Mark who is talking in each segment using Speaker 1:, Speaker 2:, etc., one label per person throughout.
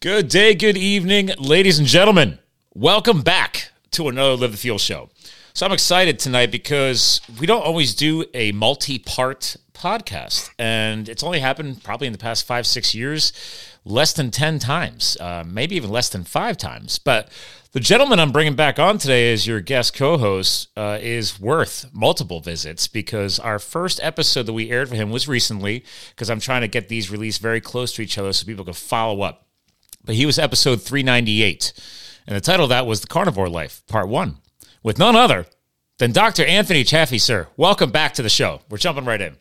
Speaker 1: Good day, good evening, ladies and gentlemen. Welcome back to another Live the Fuel show. So I'm excited tonight because we don't always do a multi-part podcast, and it's only happened probably in the past five, six years, less than ten times, uh, maybe even less than five times. But the gentleman I'm bringing back on today as your guest co-host uh, is worth multiple visits because our first episode that we aired for him was recently because I'm trying to get these released very close to each other so people can follow up. But he was episode 398, and the title of that was The Carnivore Life, Part 1 with none other than Dr. Anthony Chaffee, sir. Welcome back to the show. We're jumping right in.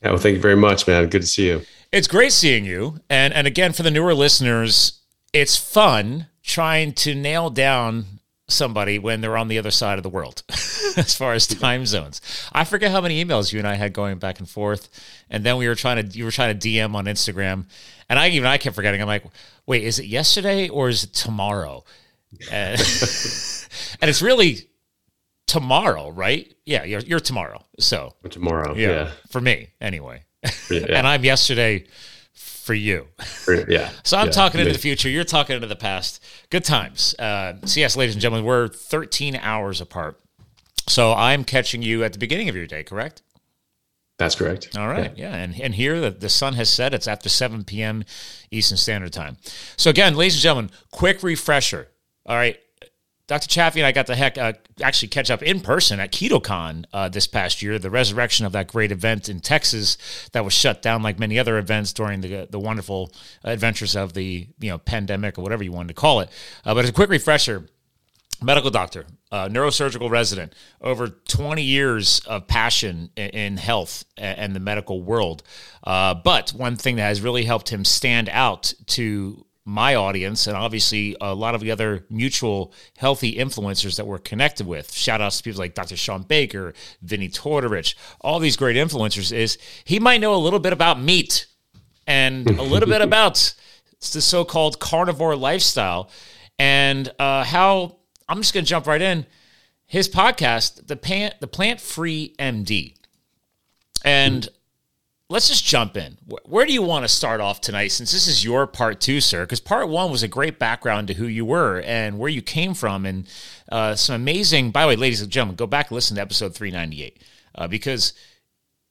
Speaker 2: Yeah, well, thank you very much, man. Good to see you.
Speaker 1: It's great seeing you. And and again, for the newer listeners, it's fun trying to nail down somebody when they're on the other side of the world as far as time zones. I forget how many emails you and I had going back and forth. And then we were trying to you were trying to DM on Instagram. And I even I kept forgetting. I'm like, wait, is it yesterday or is it tomorrow? And, and it's really tomorrow, right? Yeah, you're, you're tomorrow. So
Speaker 2: tomorrow, yeah, yeah.
Speaker 1: for me anyway. Yeah. and I'm yesterday for you.
Speaker 2: Yeah.
Speaker 1: so I'm
Speaker 2: yeah.
Speaker 1: talking into the future. You're talking into the past. Good times. Uh, so yes, ladies and gentlemen, we're 13 hours apart. So I'm catching you at the beginning of your day, correct?
Speaker 2: That's correct.
Speaker 1: All right. Yeah. yeah. And, and here the, the sun has set. It's after 7 p.m. Eastern Standard Time. So again, ladies and gentlemen, quick refresher. All right. Dr. Chaffee and I got the heck uh, actually catch up in person at KetoCon uh, this past year, the resurrection of that great event in Texas that was shut down like many other events during the the wonderful adventures of the you know pandemic or whatever you wanted to call it. Uh, but as a quick refresher, medical doctor, uh, neurosurgical resident, over 20 years of passion in, in health and, and, the medical world. Uh, but one thing that has really helped him stand out to my audience and obviously a lot of the other mutual healthy influencers that we're connected with. Shout outs to people like Dr. Shawn Baker, Vinnie Tortorich, all these great influencers is he might know a little bit about meat and a little bit about the so-called carnivore lifestyle and uh, how I'm just going to jump right in. His podcast, the plant, the plant free MD, and let's just jump in. Where do you want to start off tonight since this is your part two, sir? Because part one was a great background to who you were and where you came from and uh, some amazing, by the way, ladies and gentlemen, go back and listen to episode 398 uh, because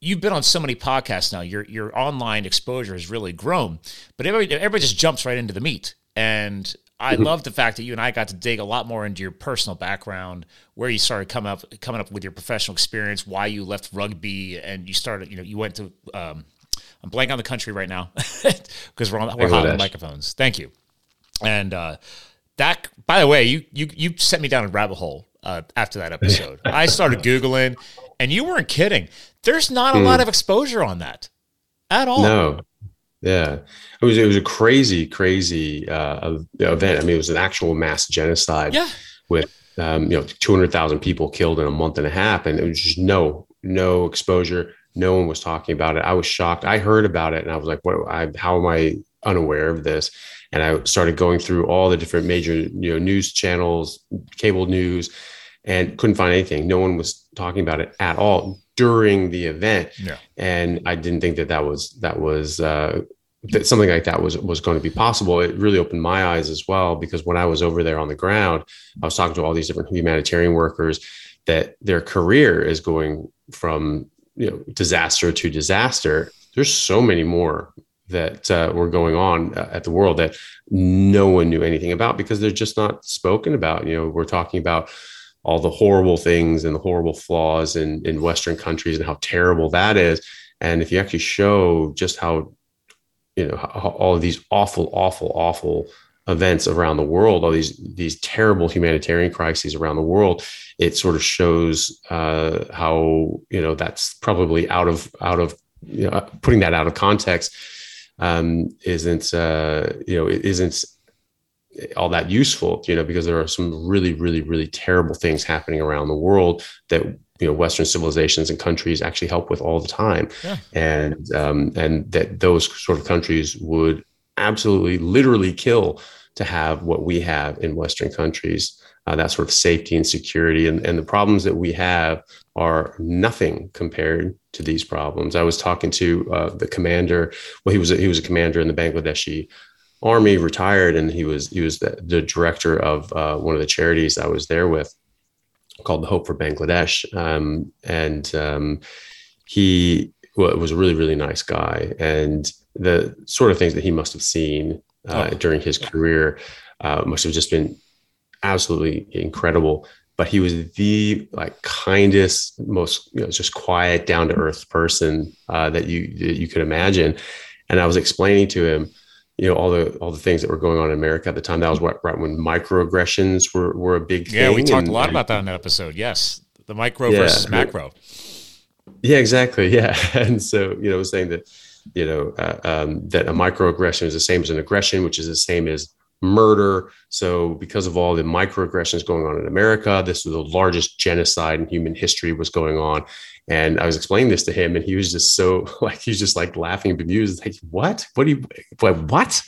Speaker 1: you've been on so many podcasts now. Your, your online exposure has really grown, but everybody, everybody just jumps right into the meat. And I love the fact that you and I got to dig a lot more into your personal background, where you started coming up coming up with your professional experience, why you left rugby, and you started. You know, you went to. Um, I'm blank on the country right now because we're on we're hot on microphones. Thank you. And uh, that, by the way, you you you sent me down a rabbit hole uh, after that episode. I started googling, and you weren't kidding. There's not a mm. lot of exposure on that at all.
Speaker 2: No, yeah, it was it was a crazy, crazy uh, event. I mean, it was an actual mass genocide.
Speaker 1: Yeah.
Speaker 2: with um, you know two hundred thousand people killed in a month and a half, and it was just no no exposure. No one was talking about it. I was shocked. I heard about it, and I was like, "What? I, how am I unaware of this?" And I started going through all the different major you know news channels, cable news, and couldn't find anything. No one was talking about it at all during the event.
Speaker 1: Yeah.
Speaker 2: And I didn't think that that was that was uh, that something like that was was going to be possible. It really opened my eyes as well because when I was over there on the ground, I was talking to all these different humanitarian workers that their career is going from you know disaster to disaster. There's so many more that uh, were going on uh, at the world that no one knew anything about because they're just not spoken about. You know, we're talking about all the horrible things and the horrible flaws in, in Western countries and how terrible that is. And if you actually show just how, you know, how, all of these awful, awful, awful events around the world, all these these terrible humanitarian crises around the world, it sort of shows uh, how you know that's probably out of out of you know, putting that out of context um, isn't uh, you know it isn't all that useful, you know, because there are some really, really, really terrible things happening around the world that you know Western civilizations and countries actually help with all the time, yeah. and um, and that those sort of countries would absolutely, literally kill to have what we have in Western countries. Uh, that sort of safety and security, and, and the problems that we have are nothing compared to these problems. I was talking to uh, the commander. Well, he was a, he was a commander in the Bangladeshi army, retired, and he was he was the, the director of uh, one of the charities I was there with, called the Hope for Bangladesh, um, and um, he well, was a really really nice guy, and the sort of things that he must have seen uh, oh. during his career uh, must have just been absolutely incredible. But he was the like kindest, most you know, just quiet, down to earth person uh, that you that you could imagine. And I was explaining to him, you know, all the all the things that were going on in America at the time. That was what, right when microaggressions were were a big
Speaker 1: yeah, thing. Yeah, we talked and, a lot about that in that episode. Yes, the micro yeah, versus macro.
Speaker 2: Yeah, exactly. Yeah, and so you know, saying that you know uh, um, that a microaggression is the same as an aggression, which is the same as murder. So, because of all the microaggressions going on in America, this was the largest genocide in human history was going on. And I was explaining this to him, and he was just so like he's just like laughing bemused, like, "What? What do you? What? What?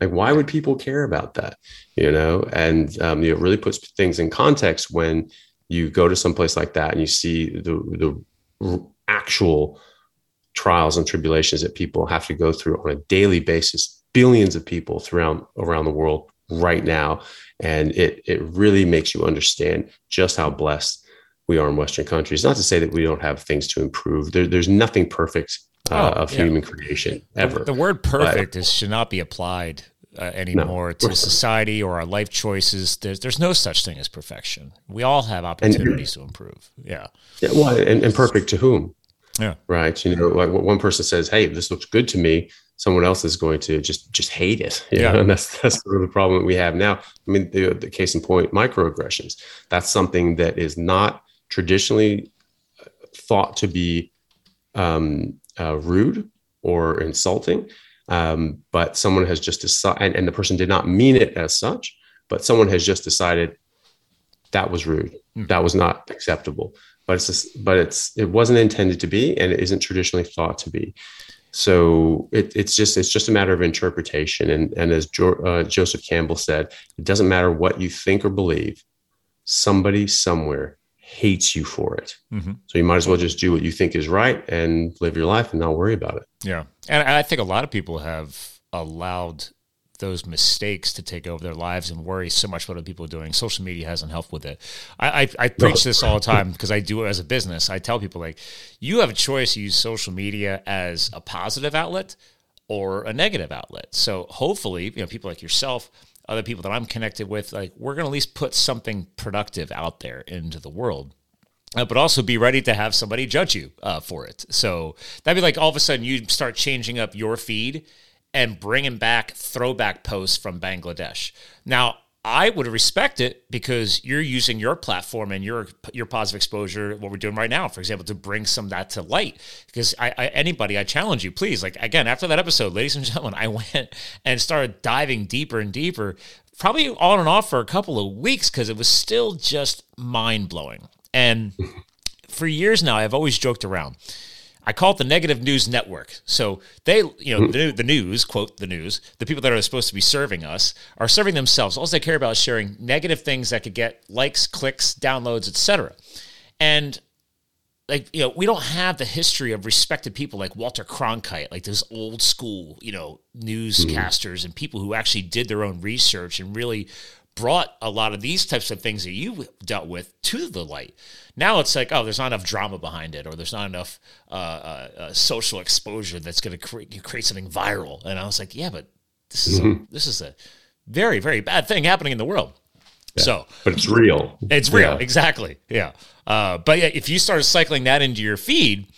Speaker 2: Like, why would people care about that? You know?" And um, you know, it really puts things in context when you go to some place like that and you see the the actual trials and tribulations that people have to go through on a daily basis billions of people throughout around the world right now and it it really makes you understand just how blessed we are in western countries not to say that we don't have things to improve there, there's nothing perfect uh, oh, of yeah. human creation ever
Speaker 1: the, the word perfect but, is should not be applied uh, anymore no. to society or our life choices. There's there's no such thing as perfection. We all have opportunities and, to improve. Yeah.
Speaker 2: Yeah. Well, and, and perfect to whom?
Speaker 1: Yeah.
Speaker 2: Right. You know, like one person says, "Hey, this looks good to me." Someone else is going to just just hate it. yeah. Know? And that's that's sort of the problem that we have now. I mean, the, the case in point, microaggressions. That's something that is not traditionally thought to be um, uh, rude or insulting, um, but someone has just decided, and, and the person did not mean it as such, but someone has just decided that was rude. Mm. That was not acceptable but it's just, but it's it wasn't intended to be and it isn't traditionally thought to be so it, it's just it's just a matter of interpretation. And and as jo- uh, joseph campbell said it doesn't matter what you think or believe somebody somewhere hates you for it. Mm-hmm. so you might as well just do what you think is right and live your life and not worry about it.
Speaker 1: Yeah. And i think a lot of people have allowed those mistakes to take over their lives and worry so much what other people are doing. Social media hasn't helped with it. I, I, I preach this all the time because I do it as a business. I tell people like, you have a choice to use social media as a positive outlet or a negative outlet. So hopefully, you know, people like yourself, other people that I'm connected with, like we're going to at least put something productive out there into the world. Uh, but also be ready to have somebody judge you uh, for it. So that'd be like all of a sudden you start changing up your feed and bringing back throwback posts from Bangladesh. Now, I would respect it because you're using your platform and your your positive exposure, what we're doing right now, for example, to bring some of that to light. Because I, I, anybody, I challenge you, please, like again, after that episode, ladies and gentlemen, I went and started diving deeper and deeper, probably on and off for a couple of weeks because it was still just mind blowing. And for years now, I've always joked around I call it the negative news network. So they, you know, the, the, news, quote the news, the people that are supposed to be serving us are serving themselves. All they care about is sharing negative things that could get likes, clicks, downloads, etc. And like you know, we don't have the history of respected people like Walter Cronkite, like those old school, you know, newscasters mm-hmm. and people who actually did their own research and really brought a lot of these types of things that you dealt with to the light. Now it's like, oh, there's not enough drama behind it, or there's not enough uh, uh, uh social exposure that's going to create, create something viral. And I was like, yeah, but this is mm-hmm. a, this is a very very bad thing happening in the world. Yeah, so,
Speaker 2: but it's real.
Speaker 1: It's real, yeah. exactly. Yeah. Uh, but yeah, if you start cycling that into your feed,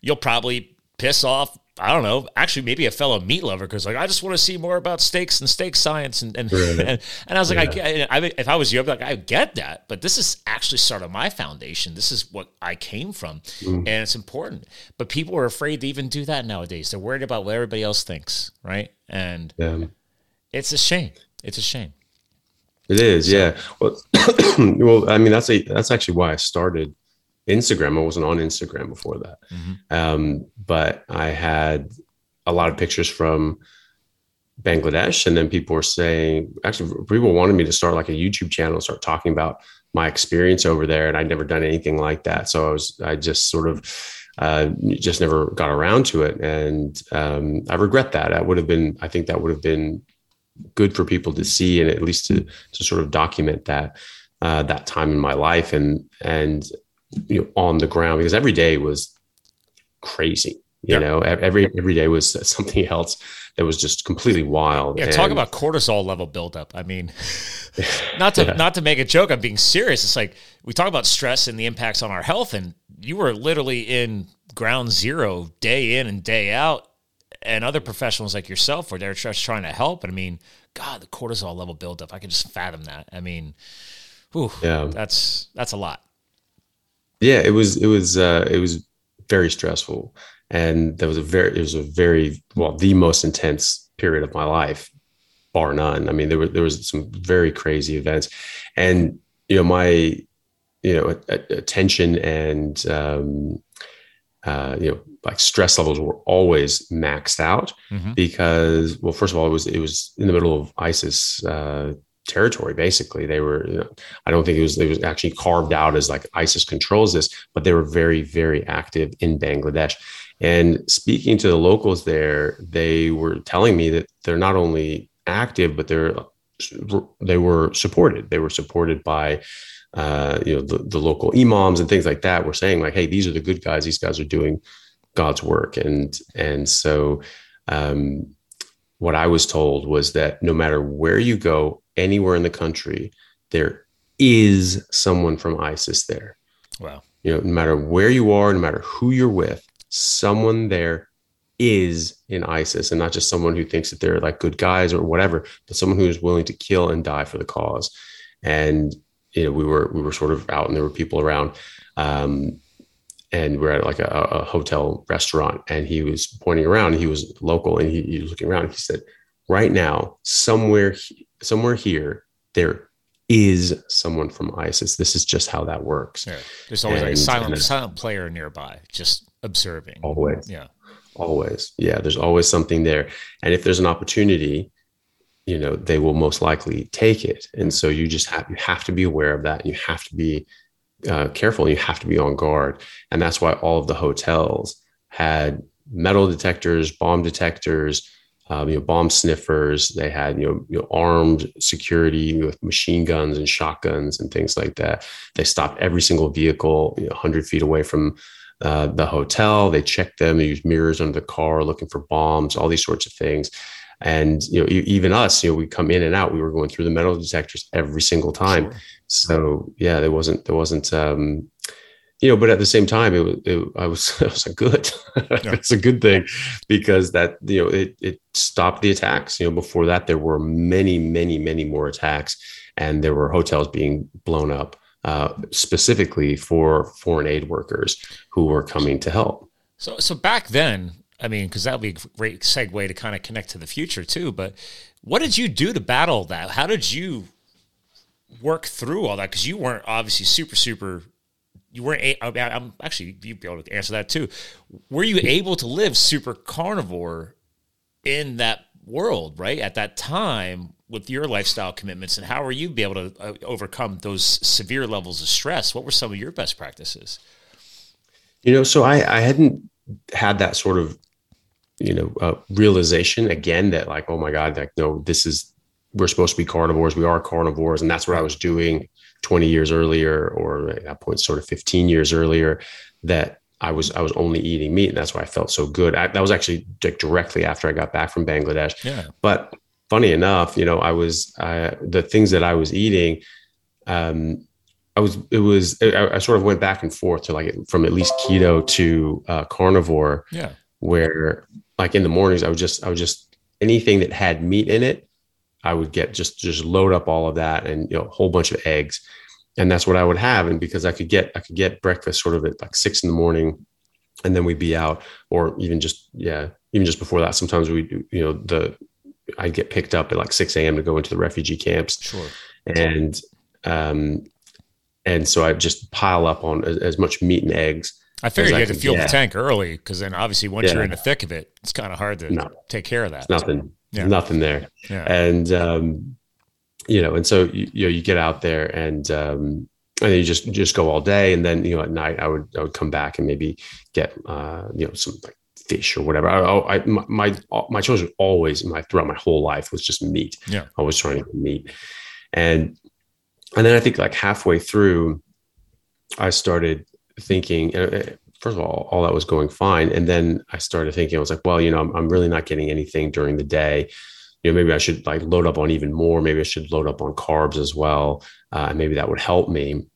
Speaker 1: you'll probably piss off I don't know, actually maybe a fellow meat lover because like I just want to see more about steaks and steak science and and, and, and, I was like, yeah. I, I, if I was you, I'd be like, I get that, but this is actually sort of my foundation. This is what I came from, mm. and it's important. But people are afraid to even do that nowadays. They're worried about what everybody else thinks, right? And yeah. it's a shame. It's a shame.
Speaker 2: It is, so, yeah. Well, well, I mean, that's a that's actually why I started Instagram. I wasn't on Instagram before that. Mm-hmm. Um, but I had a lot of pictures from Bangladesh. And then people were saying, actually, people wanted me to start like a YouTube channel, start talking about my experience over there. And I'd never done anything like that. So I was, I just sort of, uh, just never got around to it. And um, I regret that. I would have been, I think that would have been good for people to see and at least to to sort of document that uh, that time in my life and and you know on the ground because every day was crazy. You yeah. know, every every day was something else that was just completely wild.
Speaker 1: Yeah, and, talk about cortisol level buildup. I mean, not to yeah. not to make a joke, I'm being serious. It's like we talk about stress and the impacts on our health, and you were literally in ground zero day in and day out, and other professionals like yourself were there just trying to help. And I mean, God, the cortisol level buildup, I can just fathom that. I mean, whew, yeah, that's that's a lot.
Speaker 2: Yeah, it was it was uh, it was very stressful. And there was a very it was a very well the most intense period of my life bar none. I mean there were there was some very crazy events. And you know my you know attention and um uh you know like stress levels were always maxed out mm-hmm. because well first of all it was it was in the middle of isis uh territory basically they were you know, i don't think it was it was actually carved out as like isis controls this but they were very very active in bangladesh and speaking to the locals there, they were telling me that they're not only active, but they're they were supported. They were supported by uh, you know the, the local imams and things like that. Were saying like, hey, these are the good guys. These guys are doing God's work, and and so um, what I was told was that no matter where you go, anywhere in the country, there is someone from ISIS there.
Speaker 1: Wow.
Speaker 2: You know, no matter where you are, no matter who you're with, someone there is in ISIS and not just someone who thinks that they're like good guys or whatever, but someone who is willing to kill and die for the cause. And you know, we were we were sort of out and there were people around. Um, and we're at like a, a, hotel restaurant and he was pointing around he was local and he, he was looking around and he said right now somewhere somewhere here there is someone from isis this is just how that works yeah.
Speaker 1: there's always and, like a silent silent player nearby just observing.
Speaker 2: Always.
Speaker 1: Yeah.
Speaker 2: Always. Yeah. There's always something there. And if there's an opportunity, you know, they will most likely take it. And so you just have, you have to be aware of that. You have to be uh, careful you have to be on guard. And that's why all of the hotels had metal detectors, bomb detectors, um, you know, bomb sniffers. They had, you know, you know, armed security with machine guns and shotguns and things like that. They stopped every single vehicle, you know, 100 feet away from uh, the hotel. They checked them. They use mirrors under the car, looking for bombs, all these sorts of things. And you know, even us, you know, we come in and out. We were going through the metal detectors every single time. Sure. So yeah, there wasn't there wasn't um, you know, but at the same time, it was it, I was it was a good yeah. it's a good thing because that you know it it stopped the attacks. You know, before that there were many many many more attacks, and there were hotels being blown up uh, specifically for foreign aid workers who were coming to help.
Speaker 1: So, so back then, I mean, because that would be a great segue to kind of connect to the future too. But what did you do to battle that? How did you work through all that? Because you weren't obviously super, super. You weren't. I mean, I'm actually you'd be able to answer that too. Were you able to live super carnivore in that world, right? At that time, with your lifestyle commitments and how were you be able to uh, overcome those severe levels of stress what were some of your best practices
Speaker 2: you know so i i hadn't had that sort of you know uh, realization again that like oh my god like no this is we're supposed to be carnivores we are carnivores and that's what i was doing 20 years earlier or at that point sort of 15 years earlier that I was I was only eating meat, and that's why I felt so good. I, that was actually directly after I got back from Bangladesh.
Speaker 1: Yeah.
Speaker 2: But funny enough, you know, I was uh, the things that I was eating. Um, I was it was I, I, sort of went back and forth to like from at least keto to uh, carnivore.
Speaker 1: Yeah,
Speaker 2: where like in the mornings I was just I was just anything that had meat in it, I would get just just load up all of that and you know a whole bunch of eggs, and that's what I would have. And because I could get I could get breakfast sort of at like six in the morning, and then we'd be out, or even just yeah even just before that. Sometimes we you know the I'd get picked up at like 6 a.m. to go into the refugee camps.
Speaker 1: Sure.
Speaker 2: And, um, and so I just pile up on as, as much meat and eggs.
Speaker 1: I figured you had to fuel the tank early because then obviously once yeah. you're in the thick of it, it's kind of hard to no. take care of that.
Speaker 2: nothing, yeah. nothing there. Yeah. And, um, you know, and so you, you know, you get out there and, um, and then you just just go all day, and then you know at night I would I would come back and maybe get uh, you know some like fish or whatever. I, I my, my was always my throughout my whole life was just meat.
Speaker 1: Yeah,
Speaker 2: I was trying to get meat, and and then I think like halfway through, I started thinking. First of all, all that was going fine, and then I started thinking. I was like, well, you know, I'm, I'm really not getting anything during the day. You know, maybe I should like load up on even more. Maybe I should load up on carbs as well. Uh, maybe that would help me.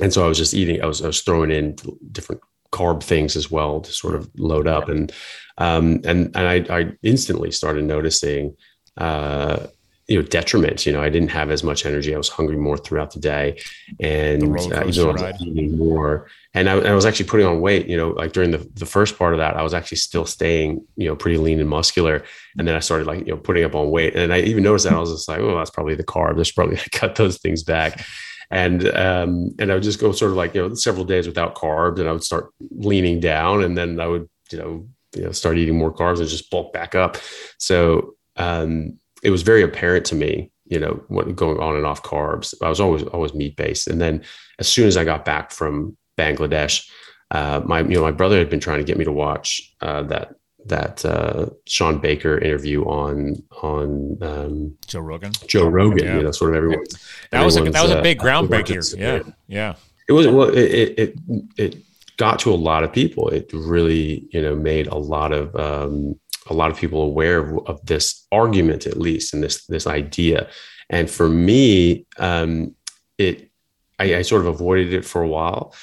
Speaker 2: And so I was just eating. I was I was throwing in different carb things as well to sort of load up and um, and and I, I instantly started noticing uh, you know detriment you know i didn't have as much energy. I was hungry more throughout the day and the uh, even though i was eating more. And I, I, was actually putting on weight you know like during the, the first part of that i was actually still staying you know pretty lean and muscular. And then i started like you know putting up on weight. And i even noticed that i was just like oh that's probably the carb. There's probably cut those things back. And um and i would just go sort of like you know several days without carbs and i would start leaning down and then i would you know you know start eating more carbs and just bulk back up. So um it was very apparent to me, you know, what going on and off carbs. I was always always meat based, and then as soon as I got back from Bangladesh, uh, my you know my brother had been trying to get me to watch uh, that that uh, Shawn Baker interview on on um,
Speaker 1: Joe Rogan.
Speaker 2: Joe Rogan, yeah. you know, sort of everyone.
Speaker 1: That was a, that was a big uh, groundbreaker. Yeah, yeah.
Speaker 2: It was well. It, it it got to a lot of people. It really you know made a lot of um, a lot of people aware of, of this argument, at least, and this this idea. And for me, um, it I, I, sort of avoided it for a while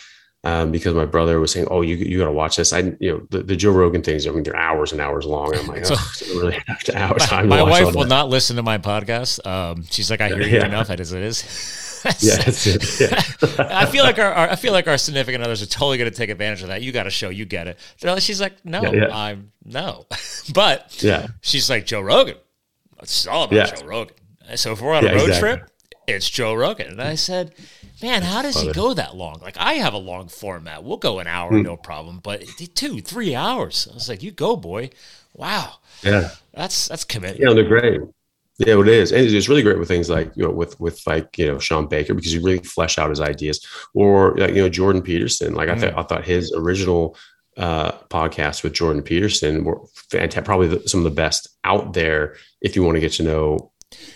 Speaker 2: um, because my brother was saying, "Oh, you you got to watch this." I you know the, the, Joe Rogan things. I mean, they're hours and hours long. I'm like, oh, I really have to hours
Speaker 1: time. My, my wife will not listen to my podcast. Um, she's like, "I hear you enough as it is."
Speaker 2: yeah, yeah.
Speaker 1: I feel like our, our, I feel like our significant others are totally going to take advantage of that. You got a show, you get it. She's like, no, yeah, yeah. I'm no, but
Speaker 2: yeah,
Speaker 1: she's like Joe Rogan. It's all about Joe Rogan. So if we're on a road exactly. trip, it's Joe Rogan. And I said, man, how does he go that long? Like I have a long format. We'll go an hour, mm. no problem. But two, three hours. I was like, you go, boy. Wow.
Speaker 2: Yeah.
Speaker 1: That's that's committed.
Speaker 2: Yeah, they're great. Yeah, it is. And it's really great with things like, you know, with, with like, you know, Shawn Baker, because you really flesh out his ideas or, like, you know, Jordan Peterson. Like, mm. I thought, I thought his original uh, podcast with Jordan Peterson were fantastic, probably the, some of the best out there if you want to get to know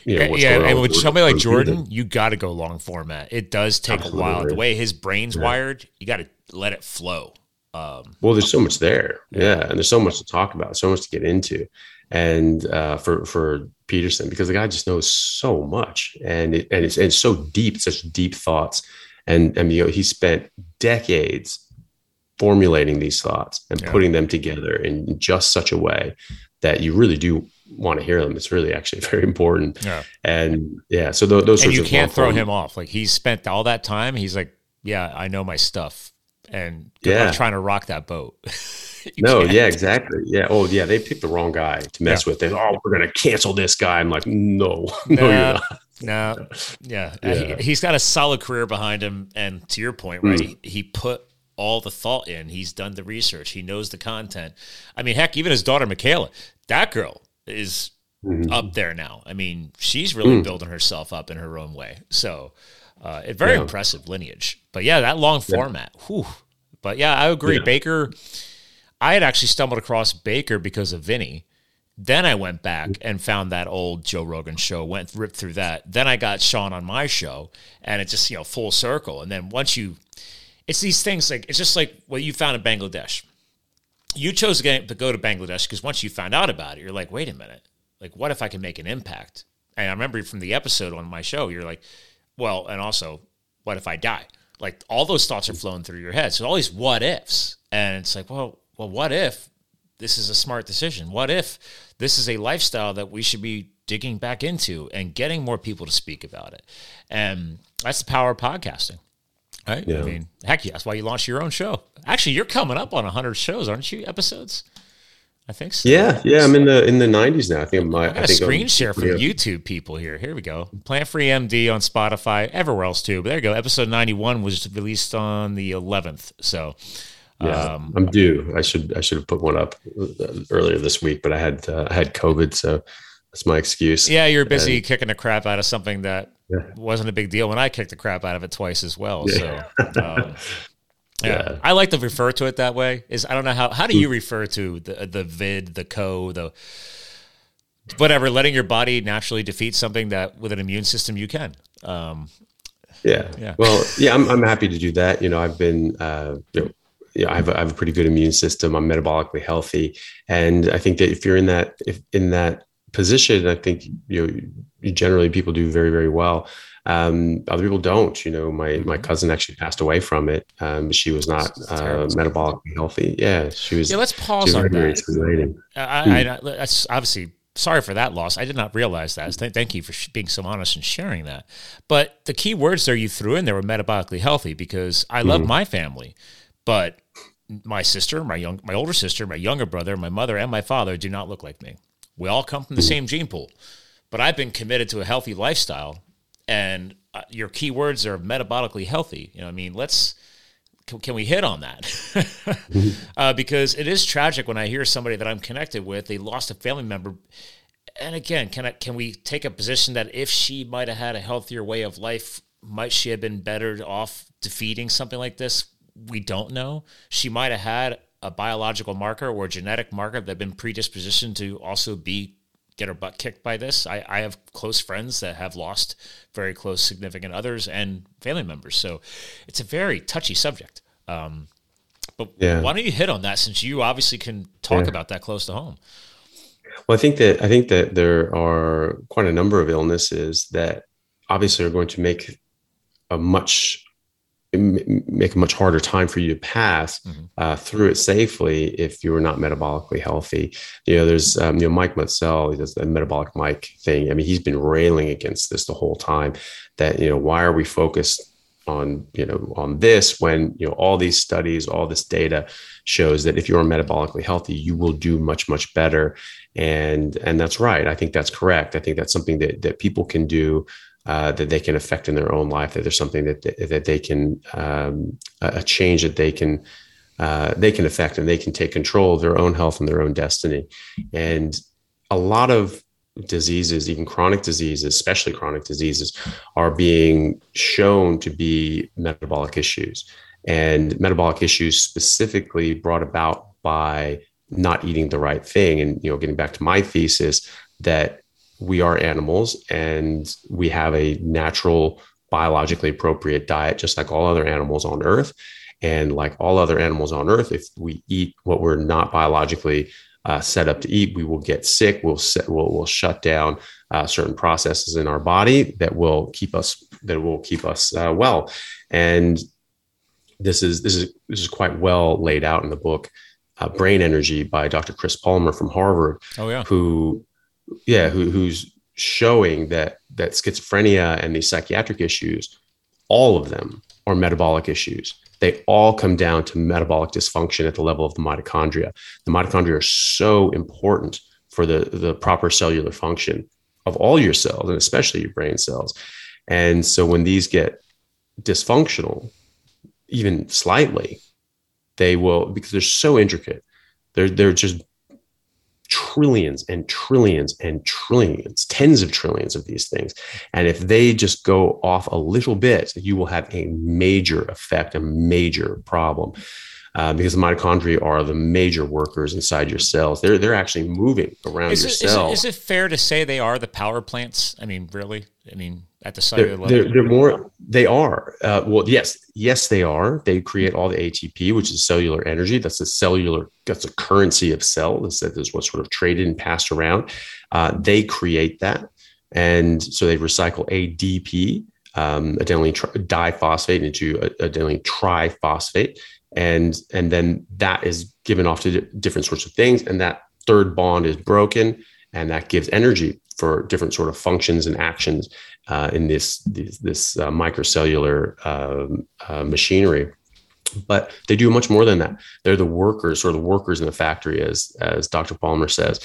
Speaker 2: you know,
Speaker 1: yeah, and with somebody like Jordan, you got to go long format. It does take Absolutely. a while. The way his brain's yeah. wired, you got to let it flow. Um,
Speaker 2: well, there's so much there, yeah. yeah. and there's so much to talk about, so much to get into, and uh, for for Peterson because the guy just knows so much and it, and it's, and it's so deep, such deep thoughts. And, and you know, he spent decades formulating these thoughts and yeah. putting them together in just such a way that you really do want to hear them. It's really actually very important. Yeah. And yeah, so th- those
Speaker 1: and you can't throw him off. Like he's spent all that time. He's like, yeah, I know my stuff, and yeah, I'm trying to rock that boat.
Speaker 2: no, can't. yeah, exactly. Yeah. Oh, yeah. They picked the wrong guy to mess yeah. with. They, oh, we're gonna cancel this guy. I'm like, no, no, you're not.
Speaker 1: No, yeah, yeah. He, has got a solid career behind him, and to your point, right? Mm. He, he put all the thought in. He's done the research. He knows the content. I mean, heck, even his daughter Mikhaila, that girl is mm-hmm. up there now. I mean, she's really mm. building herself up in her own way. So, uh, a very yeah. impressive lineage. But yeah, that long format. Whew. But yeah, I agree. Yeah. Baker I had actually stumbled across Baker because of Vinnie. Then I went back and found that old Joe Rogan show, went ripped through that. Then I got Shawn on my show, and it just, you know, full circle. And then once you, it's these things like, it's just like what you found in Bangladesh. You chose to go to Bangladesh because once you found out about it, you're like, wait a minute, like, what if I can make an impact? And I remember from the episode on my show, you're like, well, and also, what if I die? Like, all those thoughts are flowing through your head. So all these what ifs. And it's like, well, well, what if this is a smart decision? What if this is a lifestyle that we should be digging back into and getting more people to speak about it? And that's the power of podcasting. Right? Yeah. I mean, heck yeah, that's why you launched your own show. Actually, you're coming up on 100 shows, aren't you? Episodes? I think so.
Speaker 2: Yeah, yeah. I'm in the in the 90s now. I think my
Speaker 1: I, I think screen I'm, share from yeah. YouTube people here. Here we go. Plant Free MD on Spotify, everywhere else too. But there you go. Episode 91 was released on the 11th. So
Speaker 2: yeah, um, I'm due. I should I should have put one up earlier this week, but I had uh, I had COVID, so that's my excuse.
Speaker 1: Yeah, you're busy and, kicking the crap out of something that yeah. wasn't a big deal when I kicked the crap out of it twice as well. Yeah. So, um, Yeah.
Speaker 2: Yeah.
Speaker 1: I like to refer to it that way. Is I don't know how how do you refer to the the vid, the co, the whatever, letting your body naturally defeat something that with an immune system you can. Um,
Speaker 2: Yeah.
Speaker 1: Yeah.
Speaker 2: Well, yeah, I'm, I'm happy to do that. You know, I've been, uh, you know, yeah, I have, a, I have a pretty good immune system. I'm metabolically healthy, and I think that if you're in that, if in that position, I think you know, generally people do very, very well. Um, other people don't. You know, my my cousin actually passed away from it. Um, she was not uh, metabolically healthy. Yeah, she was.
Speaker 1: yeah, let's pause on that.
Speaker 2: stimulating.
Speaker 1: I, I, I, that's obviously sorry for that loss. I did not realize that. Th- thank you for sh- being so honest and sharing that. But the key words there you threw in there were metabolically healthy because I love my family, but my sister, my young, my older sister, my younger brother, my mother, and my father do not look like me. We all come from the same gene pool, but I've been committed to a healthy lifestyle, and uh, your key words are metabolically healthy. You know, I mean, let's can, can we hit on that? uh, because it is tragic when I hear somebody that I'm connected with they lost a family member. And again, can I, can we take a position that if she might have had a healthier way of life, might she have been better off defeating something like this? We don't know. She might have had a biological marker or a genetic marker that had been predispositioned to also be get her butt kicked by this. I, I have close friends that have lost very close significant others and family members. So it's a very touchy subject. Um, but
Speaker 2: Yeah.
Speaker 1: why don't you hit on that since you obviously can talk
Speaker 2: Yeah.
Speaker 1: about that close to home?
Speaker 2: Well, I think that I think that there are quite a number of illnesses that obviously are going to make a much make a much harder time for you to pass
Speaker 1: Mhm.
Speaker 2: uh, through it safely if you're not metabolically healthy. You know, there's um, you know Mike Mutzel, he does the metabolic Mike thing. I mean, he's been railing against this the whole time. That you know, why are we focused on you know on this when you know all these studies, all this data shows that if you're metabolically healthy, you will do much much better. And and that's right. I think that's correct. I think that's something that that people can do uh, that they can affect in their own life. That there's something that that they can um, a change that they can uh, they can affect and they can take control of their own health and their own destiny. And a lot of diseases, even chronic diseases, especially chronic diseases, are being shown to be metabolic issues. And metabolic issues specifically brought about by not eating the right thing. And you know, getting back to my thesis that we are animals and we have a natural biologically appropriate diet just like all other animals on earth. And like all other animals on earth if we eat what we're not biologically uh, set up to eat we will get sick. We'll set, we'll, we'll shut down uh, certain processes in our body that will keep us that will keep us uh, well. And this is this is this is quite well laid out in the book uh, brain energy by dr chris palmer from harvard
Speaker 1: Oh yeah.
Speaker 2: who yeah who, who's showing that that schizophrenia and these psychiatric issues all of them are metabolic issues. They all come down to metabolic dysfunction at the level of the mitochondria. The mitochondria are so important for the the proper cellular function of all your cells and especially your brain cells. And so when these get dysfunctional even slightly they will because they're so intricate they're they're just trillions and trillions and trillions, tens of trillions of these things. And if they just go off a little bit, you will have a major effect, a major problem. Uh, because the mitochondria are the major workers inside your cells. They're they're actually moving around
Speaker 1: Is
Speaker 2: your
Speaker 1: it,
Speaker 2: cell.
Speaker 1: is it fair to say they are the power plants? I mean, really? I mean, at the cellular
Speaker 2: they're,
Speaker 1: level.
Speaker 2: they're, they're more they are. Uh, well yes yes they are. They create all the atp which is cellular energy. That's the cellular that's the currency of cells that is what's sort of traded and passed around. Uh, they create that. And so they recycle adp um, adenylene tri- diphosphate into a- adenylene triphosphate. And and then that is given off to di- different sorts of things. And that third bond is broken and that gives energy for different sort of functions and actions uh, in this this, this uh, microcellular um, uh, machinery. But they do much more than that. They're the workers, or the workers in the factory, as as Dr. Palmer says,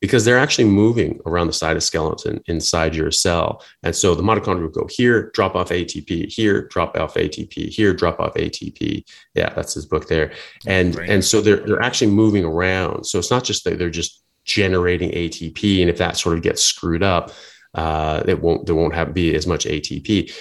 Speaker 2: because they're actually moving around the cytoskeleton inside your cell. And so the mitochondria will go here, drop off ATP, here, drop off ATP, here, drop off ATP. Yeah, that's his book there. And and so they're they're actually moving around. So it's not just that they're just generating ATP, and if that sort of gets screwed up, uh, it won't there won't have be as much ATP.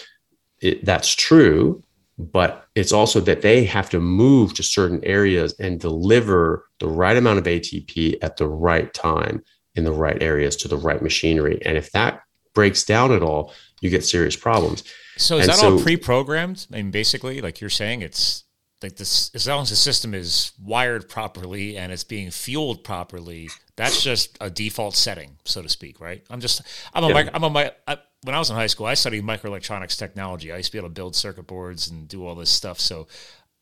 Speaker 2: It, that's true, but it's also that they have to move to certain areas and deliver the right amount of ATP at the right time in the right areas to the right machinery. And if that breaks down at all, you get serious problems.
Speaker 1: So is and that so, all pre-programmed? I mean, basically, like you're saying, it's like this as long as the system is wired properly and it's being fueled properly that's just a default setting so to speak right i'm just i'm a yeah. i'm a I, when i was in high school i studied microelectronics technology i used to be able to build circuit boards and do all this stuff so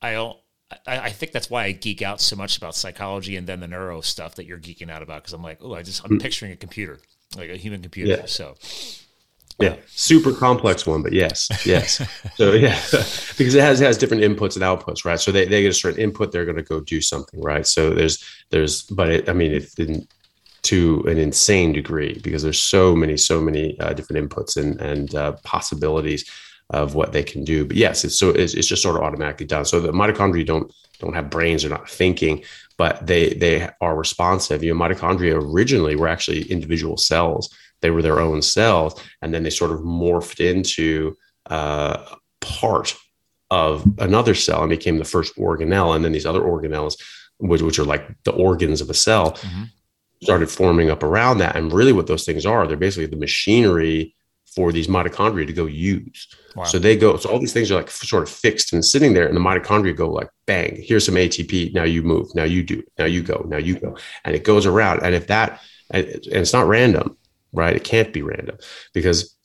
Speaker 1: i don't I, I think that's why I geek out so much about psychology and then the neuro stuff that you're geeking out about because I'm like, oh, I just I'm mm. picturing a computer, like a human computer. Yeah. So
Speaker 2: yeah, super complex one, but yes, yes. so yeah, because it has it has different inputs and outputs, right? So they, they get a certain input, they're going to go do something, right? So there's there's, but it, I mean, it didn't to an insane degree because there's so many so many uh, different inputs and and uh, possibilities of what they can do. But yes, it's so it's, it's just sort of automatically done. So the mitochondria don't don't have brains, they're not thinking, but they they are responsive. You know, mitochondria originally were actually individual cells they were their own cells, and then they sort of morphed into uh, part of another cell and became the first organelle. And then these other organelles, which, which are like the organs of a cell, mm-hmm. started forming up around that. And really, what those things are, they're basically the machinery for these mitochondria to go use. Wow. So they go, so all these things are like sort of fixed and sitting there, and the mitochondria go like, bang, here's some ATP. Now you move, now you do, now you go, now you go. And it goes around. And if that, and it's not random, right? It can't be random because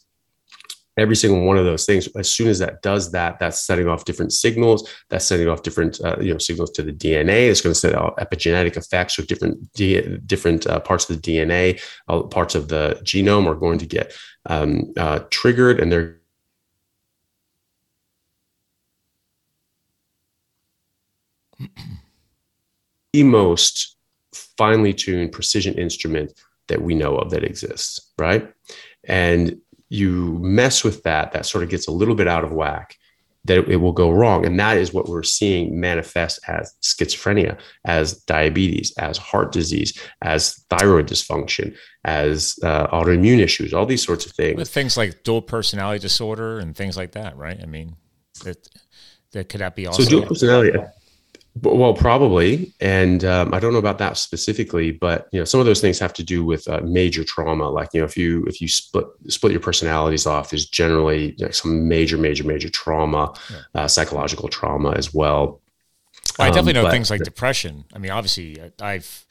Speaker 2: every single one of those things as soon as that does that that's setting off different signals that's setting off different uh, you know signals to the dna it's going to set off epigenetic effects or different D- different uh, parts of the dna uh, parts of the genome are going to get um, uh, triggered and they're the most finely tuned precision instrument that we know of that exists, right? And you mess with that, that sort of gets a little bit out of whack, that it, will go wrong. And that is what we're seeing manifest as schizophrenia, as diabetes, as heart disease, as thyroid dysfunction, as uh, autoimmune issues, all these sorts of things.
Speaker 1: With things like dual personality disorder and things like that, right? I mean, that that could that be also
Speaker 2: so dual personality? Well, probably, and um, I don't know about that specifically, but you know, some of those things have to do with uh, major trauma. Like you know, if you if you split split your personalities off, there's generally you know, some major, major, major trauma, yeah. uh, psychological trauma as well.
Speaker 1: well I definitely um, know but, things like depression. I mean, obviously, uh, I've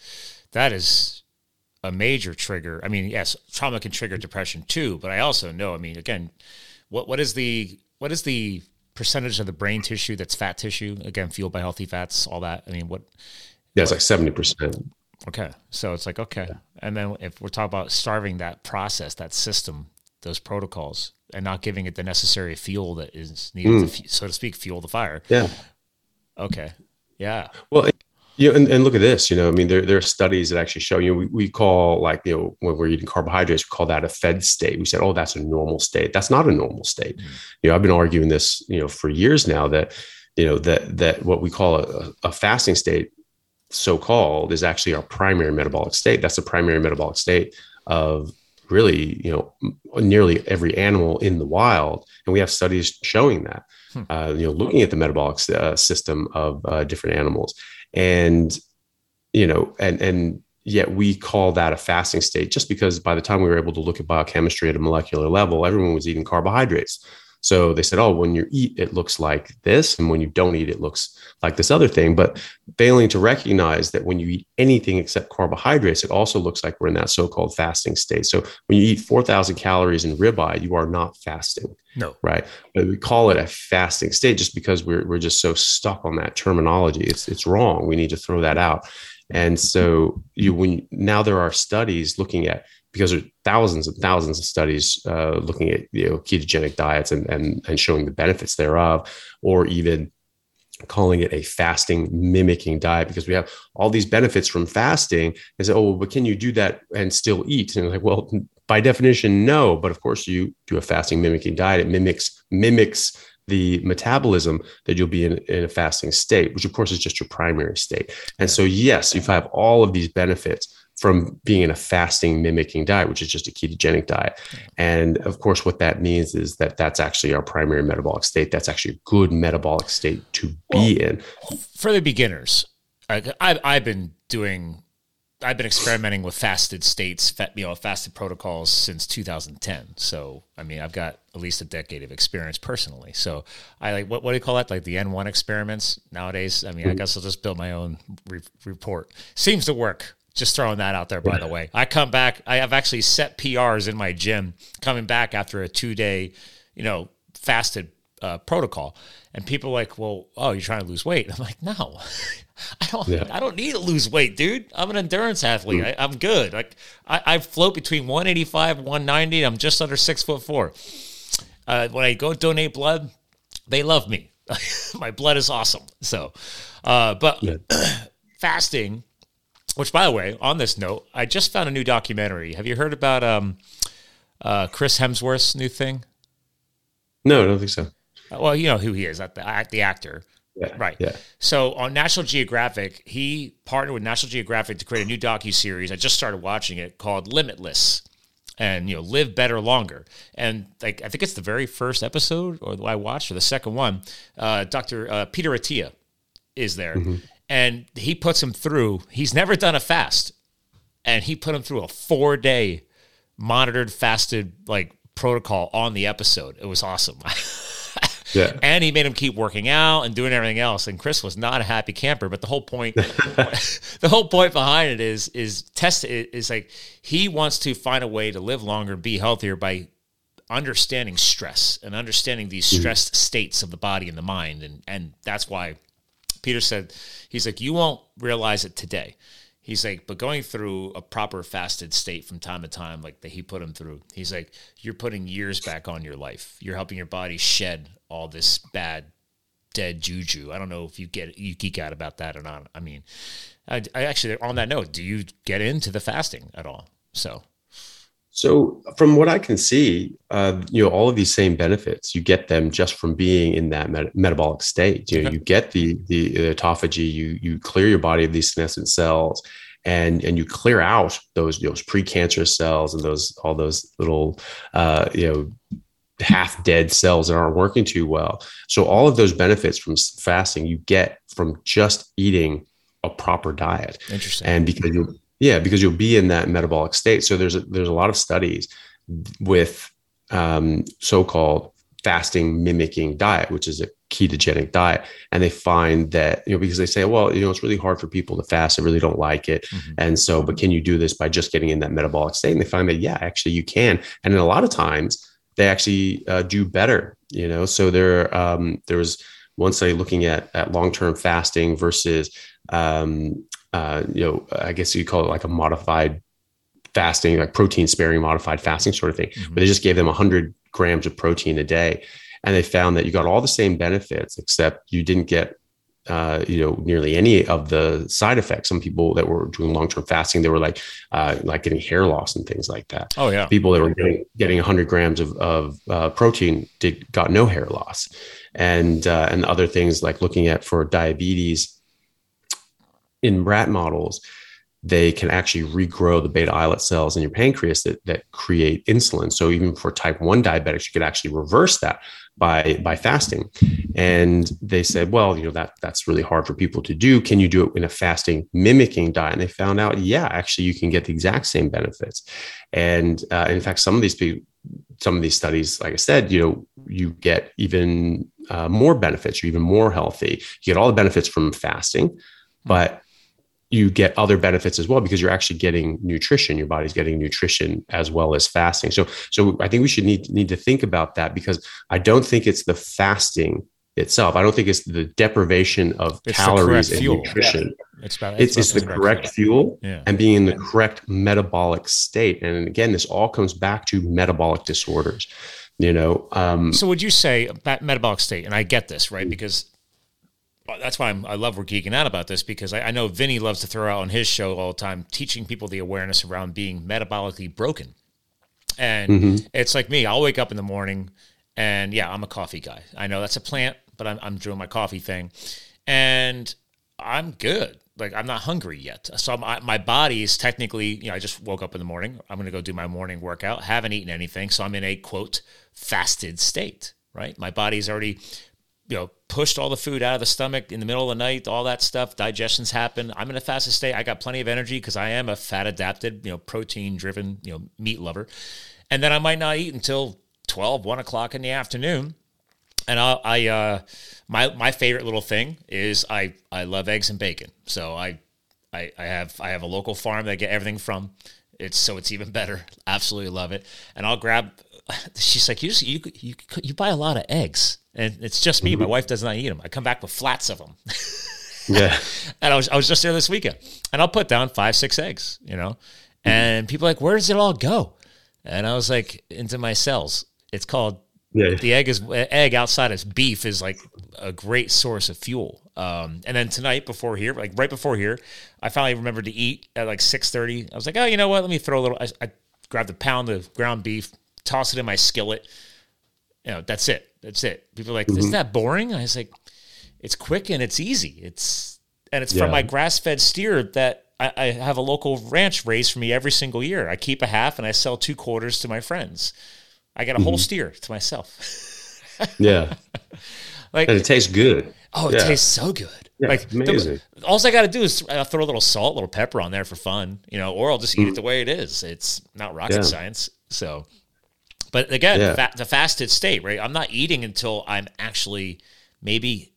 Speaker 1: that is a major trigger. I mean, yes, trauma can trigger depression too, but I also know. I mean, again, what what is the what is the percentage of the brain tissue that's fat tissue? Again, fueled by healthy fats, all that. I mean, what?
Speaker 2: Yeah, it's like seventy percent.
Speaker 1: Okay, so it's like okay, yeah. and then if we're talking about starving that process, that system, those protocols, and not giving it the necessary fuel that is needed, mm. to, so to speak, fuel the fire.
Speaker 2: Yeah.
Speaker 1: Okay. Yeah.
Speaker 2: Well, you know, and, and look at this, you know, I mean, there, there are studies that actually show, you know, we, we call like, you know, when we're eating carbohydrates, we call that a fed state. We said, oh, that's a normal state. That's not a normal state. Mm-hmm. You know, I've been arguing this, you know, for years now that, you know, that, that what we call a, a fasting state, so called, is actually our primary metabolic state. That's the primary metabolic state of really, you know, nearly every animal in the wild. And we have studies showing that, hmm. uh, you know, looking at the metabolic uh, system of uh, different animals and you know and and yet we call that a fasting state just because by the time we were able to look at biochemistry at a molecular level everyone was eating carbohydrates so they said oh when you eat it looks like this and when you don't eat it looks like this other thing but failing to recognize that when you eat anything except carbohydrates it also looks like we're in that so-called fasting state so when you eat 4000 calories in ribeye you are not fasting
Speaker 1: no.
Speaker 2: Right. But we call it a fasting state just because we're, we're just so stuck on that terminology. It's, it's wrong. We need to throw that out. And so you, when now there are studies looking at, because there are thousands and thousands of studies uh, looking at, you know, ketogenic diets and, and, and showing the benefits thereof, or even calling it a fasting mimicking diet because we have all these benefits from fasting and say, oh, but can you do that and still eat? And like, well, by definition, no. But of course, you do a fasting mimicking diet. It mimics mimics the metabolism that you'll be in, in a fasting state, which of course is just your primary state. And so, yes, you have all of these benefits from being in a fasting mimicking diet, which is just a ketogenic diet. And of course, what that means is that that's actually our primary metabolic state. That's actually a good metabolic state to be well, in.
Speaker 1: For the beginners, I've, I've been doing I've been experimenting with fasted states, you know, fasted protocols since 2010. So, I mean, I've got at least a decade of experience personally. So, I like what, what do you call that? Like the N1 experiments nowadays. I mean, I mm-hmm. guess I'll just build my own re- report. Seems to work. Just throwing that out there, by the way. I come back. I have actually set PRs in my gym coming back after a two day, you know, fasted uh, protocol. And people are like, well, oh, you're trying to lose weight. I'm like, no, I don't. Yeah. I don't need to lose weight, dude. I'm an endurance athlete. Mm. I, am good. Like I, I, float between 185 and 190. I'm just under six foot four. Uh, when I go donate blood, they love me. My blood is awesome. So, uh, but yeah. fasting, which by the way, on this note, I just found a new documentary. Have you heard about um, uh, Chris Hemsworth's new thing?
Speaker 2: No, I don't think so.
Speaker 1: Well, you know who he is, the, the actor.
Speaker 2: Yeah,
Speaker 1: right.
Speaker 2: Yeah.
Speaker 1: So on National Geographic, he partnered with National Geographic to create a new docu series. I just started watching it called Limitless, and you know, live better longer. And like I think it's the very first episode, or I watched, or the second one. Uh, Doctor uh, Peter Attia is there, mm-hmm. And he puts him through. He's never done a fast, and he put him through a four day monitored fasted like protocol on the episode. It was awesome.
Speaker 2: Yeah.
Speaker 1: And he made him keep working out and doing everything else. And Chris was not a happy camper. But the whole point, the whole point behind it is is test is like he wants to find a way to live longer and be healthier by understanding stress and understanding these mm-hmm. stressed states of the body and the mind. And and that's why Peter said he's like you won't realize it today. He's like, but going through a proper fasted state from time to time, like that he put him through, he's like, you're putting years back on your life. You're helping your body shed all this bad dead juju. I don't know if you get you geek out about that or not. I mean, I, I actually on that note, do you get into the fasting at all? So.
Speaker 2: So, from what I can see, uh, you know, all of these same benefits, you get them just from being in that met- metabolic state. You know, you get the, the the autophagy, you you clear your body of these senescent cells, and and you clear out those those precancerous cells and those all those little uh, you know half dead cells that aren't working too well. So all of those benefits from fasting you get from just eating a proper diet.
Speaker 1: Interesting.
Speaker 2: And because you yeah, because you'll be in that metabolic state. So there's a, there's a lot of studies with um, so-called fasting mimicking diet, which is a ketogenic diet, and they find that you know because they say, well, you know, it's really hard for people to fast; they really don't like it, mm-hmm. and so, but can you do this by just getting in that metabolic state? And they find that yeah, actually you can, and in a lot of times they actually uh, do better. You know, so there um, there was one study looking at at long term fasting versus um, uh, you know I guess you call it like a modified fasting, like protein sparing modified fasting sort of thing. Mm-hmm. But they just gave them 100 grams of protein a day, and they found that you got all the same benefits except you didn't get uh, you know, nearly any of the side effects. Some people that were doing long term fasting, they were like, uh, like getting hair loss and things like that.
Speaker 1: Oh yeah.
Speaker 2: People that were getting getting 100 grams of, of uh, protein did got no hair loss, and uh, and other things like looking at for diabetes in rat models, they can actually regrow the beta islet cells in your pancreas that, that create insulin. So even for type 1 diabetics, you could actually reverse that by by fasting. And they said well you know that that's really hard for people to do. Can you do it in a fasting mimicking diet? And they found out yeah actually you can get the exact same benefits. And uh, in fact some of these people some of these studies like i said you know you get even uh, more benefits. You're even more healthy. You get all the benefits from fasting. But you get other benefits as well because you're actually getting nutrition. Your body's getting nutrition as well as fasting. So so i think we should need need to think about that because i don't think it's the fasting itself. I don't think it's the deprivation of it's calories and fuel. nutrition. Yeah. it's, about, it's, it's, it's the correct fuel, fuel yeah. and being in the correct metabolic state. And again this all comes back to metabolic disorders you know um,
Speaker 1: so would you say that metabolic state and i get this right? Because that's why I'm, i love we're geeking out about this because I, I, know Vinnie loves to throw out on his show all the time, teaching people the awareness around being metabolically broken. And mm-hmm. it's like me, I'll wake up in the morning and yeah, I'm a coffee guy. I know that's a plant, but I'm, I'm doing my coffee thing. And I'm good. Like I'm not hungry yet. So my, my body is technically, you know, I just woke up in the morning. I'm going to go do my morning workout. Haven't eaten anything, so I'm in a quote fasted state. Right, my body's already, you know, pushed all the food out of the stomach in the middle of the night. All that stuff, digestions happen. I'm in a fasted state. I got plenty of energy because I am a fat adapted, you know, protein driven, you know, meat lover. And then I might not eat until 12, 1 o'clock in the afternoon and I, I uh, my my favorite little thing is I I love eggs and bacon. So I, I I have I have a local farm that I get everything from. It's so it's even better. Absolutely love it. And I'll grab. She's like, you just, you you you buy a lot of eggs, and it's just me. Mm-hmm. My wife does not eat them. I come back with flats of them.
Speaker 2: yeah.
Speaker 1: And I was I was just there this weekend, and I'll put down five six eggs. You know, and people are like, where does it all go? And I was like, into my cells. It's called yeah. The egg is egg outside of beef is like a great source of fuel. Um, and then tonight before here, like right before here, I finally remembered to eat at like six thirty. I was like, oh, you know what? Let me throw a little. I, I grabbed a pound of ground beef, toss it in my skillet. You know, that's it. That's it. People are like, mm-hmm. isn't that boring? I was like, it's quick and it's easy. It's and it's yeah. from my grass fed steer that I, I have a local ranch raise for me every single year. I keep a half and I sell two quarters to my friends. I got a whole mm-hmm. steer to myself.
Speaker 2: yeah. Like and it tastes good.
Speaker 1: Oh, it yeah. tastes so good.
Speaker 2: Yeah, like amazing.
Speaker 1: The, all I got to do is uh, throw a little salt, a little pepper on there for fun, you know, or I'll just eat mm. it the way it is. It's not rocket science. So, but again, yeah. fa- the fasted state, right? I'm not eating until I'm actually maybe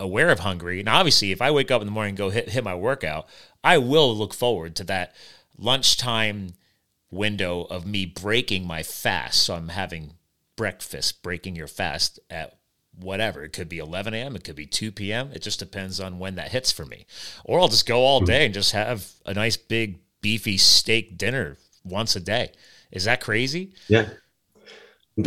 Speaker 1: aware of hungry. And obviously, if I wake up in the morning and go hit, hit my workout, I will look forward to that lunchtime window of me breaking my fast. So I'm having breakfast, breaking your fast at whatever. It could be 11 a.m., it could be 2 p.m. It just depends on when that hits for me. Or I'll just go all hmm. day and just have a nice big beefy steak dinner once a day. Is that crazy?
Speaker 2: Yeah.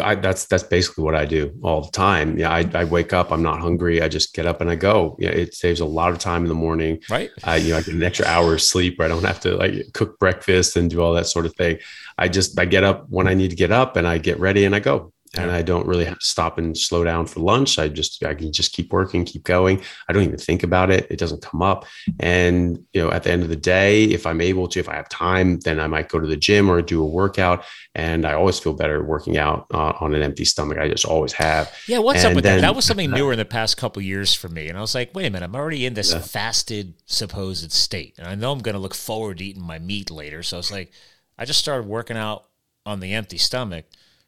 Speaker 2: I, that's that's basically what I do all the time. Yeah, I, I wake up, I'm not hungry. I just get up and I go. Yeah, it saves a lot of time in the morning.
Speaker 1: Right.
Speaker 2: I, you know, I get an extra hour of sleep. Where I don't have to like cook breakfast and do all that sort of thing. I just I get up when I need to get up and I get ready and I go and I don't really have to stop and slow down for lunch. I just I can just keep working, keep going. I don't even think about it. It doesn't come up. And you know, at the end of the day, if I'm able to, if I have time, then I might go to the gym or do a workout. And I always feel better working out uh, on an empty stomach. I just always have.
Speaker 1: Yeah, what's and up with then, that? That was something newer in the past couple years for me. And I was like, wait a minute, I'm already in this yeah. fasted supposed state, and I know I'm going to look forward to eating my meat later. So it's like, I just started working out on the empty stomach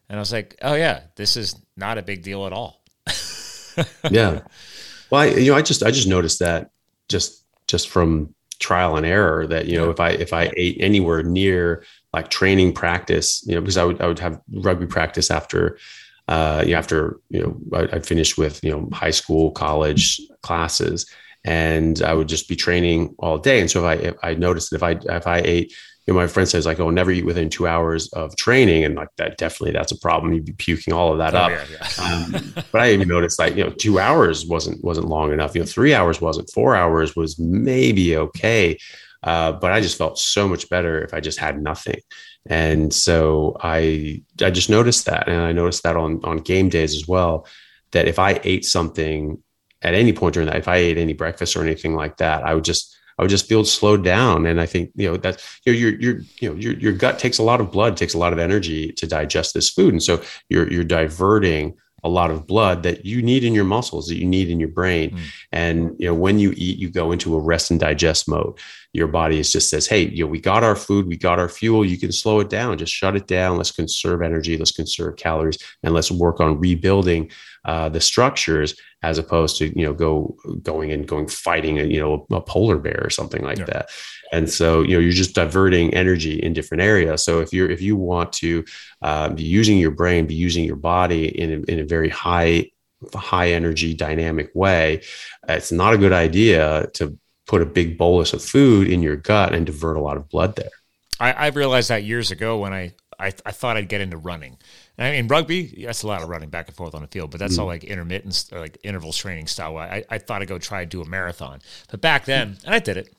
Speaker 1: and I was like, oh yeah, this is not a big deal at all.
Speaker 2: yeah. Well, I, you know, I just I just noticed that just just from trial and error that you know yeah. if I if I ate anywhere near like training practice, you know, because I would I would have rugby practice after uh, you know, after you know I, would finished with you know high school, college classes, and I would just be training all day. And so if I if I noticed that if I if I ate you know, my friend says like, "Oh, never eat within two hours of training," and like that definitely that's a problem. You'd be puking all of that oh, up. Yeah, yeah. um, but I even noticed like you know, two hours wasn't wasn't long enough. You know, three hours wasn't. Four hours was maybe okay, uh, but I just felt so much better if I just had nothing. And so I I just noticed that, and I noticed that on on game days as well. That if I ate something at any point during that, if I ate any breakfast or anything like that, I would just I would just feel slowed down. And I think, you know, that you know, your, your, you know, your, your gut takes a lot of blood, takes a lot of energy to digest this food. And so you're, you're diverting a lot of blood that you need in your muscles that you need in your brain. Mm. and you know when you eat you go into a rest and digest mode. Your body is just says hey you know we got our food we got our fuel. You can slow it down. Just shut it down. Let's conserve energy. Let's conserve calories. And let's work on rebuilding uh, the structures as opposed to you know go going and going fighting a you know a polar bear or something like yeah. that and so you know you're just diverting energy in different areas so if you're if you want to uh, be using your brain be using your body in a, in a very high high energy dynamic way it's not a good idea to put a big bolus of food in your gut and divert a lot of blood there
Speaker 1: I, I realized that years ago when I, I, I thought I'd get into running I mean, rugby, that's a lot of running back and forth on the field, but that's mm all like intermittent, like interval training style. I, I thought I'd go try and do a marathon. But back then, and I did it,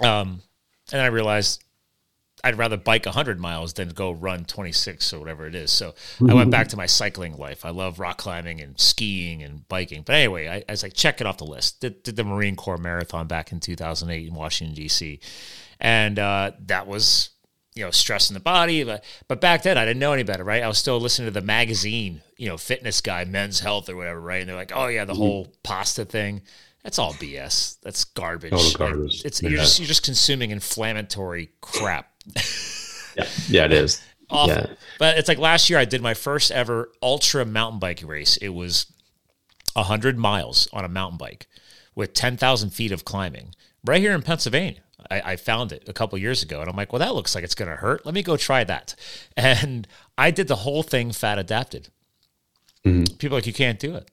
Speaker 1: um, and I realized I'd rather bike 100 miles than go run 26 or whatever it is. So I went back to my cycling life. I love rock climbing and skiing and biking. But anyway, I, I was like, check it off the list. Did, did, the Marine Corps Marathon back in 2008 in Washington, D.C. And uh, that was, you know, stress in the body. But, but back then, I didn't know any better, right? I was still listening to the magazine, you know, fitness guy, men's health or whatever, right? And they're like, oh, yeah, the whole pasta thing. That's all BS. That's garbage.
Speaker 2: Total garbage.
Speaker 1: It's you're just you're just consuming inflammatory crap.
Speaker 2: yeah, yeah, it is.
Speaker 1: Awful.
Speaker 2: Yeah.
Speaker 1: But it's like last year I did my first ever ultra mountain bike race. It was hundred miles on a mountain bike with ten thousand feet of climbing right here in Pennsylvania. I, I found it a couple years ago, and I'm like, well, that looks like it's going to hurt. Let me go try that. And I did the whole thing fat adapted.
Speaker 2: Mm-hmm.
Speaker 1: People like you can't do it.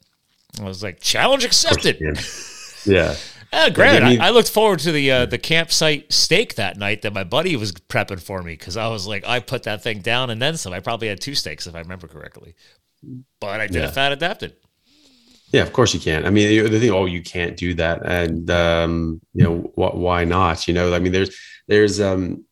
Speaker 1: I was like, challenge accepted.
Speaker 2: Yeah.
Speaker 1: Uh, granted, I, mean, I, I, looked forward to the uh, the campsite steak that night that my buddy was prepping for me because I was like, I put that thing down and then some. I probably had two steaks if I remember correctly, but I did yeah. a fat adapted.
Speaker 2: Yeah, of course you can. I mean, the thing, oh, you can't do that, and um, you know wh- why not? You know, I mean, there's there's um,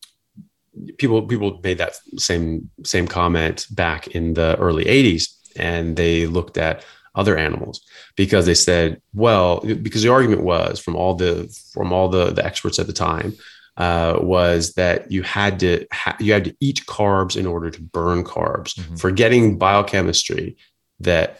Speaker 2: people people made that same same comment back in the early '80s, and they looked at other animals because they said, well, because the argument was from all the from all the the experts at the time uh, was that you had to ha- you had to eat carbs in order to burn carbs, mm-hmm. forgetting biochemistry that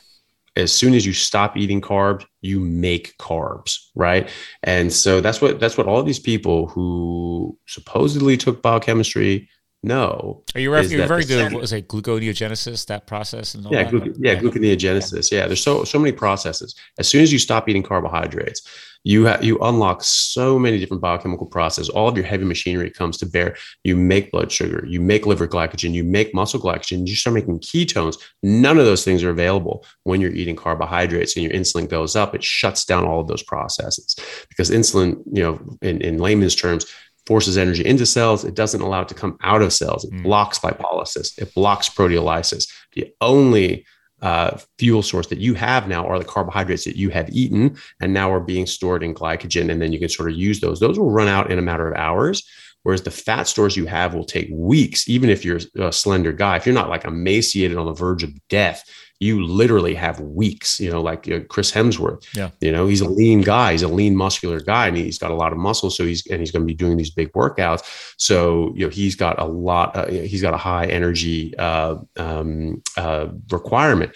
Speaker 2: as soon as you stop eating carbs you make carbs right and so that's what that's what all these people who supposedly took biochemistry no.
Speaker 1: Are you referring to what was it gluconeogenesis that process and
Speaker 2: yeah,
Speaker 1: that?
Speaker 2: yeah, gluconeogenesis. Yeah, there's so so many processes. As soon as you stop eating carbohydrates, you ha- you unlock so many different biochemical processes. All of your heavy machinery comes to bear. You make blood sugar, you make liver glycogen, you make muscle glycogen. You start making ketones. None of those things are available when you're eating carbohydrates and your insulin goes up. It shuts down all of those processes because insulin, you know, in, in layman's terms, forces energy into cells. It doesn't allow it to come out of cells. It mm. blocks lipolysis. It blocks proteolysis. The only uh, fuel source that you have now are the carbohydrates that you have eaten and now are being stored in glycogen. And then you can sort of use those. Those will run out in a matter of hours. Whereas the fat stores you have will take weeks, even if you're a slender guy. If you're not like emaciated on the verge of death, you literally have weeks, you know, like uh, Chris Hemsworth.
Speaker 1: Yeah.
Speaker 2: You know, he's a lean guy. He's a lean, muscular guy, and he's got a lot of muscle. So he's and he's going to be doing these big workouts. So you know, he's got a lot. Uh, he's got a high energy uh, um, uh, requirement.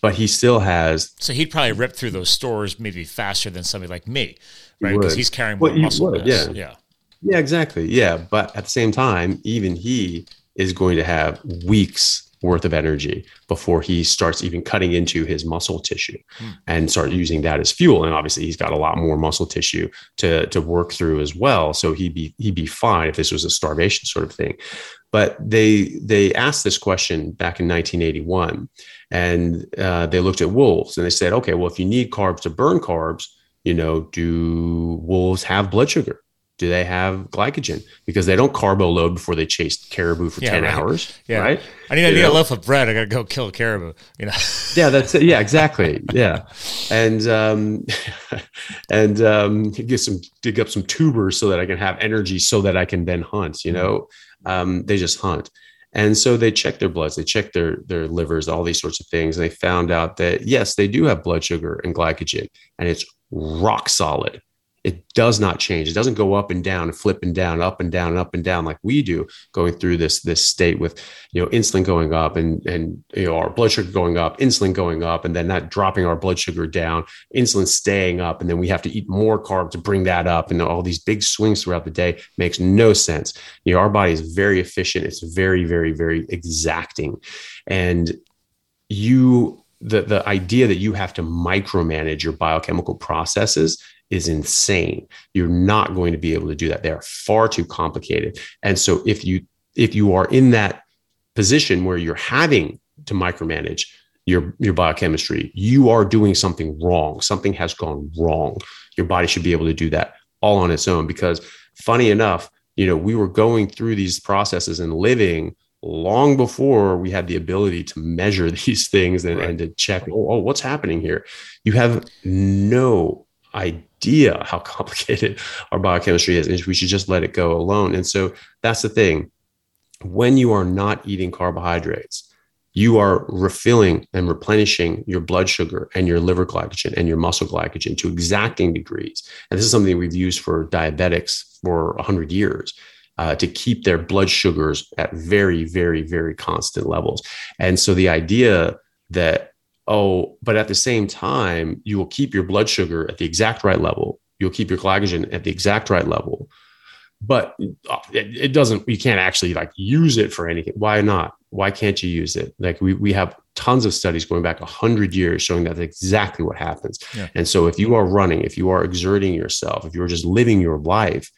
Speaker 2: But he still has.
Speaker 1: So he'd probably rip through those stores maybe faster than somebody like me, right? Because he's carrying more well, muscle. Would,
Speaker 2: yeah.
Speaker 1: Yeah.
Speaker 2: Yeah, exactly. Yeah. But at the same time, even he is going to have weeks worth of energy before he starts even cutting into his muscle tissue mm. and start using that as fuel. And obviously he's got a lot more muscle tissue to, to work through as well. So he'd be he'd be fine if this was a starvation sort of thing. But they they asked this question back in 1981, and uh, they looked at wolves and they said, okay, well if you need carbs to burn carbs, you know, do wolves have blood sugar? Do they have glycogen? Because they don't carbo load before they chase caribou for yeah, 10 right. hours. Yeah. Right.
Speaker 1: I need, I need a loaf of bread. I got to go kill a caribou, you know?
Speaker 2: yeah, that's it. Yeah, exactly. Yeah. And, um, and, um, get some, dig up some tubers so that I can have energy so that I can then hunt, you know? Um, they just hunt. And so they checked their bloods, they checked their their livers, all these sorts of things. And they found out that yes, they do have blood sugar and glycogen, and it's rock solid it does not change. It doesn't go up and down and flip and down, up and down and up and down like we do going through this this state with you know insulin going up and and you know our blood sugar going up, insulin going up, and then not dropping our blood sugar down, insulin staying up, and then we have to eat more carb to bring that up, and all these big swings throughout the day makes no sense. You know, our body is very efficient. It's very, very, very exacting, and you the the idea that you have to micromanage your biochemical processes is insane. You're not going to be able to do that. They are far too complicated. And so if you if you are in that position where you're having to micromanage your your biochemistry, you are doing something wrong. Something has gone wrong. Your body should be able to do that all on its own because funny enough, you know, we were going through these processes and living long before we had the ability to measure these things and, right. and to check, oh, oh, what's happening here? You have no idea idea how complicated our biochemistry is, and we should just let it go alone. And so that's the thing. When you are not eating carbohydrates, you are refilling and replenishing your blood sugar and your liver glycogen and your muscle glycogen to exacting degrees. And this is something we've used for diabetics for 100 years. Uh, to keep their blood sugars at very, very, very constant levels. And so the idea that, oh, but at the same time, you will keep your blood sugar at the exact right level, you'll keep your glycogen at the exact right level, but uh, it, it, doesn't you can't actually like use it for anything. Why not? Why can't you use it? Like we, we have tons of studies going back 100 years showing that's exactly what happens. Yeah. and so if you are running if you are exerting yourself if you're just living your life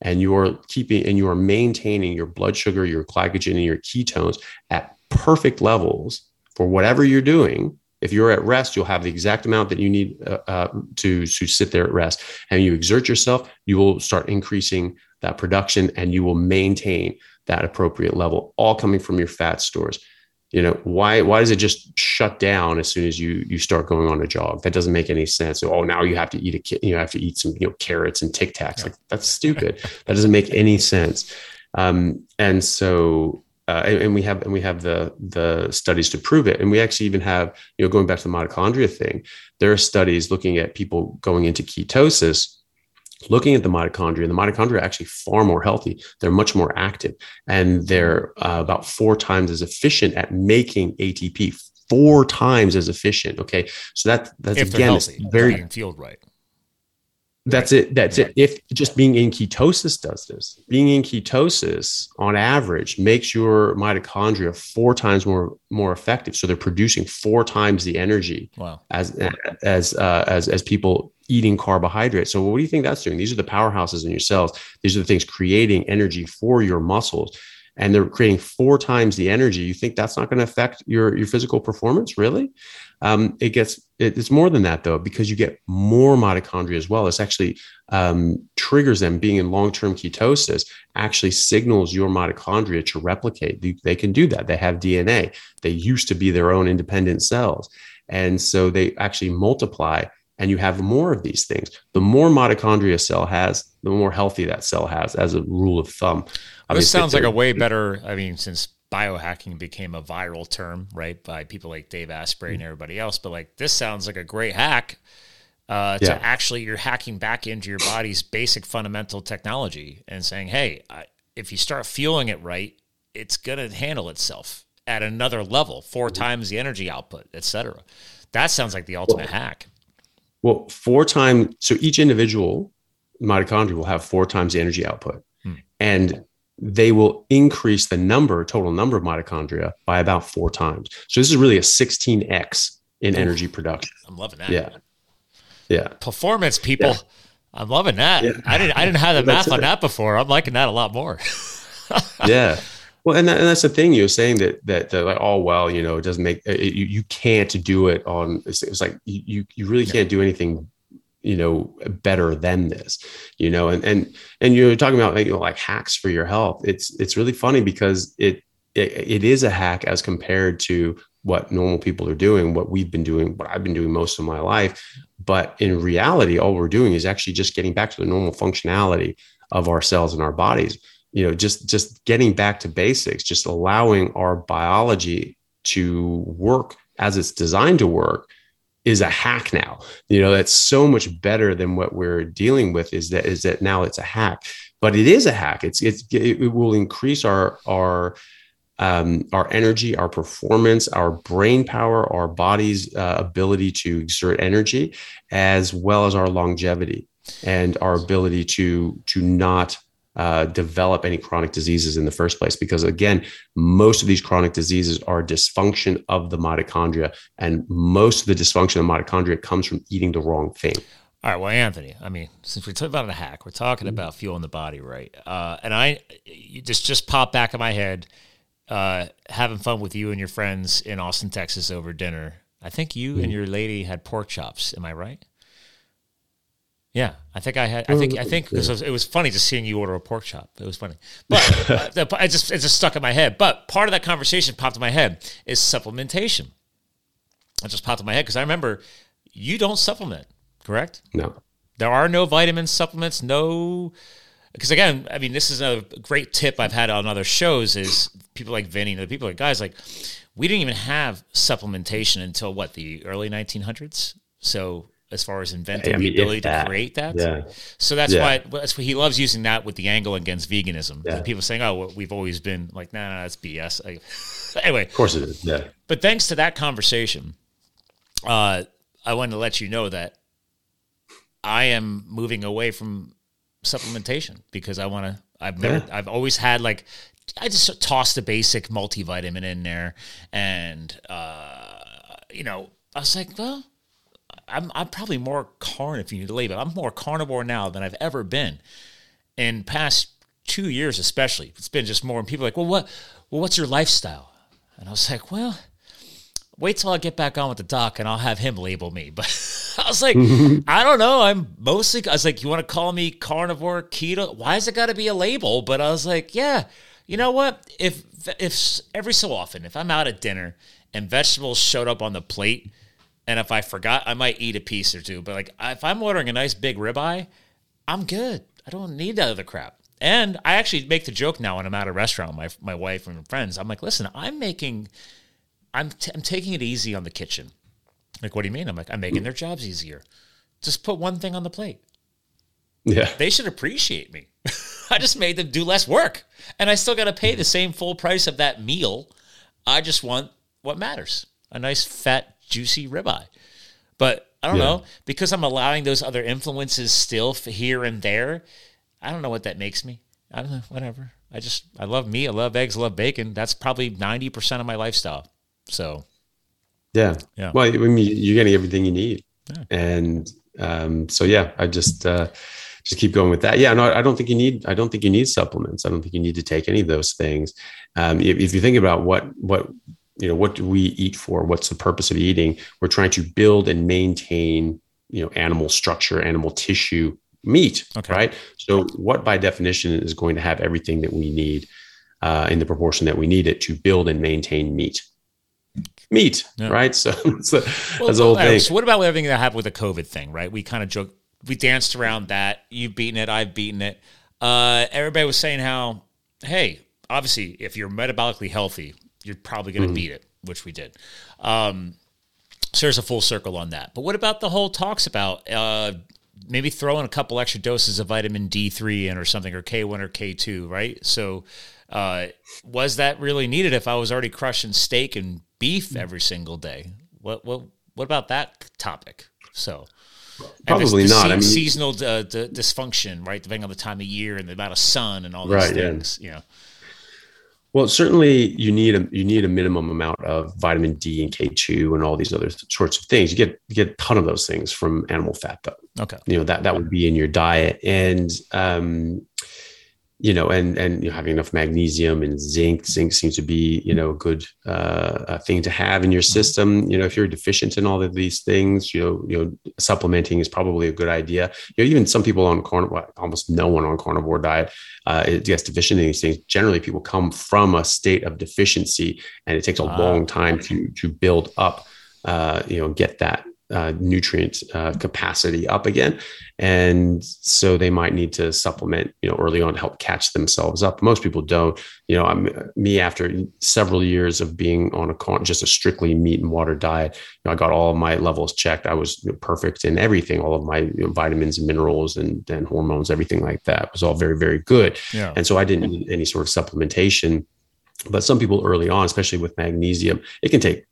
Speaker 2: and you are keeping and you are maintaining your blood sugar your glycogen and your ketones at perfect levels for whatever you're doing if you're at rest, you'll have the exact amount that you need uh, uh, to, to sit there at rest. And you exert yourself, you will start increasing that production and you will maintain that appropriate level, all coming from your fat stores. You know, why why does it just shut down as soon as you you start going on a jog? That doesn't make any sense. So, oh, now you have to eat a you have to eat some you know carrots and Tic Tacs. Like that's stupid. that doesn't make any sense. Um, and so uh, and, and, we have and we have the the studies to prove it. And we actually even have you know going back to the mitochondria thing there are studies looking at people going into ketosis looking at the mitochondria And the mitochondria are actually far more healthy. They're much more active and they're uh, about four times as efficient at making atp four times as efficient okay? So that that's
Speaker 1: if
Speaker 2: again
Speaker 1: very field right
Speaker 2: that's it. That's it. If just being in ketosis does this, being in ketosis on average makes your mitochondria four times more more effective. So they're producing four times the energy
Speaker 1: wow.
Speaker 2: as as uh, as as people eating carbohydrates. So what do you think that's doing? These are the powerhouses in your cells. These are the things creating energy for your muscles, and they're creating four times the energy. You think that's not going to affect your your physical performance? Really? Um, it gets it's more than that though because you get more mitochondria as well. This actually um, triggers them. Being in long term ketosis actually signals your mitochondria to replicate. They, they can do that. They have DNA. They used to be their own independent cells, and so they actually multiply. And you have more of these things. The more mitochondria a cell has, the more healthy that cell has, as a rule of thumb.
Speaker 1: This sounds like a way better. I mean, since biohacking became a viral term, right, by people like Dave Asprey and mm. everybody else. But like this sounds like a great hack uh, yeah. to actually you're hacking back into your body's basic fundamental technology and saying, hey, I, if you start fueling it right, it's gonna handle itself at another level, 4 mm-hmm. times the energy output, etc. That sounds like the ultimate well, hack.
Speaker 2: Well, four times. So each individual mitochondria will have four times the energy output, hmm. and they will increase the number, total number of mitochondria by about four times. So this is really a 16x in energy production.
Speaker 1: I'm loving that.
Speaker 2: Yeah. Yeah.
Speaker 1: Performance people. Yeah. I'm loving that. Yeah. I didn't I didn't have the math on that before. I'm liking that a lot more.
Speaker 2: yeah. Well, and, that, and that's the thing you're saying that that, that like oh well you know it doesn't make it, you, you can't do it on it's, it's like you you really can't do anything you know better than this you know? And and and you're talking about you know, like hacks for your health. It's it's really funny because it, it it is a hack as compared to what normal people are doing what we've been doing what i've been doing most of my life. But in reality all we're doing is actually just getting back to the normal functionality of our cells and our bodies. You know just just getting back to basics just allowing our biology to work as it's designed to work is a hack now. You know, that's so much better than what we're dealing with is that is that now it's a hack. But it is a hack. It's it's it will increase our our um, our energy, our performance, our brain power, our body's uh, ability to exert energy, as well as our longevity and our ability to to not uh, develop any chronic diseases in the first place. Because again, most of these chronic diseases are dysfunction of the mitochondria, and most of the dysfunction of mitochondria comes from eating the wrong thing.
Speaker 1: All right, well, Anthony, I mean, since we're talking about a hack, we're talking mm-hmm. about fueling the body, right? Uh, and I you just just popped back in my head, uh, having fun with you and your friends in Austin, Texas over dinner. I think you mm-hmm. and your lady had pork chops. Am I right? Yeah, I think I had. I think. I think because it was funny just seeing you order a pork chop. It was funny, but uh, I just it just stuck in my head. But part of that conversation popped in my head is supplementation. It just popped in my head because I remember you don't supplement, correct?
Speaker 2: No,
Speaker 1: There are no vitamin supplements, no because again, I mean, this is a great tip I've had on other shows is people like Vinnie, and the people like guys like we didn't even have supplementation until what the early 1900s. So as far as inventing I mean, the ability to create that,
Speaker 2: yeah.
Speaker 1: so that's yeah. why that's why he loves using that with the angle against veganism. Yeah. People saying, "Oh, well, we've always been like, nah, nah that's BS." I, anyway,
Speaker 2: of course it is. Yeah.
Speaker 1: But thanks to that conversation, uh, I wanted to let you know that I am moving away from supplementation because I want to. I've never. I've always had like. I just tossed a basic multivitamin in there, and uh, you know, I was like, well, I'm I'm probably more carn if you need to label. I'm more carnivore now than I've ever been. In past two years, especially, it's been just more. And people are like, well, what, well, what's your lifestyle? And I was like, well, wait till I get back on with the doc and I'll have him label me. But I was like, I don't know. I'm mostly, I was like, you want to call me carnivore, keto? Why has it got to be a label? But I was like, yeah, you know what? If, if every so often, if I'm out at dinner and vegetables showed up on the plate, and if I forgot, I might eat a piece or two. But like, if I'm ordering a nice big ribeye, I'm good. I don't need that other crap. And I actually make the joke now when I'm at a restaurant, my my wife and friends. I'm like, listen, I'm making I'm, t- I'm taking it easy on the kitchen. Like, what do you mean? I'm like, I'm making their jobs easier. Just put one thing on the plate.
Speaker 2: Yeah.
Speaker 1: They should appreciate me. I just made them do less work. And I still got to pay the same full price of that meal. I just want what matters a nice, fat, juicy ribeye. But I don't yeah. know, because I'm allowing those other influences still here and there, I don't know what that makes me. I don't know, whatever. I just, I love meat. I love eggs. I love bacon. That's probably 90% of my lifestyle. So,
Speaker 2: yeah, yeah. Well, I mean, you're getting everything you need, yeah. and um, so yeah, I just uh, just keep going with that. Yeah, no, I don't think you need. I don't think you need supplements. I don't think you need to take any of those things. Um, if, if you think about what what you know, what do we eat for? What's the purpose of eating? We're trying to build and maintain, you know, animal structure, animal tissue, meat, okay. right? So, what by definition is going to have everything that we need uh, in the proportion that we need it to build and maintain meat? meat, yeah. right? So, so well, that's the whole thing.
Speaker 1: So what about everything that happened with the COVID thing, right? We kind of joke, we danced around that. You've beaten it, I've beaten it. Uh, everybody was saying how, hey, obviously, if you're metabolically healthy, you're probably going to mm-hmm. beat it, which we did. Um, so there's a full circle on that. But what about the whole talks about uh, maybe throwing a couple extra doses of vitamin D3 in or something, or K1 or K2, right? So uh, was that really needed if I was already crushing steak and beef every single day? What what what about that topic? So
Speaker 2: probably not. I mean,
Speaker 1: seasonal uh, d- dysfunction, right? Depending on the time of year and the amount of sun and all these right, things. Yeah.
Speaker 2: Well, certainly you need a you need a minimum amount of vitamin D and K two and all these other sorts of things. You get you get a ton of those things from animal fat, though.
Speaker 1: Okay.
Speaker 2: You know that that would be in your diet, and um, you know, and and you know, having enough magnesium and zinc. Zinc seems to be you know a good uh, thing to have in your mm-hmm. system. You know, if you're deficient in all of these things, you know, you know, supplementing is probably a good idea. You know, even some people on carnivore, almost no one on carnivore diet uh, gets deficient in these things. Generally, people come from a state of deficiency, and it takes a long time to to build up. Uh, you know, get that uh, nutrient uh, capacity up again. And so they might need to supplement, you know, early on to help catch themselves up. Most people don't. You know, I'm, me after several years of being on a just a strictly meat and water diet, you know, I got all of my levels checked. I was perfect in everything, all of my you know, vitamins and minerals and, and hormones, everything like that was all very, very good. Yeah. And so I didn't need any sort of supplementation. But some people early on, especially with magnesium, it can take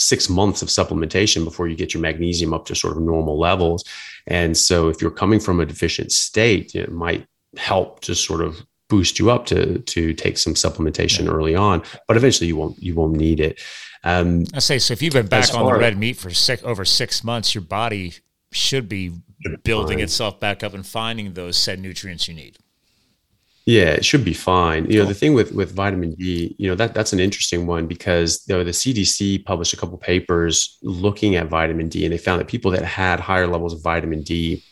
Speaker 2: six months of supplementation before you get your magnesium up to sort of normal levels. And so if you're coming from a deficient state, it might help to sort of boost you up to to take some supplementation yeah. early on, but eventually you won't you won't need it. Um,
Speaker 1: I say so. If you've been back on the red meat for six, over six months, your body should be building itself back up and finding those said nutrients you need.
Speaker 2: Yeah, it should be fine. You know, the thing with with vitamin D, you know, that that's an interesting one because you know, the CDC published a couple papers looking at vitamin D, and they found that people that had higher levels of vitamin D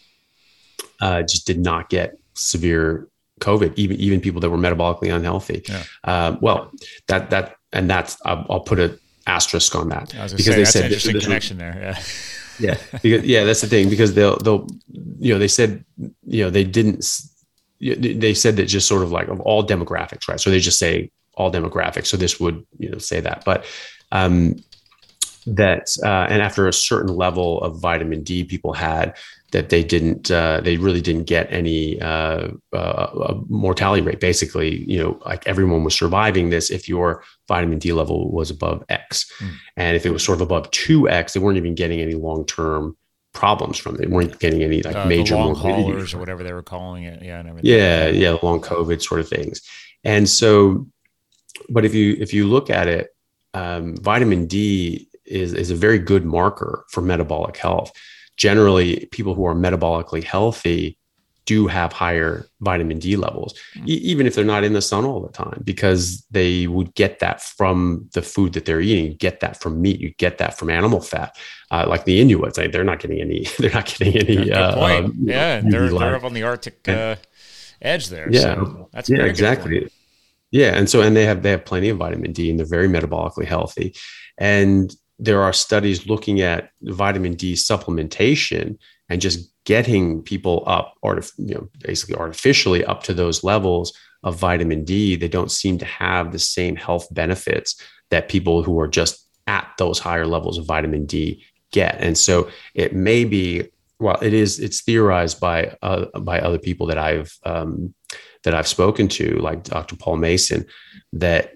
Speaker 2: uh, just did not get severe COVID, even even people that were metabolically unhealthy. Yeah. Um, well, that that and that's I'll, I'll, put an asterisk on that
Speaker 1: because say, they said interesting this, connection there. Yeah.
Speaker 2: yeah, because, yeah, that's the thing because they'll they'll you know they said you know they didn't they said that just sort of like of all demographics, right? So they just say all demographics. So this would you know say that, but um, that uh, and after a certain level of vitamin D people had that they didn't uh, they really didn't get any uh, uh, mortality rate basically you know like everyone was surviving this if your vitamin D level was above X mm. and if it was sort of above 2X they weren't even getting any long-term problems from it. They weren't getting any like uh, major
Speaker 1: long haulers or whatever they were calling it yeah and
Speaker 2: everything. yeah yeah long COVID sort of things and so but if you if you look at it um, vitamin D is, is a very good marker for metabolic health. Generally, people who are metabolically healthy do have higher vitamin D levels, mm-hmm. e- even if they're not in the sun all the time, because they would get that from the food that they're eating. You get that from meat. You get that from animal fat, uh, like the Inuits. Like, they're not getting any. They're not getting any.
Speaker 1: Uh, point. Um, yeah, know, they're, they're up on the Arctic uh, edge there.
Speaker 2: Yeah, so that's yeah, exactly. Yeah, and so and they have they have plenty of vitamin D, and they're very metabolically healthy, and there are studies looking at vitamin D supplementation and just getting people up, or you know, basically artificially up to those levels of vitamin D. They don't seem to have the same health benefits that people who are just at those higher levels of vitamin D get. And so it may be, well, it is, it's theorized by uh, by other people that I've um, that I've spoken to, like Dr. Paul Mason, that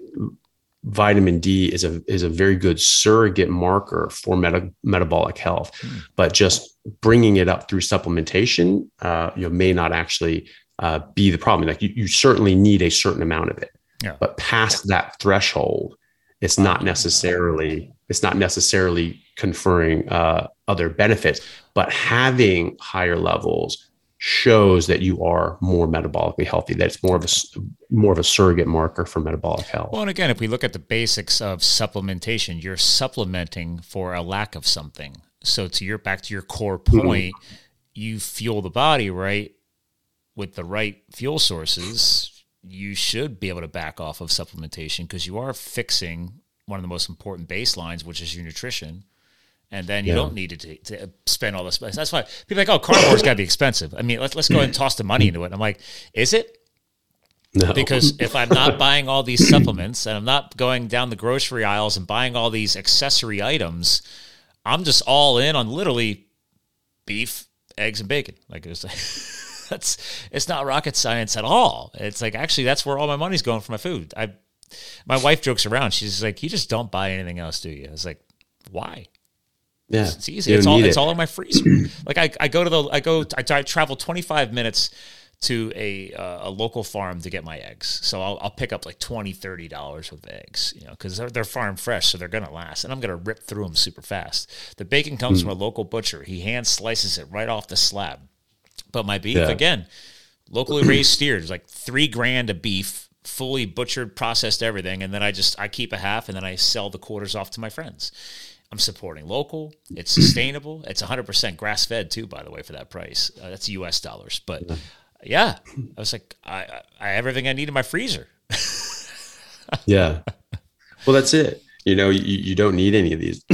Speaker 2: vitamin D is a is a very good surrogate marker for meta, metabolic health, mm. but just bringing it up through supplementation, uh, you know, may not actually uh, be the problem. Like you, you certainly need a certain amount of it, yeah. but past that threshold, it's not necessarily it's not necessarily conferring uh, other benefits, but having higher levels shows that you are more metabolically healthy. That it's more of a more of a surrogate marker for metabolic health.
Speaker 1: Well, and again, if we look at the basics of supplementation, you're supplementing for a lack of something. So to your back to your core mm-hmm. point, mm-hmm. you fuel the body right with the right fuel sources. You should be able to back off of supplementation because you are fixing one of the most important baselines, which is your nutrition and then you yeah. don't need to, to, spend all this. money. That's why people are like, oh, carnivore's got to be expensive. I mean, let's let's go and toss the money into it. I'm like, is it? No. Because if I'm not buying all these supplements and I'm not going down the grocery aisles and buying all these accessory items, I'm just all in on literally beef, eggs, and bacon. Like it's that's it's not rocket science at all. It's like actually that's where all my money's going for my food. I my wife jokes around. She's like, "You just don't buy anything else, do you?" I was like, "Why?"
Speaker 2: Yeah,
Speaker 1: it's easy. It's all it's all in my freezer. like I, I go to the I go I, I travel 25 minutes to a uh, a local farm to get my eggs. So I'll, I'll pick up like 20 30 dollars with eggs, you know, because they're, they're farm fresh, so they're gonna last, and I'm gonna rip through them super fast. The bacon comes mm. from a local butcher. He hand slices it right off the slab. But my beef yeah. again, locally raised steers, like three grand a beef, fully butchered, processed everything, and then I just I keep a half, and then I sell the quarters off to my friends. I'm supporting local. It's sustainable. It's 100% grass fed too, by the way, for that price. Uh, that's U.S. dollars. But yeah, I was like, I, I have everything I need in my freezer.
Speaker 2: yeah. Well, that's it. You know, you, you don't need any of these.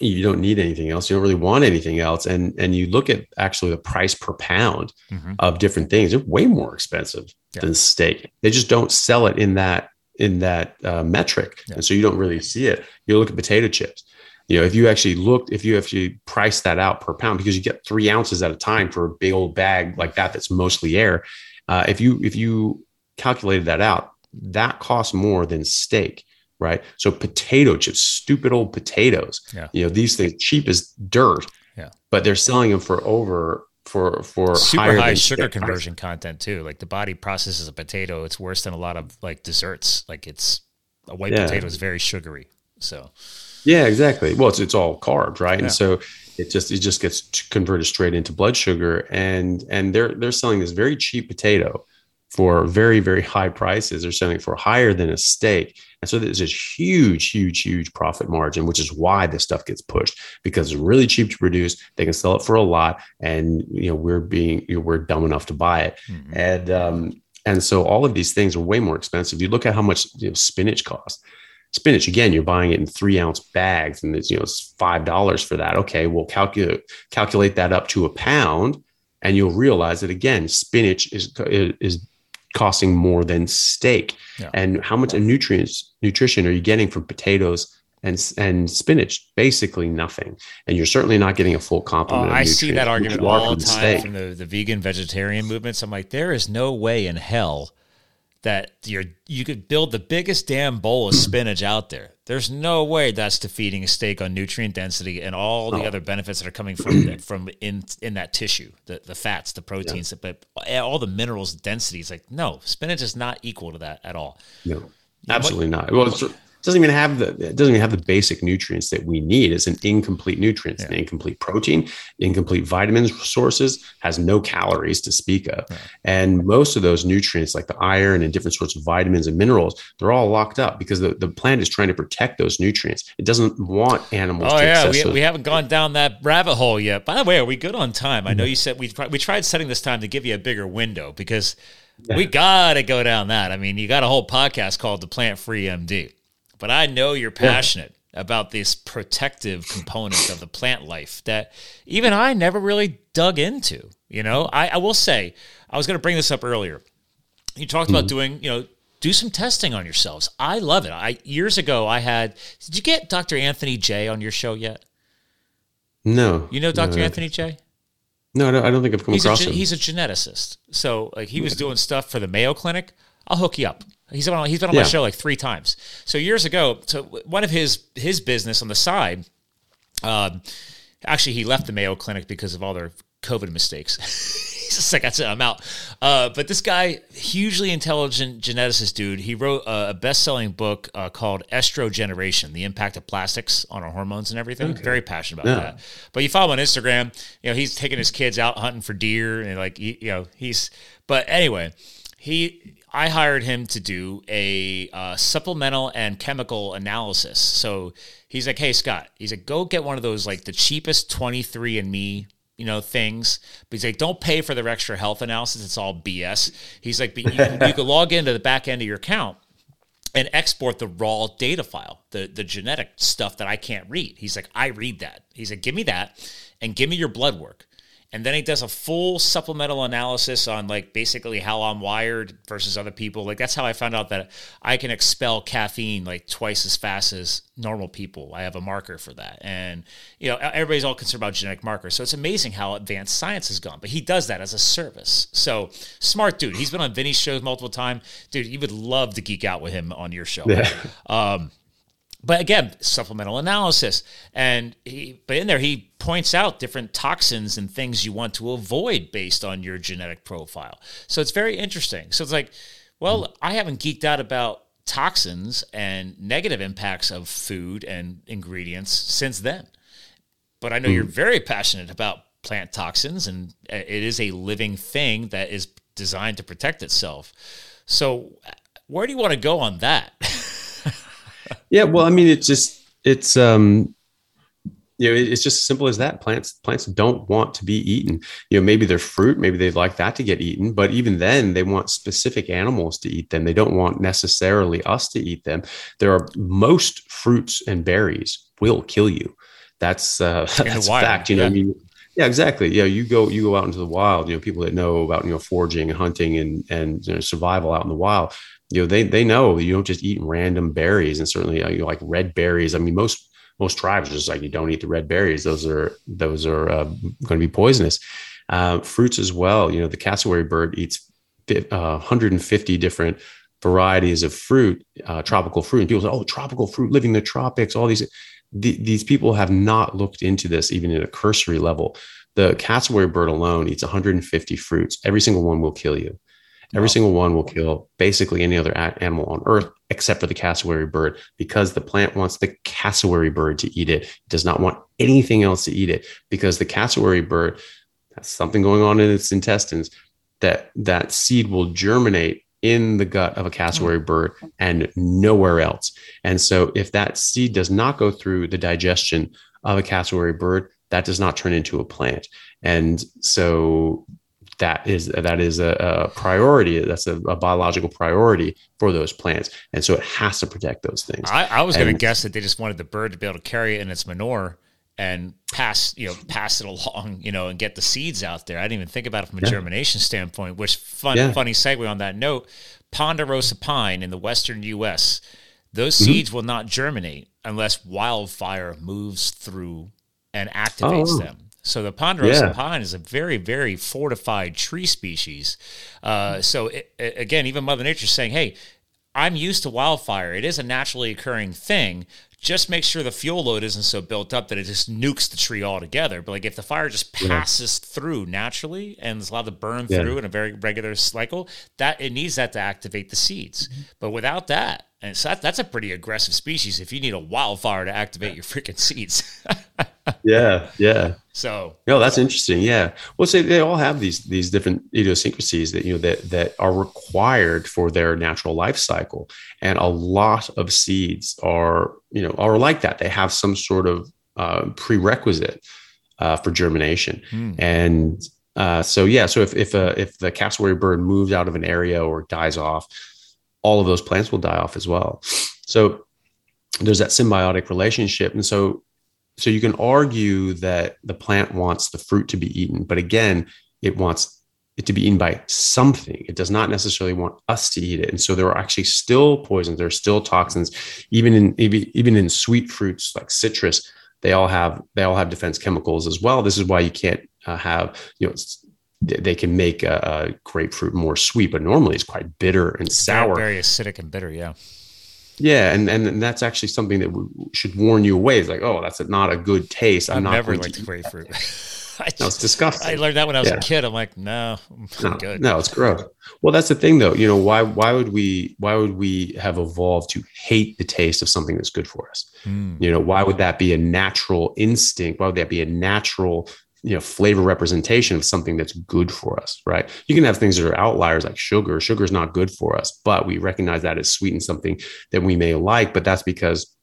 Speaker 2: you don't need anything else. You don't really want anything else. And and you look at actually the price per pound mm-hmm. of different things. They're way more expensive yeah. than steak. They just don't sell it in that in that uh, metric, yeah. and so you don't really see it. You look at potato chips. You know, if you actually looked, if you actually priced that out per pound, because you get three ounces at a time for a big old bag like that, that's mostly air. Uh, if you if you calculated that out, that costs more than steak, right? So potato chips, stupid old potatoes. Yeah. You know, these things cheap as dirt. Yeah. But they're selling them for over for for
Speaker 1: super high sugar conversion content too. Like the body processes a potato, it's worse than a lot of like desserts. Like it's a white yeah. potato is very sugary. So
Speaker 2: yeah, exactly. Well, it's it's all carbs, right? Yeah. And so it just it just gets converted straight into blood sugar, and and they're they're selling this very cheap potato for very very high prices. They're selling for higher than a steak, and so there's this huge, huge, huge profit margin, which is why this stuff gets pushed because it's really cheap to produce. They can sell it for a lot, and you know we're being you know, we're dumb enough to buy it, mm-hmm. and um, and so all of these things are way more expensive. You look at how much you know, spinach costs. Spinach again you're buying it in three ounce bags and it's you know it's five dollars for that. Okay we'll calculate calculate that up to a pound and you'll realize that again spinach is is costing more than steak. Yeah. and how much nutrients nutrition are you getting from potatoes and and spinach? Basically nothing. And you're certainly not getting a full complement
Speaker 1: oh, i see that argument all the time from the, the vegan vegetarian movements. I'm like there is no way in hell that you're you could build the biggest damn bowl of spinach out there. There's no way that's defeating a steak on nutrient density and all the oh. other benefits that are coming from that, from in in that tissue, the the fats, the proteins, yeah. but all the minerals densities. Like no, spinach is not equal to that at all.
Speaker 2: No, absolutely not. Well, doesn't even have the it doesn't even have the basic nutrients that we need. It's an incomplete nutrients, yeah. an incomplete protein, incomplete vitamins sources, has no calories to speak of. Yeah. And most of those nutrients, like the iron and different sorts of vitamins and minerals, they're all locked up because the, the plant is trying to protect those nutrients. It doesn't want animals.
Speaker 1: Oh yeah, we, we haven't gone down that rabbit hole yet. By the way, are we good on time? I know you said we we tried setting this time to give you a bigger window because. Yeah. We got to go down that. I mean, you got a whole podcast called The Plant Free MD but I know you're passionate yeah. about this protective component of the plant life that even I never really dug into. You know, I, I will say, I was going to bring this up earlier. You talked mm-hmm. about doing, you know, do some testing on yourselves. I love it. I years ago I had. Did you get Dr. Anthony Jay on your show yet?
Speaker 2: No.
Speaker 1: You know Dr. No, Anthony Jay?
Speaker 2: No, no, I don't think I've come
Speaker 1: he's
Speaker 2: across
Speaker 1: a,
Speaker 2: him.
Speaker 1: He's a geneticist. So like he was doing stuff for the Mayo Clinic. I'll hook you up. He's been on, he's been on yeah. my show like three times. So years ago, so one of his his business on the side, um, actually he left the Mayo Clinic because of all their COVID mistakes. he's just like, that's it, I'm out. Uh, but this guy, hugely intelligent geneticist dude, he wrote a, best selling book uh, called Estrogeneration The Impact of Plastics on Our Hormones and Everything. Okay. Very passionate about yeah. that. But you follow him on Instagram, you know, he's taking his kids out hunting for deer and like, you know, he's, but anyway, he I hired him to do a uh, supplemental and chemical analysis. So he's like, "Hey Scott," he's like, "Go get one of those like the cheapest 23andMe you know things. But he's like don't pay for their extra health analysis. It's all bs he's like but you, can, you can log into the back end of your account and export the raw data file the the genetic stuff that i can't read. He's like i read that. He's like give me that and give me your blood work and then he does a full supplemental analysis on like basically how I'm wired versus other people. Like that's how I found out that I can expel caffeine like twice as fast as normal people. I have a marker for that. And you know, everybody's all concerned about genetic markers. So it's amazing how advanced science has gone. But he does that as a service. So smart dude. He's been on Vinnie's shows multiple times. Dude, you would love to geek out with him on your show. Yeah. Um, but again, supplemental analysis. And he, but in there, he points out different toxins and things you want to avoid based on your genetic profile. So it's very interesting. So it's like, well, I haven't geeked out about toxins and negative impacts of food and ingredients since then. But I know mm. you're very passionate about plant toxins, and it is a living thing that is designed to protect itself. So, where do you want to go on that?
Speaker 2: yeah, well, I mean, it's just it's um you know it's just as simple as that plants plants don't want to be eaten you know maybe they're fruit maybe they'd like that to get eaten but even then they want specific animals to eat them they don't want necessarily us to eat them there are most fruits and berries will kill you that's uh that's a fact you know yeah. I mean, yeah, exactly. Yeah, you go you go out into the wild. You know, people that know about you know foraging and hunting and and you know, survival out in the wild you know they they know you don't just eat random berries and certainly uh, you know, like red berries i mean most most tribes are just like you don't eat the red berries. Those are those are uh, going to be poisonous. Uh, fruits as well. You know the cassowary bird eats 150 uh, different varieties of fruit uh, tropical fruit. And people say oh tropical fruit living in the tropics all these the, these people have not looked into this even at a cursory level. The cassowary bird alone eats 150 fruits. Every single one will kill you Every single one will kill basically any other animal on earth except for the cassowary bird because the plant wants the cassowary bird to eat it. It does not want anything else to eat it because the cassowary bird has something going on in its intestines that that seed will germinate in the gut of a cassowary mm. bird and nowhere else. And so if that seed does not go through the digestion of a cassowary bird, that does not turn into a plant. And so that is that is a, a priority. That's a, a, biological priority for those plants, and so it has to protect those things.
Speaker 1: I, I was going to guess that they just wanted the bird to be able to carry it in its manure and pass you know pass it along you know and get the seeds out there. I didn't even think about it from a yeah. germination standpoint. Which fun yeah. funny segue on that note. Ponderosa pine in the western U.S. Those mm-hmm. seeds will not germinate unless wildfire moves through and activates oh. them. So the ponderosa yeah. pine is a very, very fortified tree species. Uh, so it, again, even Mother Nature is saying, "Hey, I'm used to wildfire. It is a naturally occurring thing. Just make sure the fuel load isn't so built up that it just nukes the tree altogether. But like if the fire just passes yeah. through naturally and is allowed to burn yeah. through in a very regular cycle, that it needs that to activate the seeds. Mm-hmm. But without that, and so that, that's a pretty aggressive species if you need a wildfire to activate your freaking seeds.
Speaker 2: yeah, yeah.
Speaker 1: So
Speaker 2: no, that's interesting. Yeah. Well, say they all have these these different idiosyncrasies that you know that that are required for their natural life cycle, and a lot of seeds are you know are like that. They have some sort of uh, prerequisite uh, for germination, hmm. and uh, so yeah. So if if a, if the cassowary bird moves out of an area or dies off, all of those plants will die off as well. So there's that symbiotic relationship, and so so you can argue that the plant wants the fruit to be eaten, but again, it wants it to be eaten by something. It does not necessarily want us to eat it. And so there are actually still poisons, there are still toxins, even in even in sweet fruits like citrus. They all have they all have defense chemicals as well. This is why you can't uh, have you know they can make a, a, grapefruit more sweet, but normally it's quite bitter and sour.
Speaker 1: Very, very acidic and bitter. Yeah.
Speaker 2: Yeah, and, and that's actually something that should warn you away. It's like, oh, that's not a good taste.
Speaker 1: I'm I've not never liked grapefruit.
Speaker 2: I just, no, it's disgusting.
Speaker 1: I learned that when I was yeah. a kid. I'm like, no, I'm
Speaker 2: no,
Speaker 1: good.
Speaker 2: No, it's gross. Well, that's the thing, though. You know, why why would we why would we have evolved to hate the taste of something that's good for us? Mm. You know, why would that be a natural instinct? Why would that be a natural you know flavor representation of something that's good for us right? You can have things that are outliers like sugar. Sugar is not good for us but we recognize that as sweet and something that we may like but that's because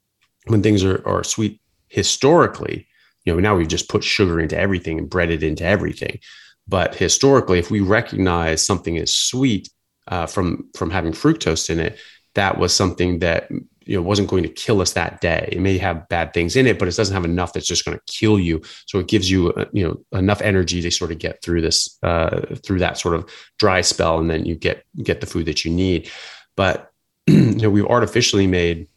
Speaker 2: when things are, are sweet historically you know now we've just put sugar into everything and bred it into everything. But historically if we recognize something as sweet uh, from from having fructose in it that was something that you know wasn't going to kill us that day. It may have bad things in it but it doesn't have enough that's just going to kill you. So it gives you uh, you know enough energy to sort of get through this uh, through that sort of dry spell and then you get get the food that you need. But you know we've artificially made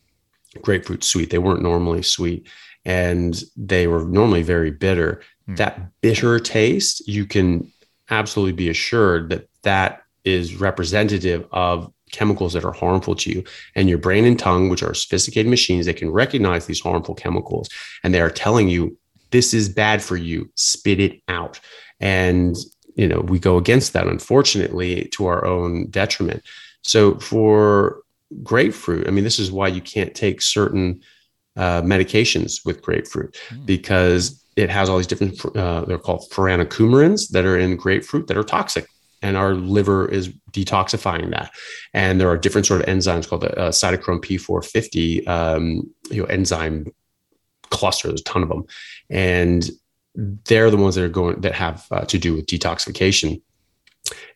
Speaker 2: grapefruit sweet. They weren't normally sweet and they were normally very bitter. Mm. that bitter taste you can absolutely be assured that that is representative of chemicals that are harmful to you. And your brain and tongue, which are sophisticated machines, they can recognize these harmful chemicals and they are telling you, this is bad for you, spit it out. And, you know, we go against that, unfortunately, to our own detriment. So for grapefruit, I mean, this is why you can't take certain uh, medications with grapefruit mm. because it has all these different, uh, they're called furanocoumarins that are in grapefruit that are toxic and our liver is detoxifying that. And there are different sort of enzymes called the uh, cytochrome P450 um, you know, enzyme cluster. There's a ton of them, and they're the ones that are going that have uh, to do with detoxification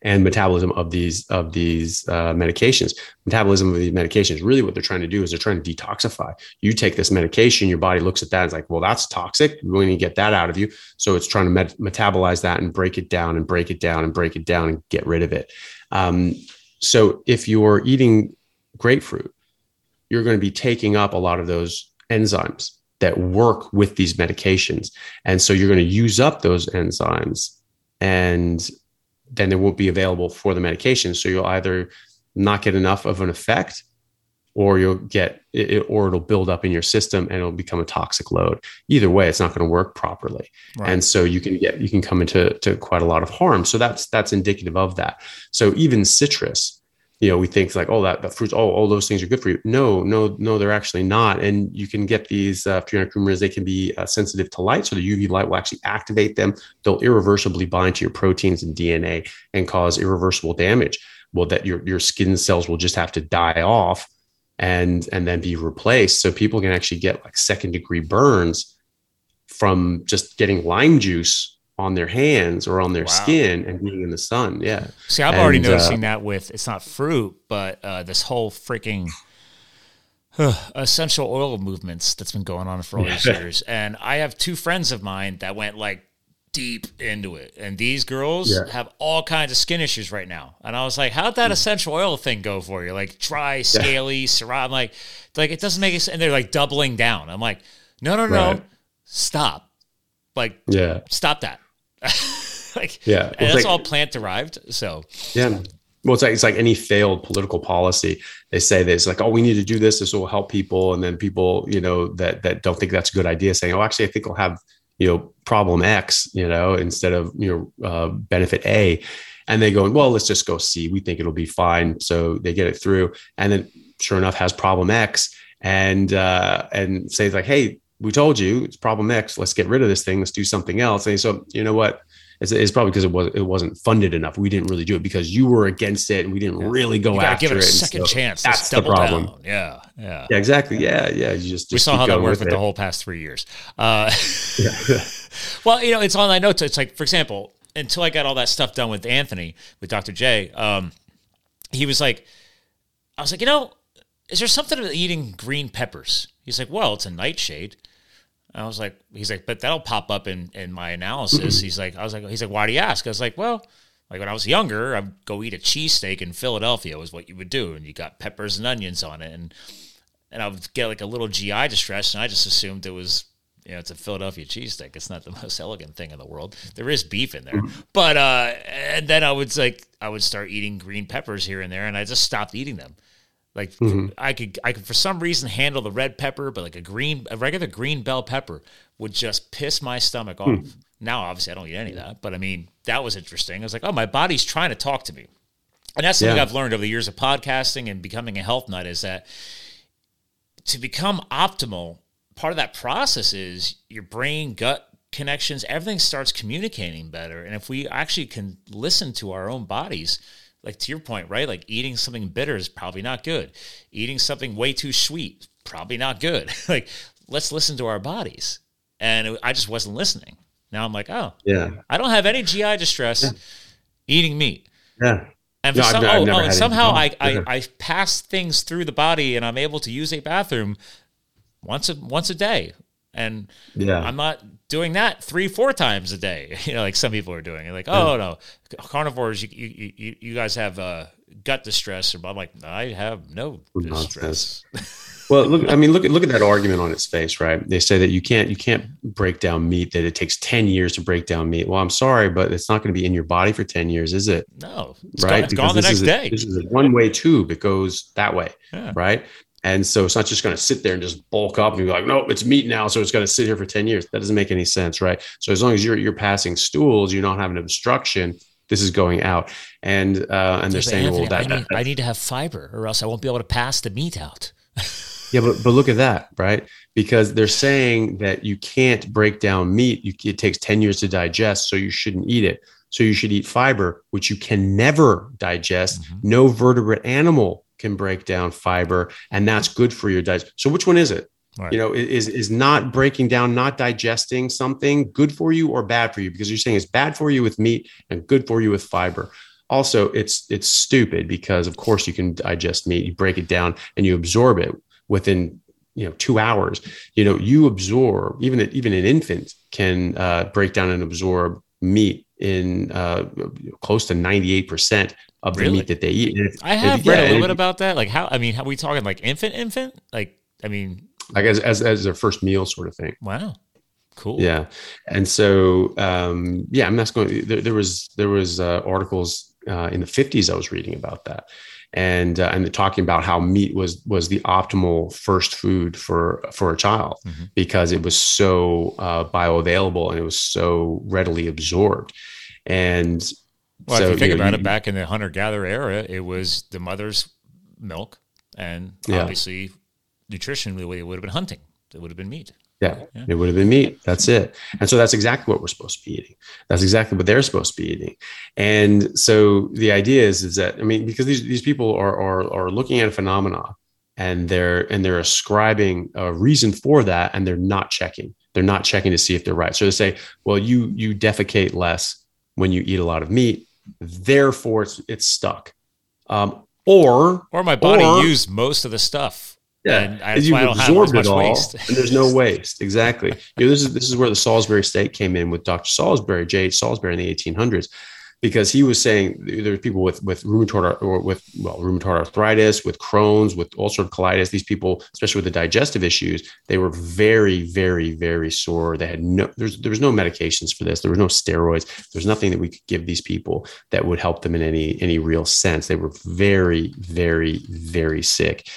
Speaker 2: and metabolism of these of these uh, medications. Metabolism of these medications, really, what they're trying to do is they're trying to detoxify. You take this medication, your body looks at that and is like, well, that's toxic. We need to get that out of you. So it's trying to met- metabolize that and break it down and break it down and break it down and get rid of it. Um, so if you're eating grapefruit, you're going to be taking up a lot of those enzymes that work with these medications, and so you're going to use up those enzymes and then they won't be available for the medication. So you'll either not get enough of an effect or you'll get it, or it'll build up in your system and it'll become a toxic load. Either way, it's not going to work properly. Right. And so you can get you can come into to quite a lot of harm. So that's that's indicative of that. So even citrus, you know, we think like, oh, that, that fruits, oh, all those things are good for you. No, no, no, they're actually not. And you can get these uh, furanocoumarins, they can be uh, sensitive to light. So the UV light will actually activate them. They'll irreversibly bind to your proteins and DNA and cause irreversible damage. Well, that your, your skin cells will just have to die off and, and then be replaced. So people can actually get like second degree burns from just getting lime juice on their hands or on their
Speaker 1: Wow.
Speaker 2: skin and being in the sun. Yeah.
Speaker 1: See, I'm already
Speaker 2: And, uh,
Speaker 1: noticing that with it's not fruit, but uh, this whole freaking essential oil movements that's been going on for all these years. And I have two friends of mine that went like deep into it, and these girls
Speaker 2: Yeah.
Speaker 1: have all kinds of skin issues right now. And I was like, "How'd that essential oil thing go for you? Like dry, scaly, Syrah?" I'm like, like it doesn't make any sense. And they're like doubling down. I'm like, no, no, no,
Speaker 2: Right.
Speaker 1: stop. Like,
Speaker 2: Yeah.
Speaker 1: stop that. like,
Speaker 2: Yeah.
Speaker 1: and
Speaker 2: It's
Speaker 1: that's
Speaker 2: like-
Speaker 1: all plant derived. So
Speaker 2: Yeah. Well, it's like it's like any failed political policy. They say this like, oh, we need to do this. This will help people, and then people, you know, that that don't think that's a good idea, saying, oh, actually, I think we'll have, you know, problem X, you know, instead of you know, uh, benefit A, and they go, well, let's just go C. We think it'll be fine, so they get it through, and then sure enough, has problem X, and uh, and say like, hey, we told you it's problem X. Let's get rid of this thing. Let's do something else. And so, you know what? It's, it's probably because it was it wasn't funded enough. We didn't really do it because you were against it, and we didn't really go after
Speaker 1: give it a
Speaker 2: And
Speaker 1: second
Speaker 2: so
Speaker 1: chance.
Speaker 2: That's
Speaker 1: Let's
Speaker 2: the problem.
Speaker 1: down. Yeah, yeah.
Speaker 2: Yeah, exactly. Yeah, yeah. You just,
Speaker 1: we saw how that worked
Speaker 2: with
Speaker 1: with the whole past three years. Uh, well, you know, it's on. I know it's like, for example, until I got all that stuff done with Anthony, with Dr. Jay, um, he was like, I was like, you know, is there something to eating green peppers? He's like, well, it's a nightshade. I was like, he's like, but that'll pop up in in my analysis. he's like, I was like, he's like, why do you ask? I was like, well, like when I was younger, I'd go eat a cheesesteak in Philadelphia was what you would do, and you got peppers and onions on it, and and I would get like a little GI distress, and I just assumed it was. You know, it's a Philadelphia cheesesteak. It's not the most elegant thing in the world. There is beef in there, but uh, and then I would like I would start eating green peppers here and there, and I just stopped eating them. Like mm-hmm. I could, I could for some reason handle the red pepper, but like a green, a regular green bell pepper would just piss my stomach off. Hmm. Now, obviously, I don't eat any of that, but I mean, that was interesting. I was like, oh, my body's trying to talk to me, and that's something
Speaker 2: Yeah.
Speaker 1: I've learned over the years of podcasting and becoming a health nut is that to become optimal, part of that process is your brain gut connections, everything starts communicating better. And if we actually can listen to our own bodies, like to your point, right? Like eating something bitter is probably not good. Eating something way too sweet, probably not good. like let's listen to our bodies. And it- I just wasn't listening. Now I'm like, oh,
Speaker 2: Yeah,
Speaker 1: I don't have any GI distress eating meat.
Speaker 2: yeah.
Speaker 1: And,
Speaker 2: No, I've
Speaker 1: some,
Speaker 2: I've
Speaker 1: oh, oh, and somehow I, I, I pass things through the body and I'm able to use a bathroom once a once a day. And
Speaker 2: Yeah.
Speaker 1: I'm not doing that three, four times a day. You know, like some people are doing. You're like, oh no, carnivores, you you, you, you guys have uh, gut distress. I'm like, I have no distress.
Speaker 2: Well, look. I mean, look at look at that argument on its face, right? They say that you can't you can't break down meat. That it takes ten years to break down meat. Well, I'm sorry, but it's not going to be in your body for ten years, is it?
Speaker 1: No, it's
Speaker 2: right?
Speaker 1: gone, it's gone the next
Speaker 2: a-
Speaker 1: day.
Speaker 2: This is a one way tube. It goes that way,
Speaker 1: Yeah.
Speaker 2: right? And so it's not just going to sit there and just bulk up and be like, no, it's meat now, so it's going to sit here for ten years. That doesn't make any sense, right? So as long as you're you're passing stools, you're not having obstruction. This is going out, and uh, and they're saying,
Speaker 1: Anthony,
Speaker 2: well, that,
Speaker 1: I, need, I need to have fiber, or else I won't be able to pass the meat out.
Speaker 2: Yeah, but but look at that, right? Because they're saying that you can't break down meat. You, it takes ten years to digest, so you shouldn't eat it. So you should eat fiber, which you can never digest.
Speaker 1: Mhm.
Speaker 2: No vertebrate animal can break down fiber, and that's good for your digestion. So which one is it?
Speaker 1: Right.
Speaker 2: You know, is is not breaking down, not digesting something good for you or bad for you? Because you're saying it's bad for you with meat and good for you with fiber. Also, it's it's stupid because of course you can digest meat, you break it down and you absorb it within you know two hours. You know, you absorb even even an infant can uh, break down and absorb meat in uh, close to ninety eight percent of the
Speaker 1: Really?
Speaker 2: meat that they eat. If-
Speaker 1: I have
Speaker 2: if-
Speaker 1: read
Speaker 2: yeah,
Speaker 1: a little bit
Speaker 2: if-
Speaker 1: about that. Like how? I mean, how we talking like infant, infant? Like I mean,
Speaker 2: like as, as as their first meal sort of thing.
Speaker 1: wow, cool.
Speaker 2: Yeah, and so um, yeah, I'm not going. There, there was there was uh, articles uh, in the 50s I was reading about that, and uh, and talking about how meat was was the optimal first food for for a child
Speaker 1: Mhm.
Speaker 2: because it was so uh, bioavailable and it was so readily absorbed, and
Speaker 1: Well,
Speaker 2: so,
Speaker 1: if you think
Speaker 2: know,
Speaker 1: about it, back in the hunter gatherer era, it was the mother's milk, and
Speaker 2: Yeah.
Speaker 1: obviously, nutritionally, it would have been hunting. It would have been meat.
Speaker 2: Yeah,
Speaker 1: Yeah.
Speaker 2: it would have been meat. That's it. And so that's exactly what we're supposed to be eating. That's exactly what they're supposed to be eating. And so the idea is, is that I mean, because these these people are are are looking at a phenomena and they're and they're ascribing a reason for that and they're not checking. They're not checking to see if they're right. So they say, well, you you defecate less when you eat a lot of meat, therefore it's it's stuck. Um, or
Speaker 1: or my body or, used most of the stuff.
Speaker 2: Yeah, and I, you've absorbed it all, and there's no waste. Exactly. you know, this is this is where the Salisbury steak came in with Dr. Salisbury, J. H. Salisbury in the 1800s because he was saying there there's people with with rheumatoid or with well rheumatoid arthritis, with Crohn's, with ulcerative colitis. These people, especially with the digestive issues, they were very, very, very sore. They had no there's there was no medications for this. There was no steroids. There's nothing that we could give these people that would help them in any any real sense. They were very, very, very sick,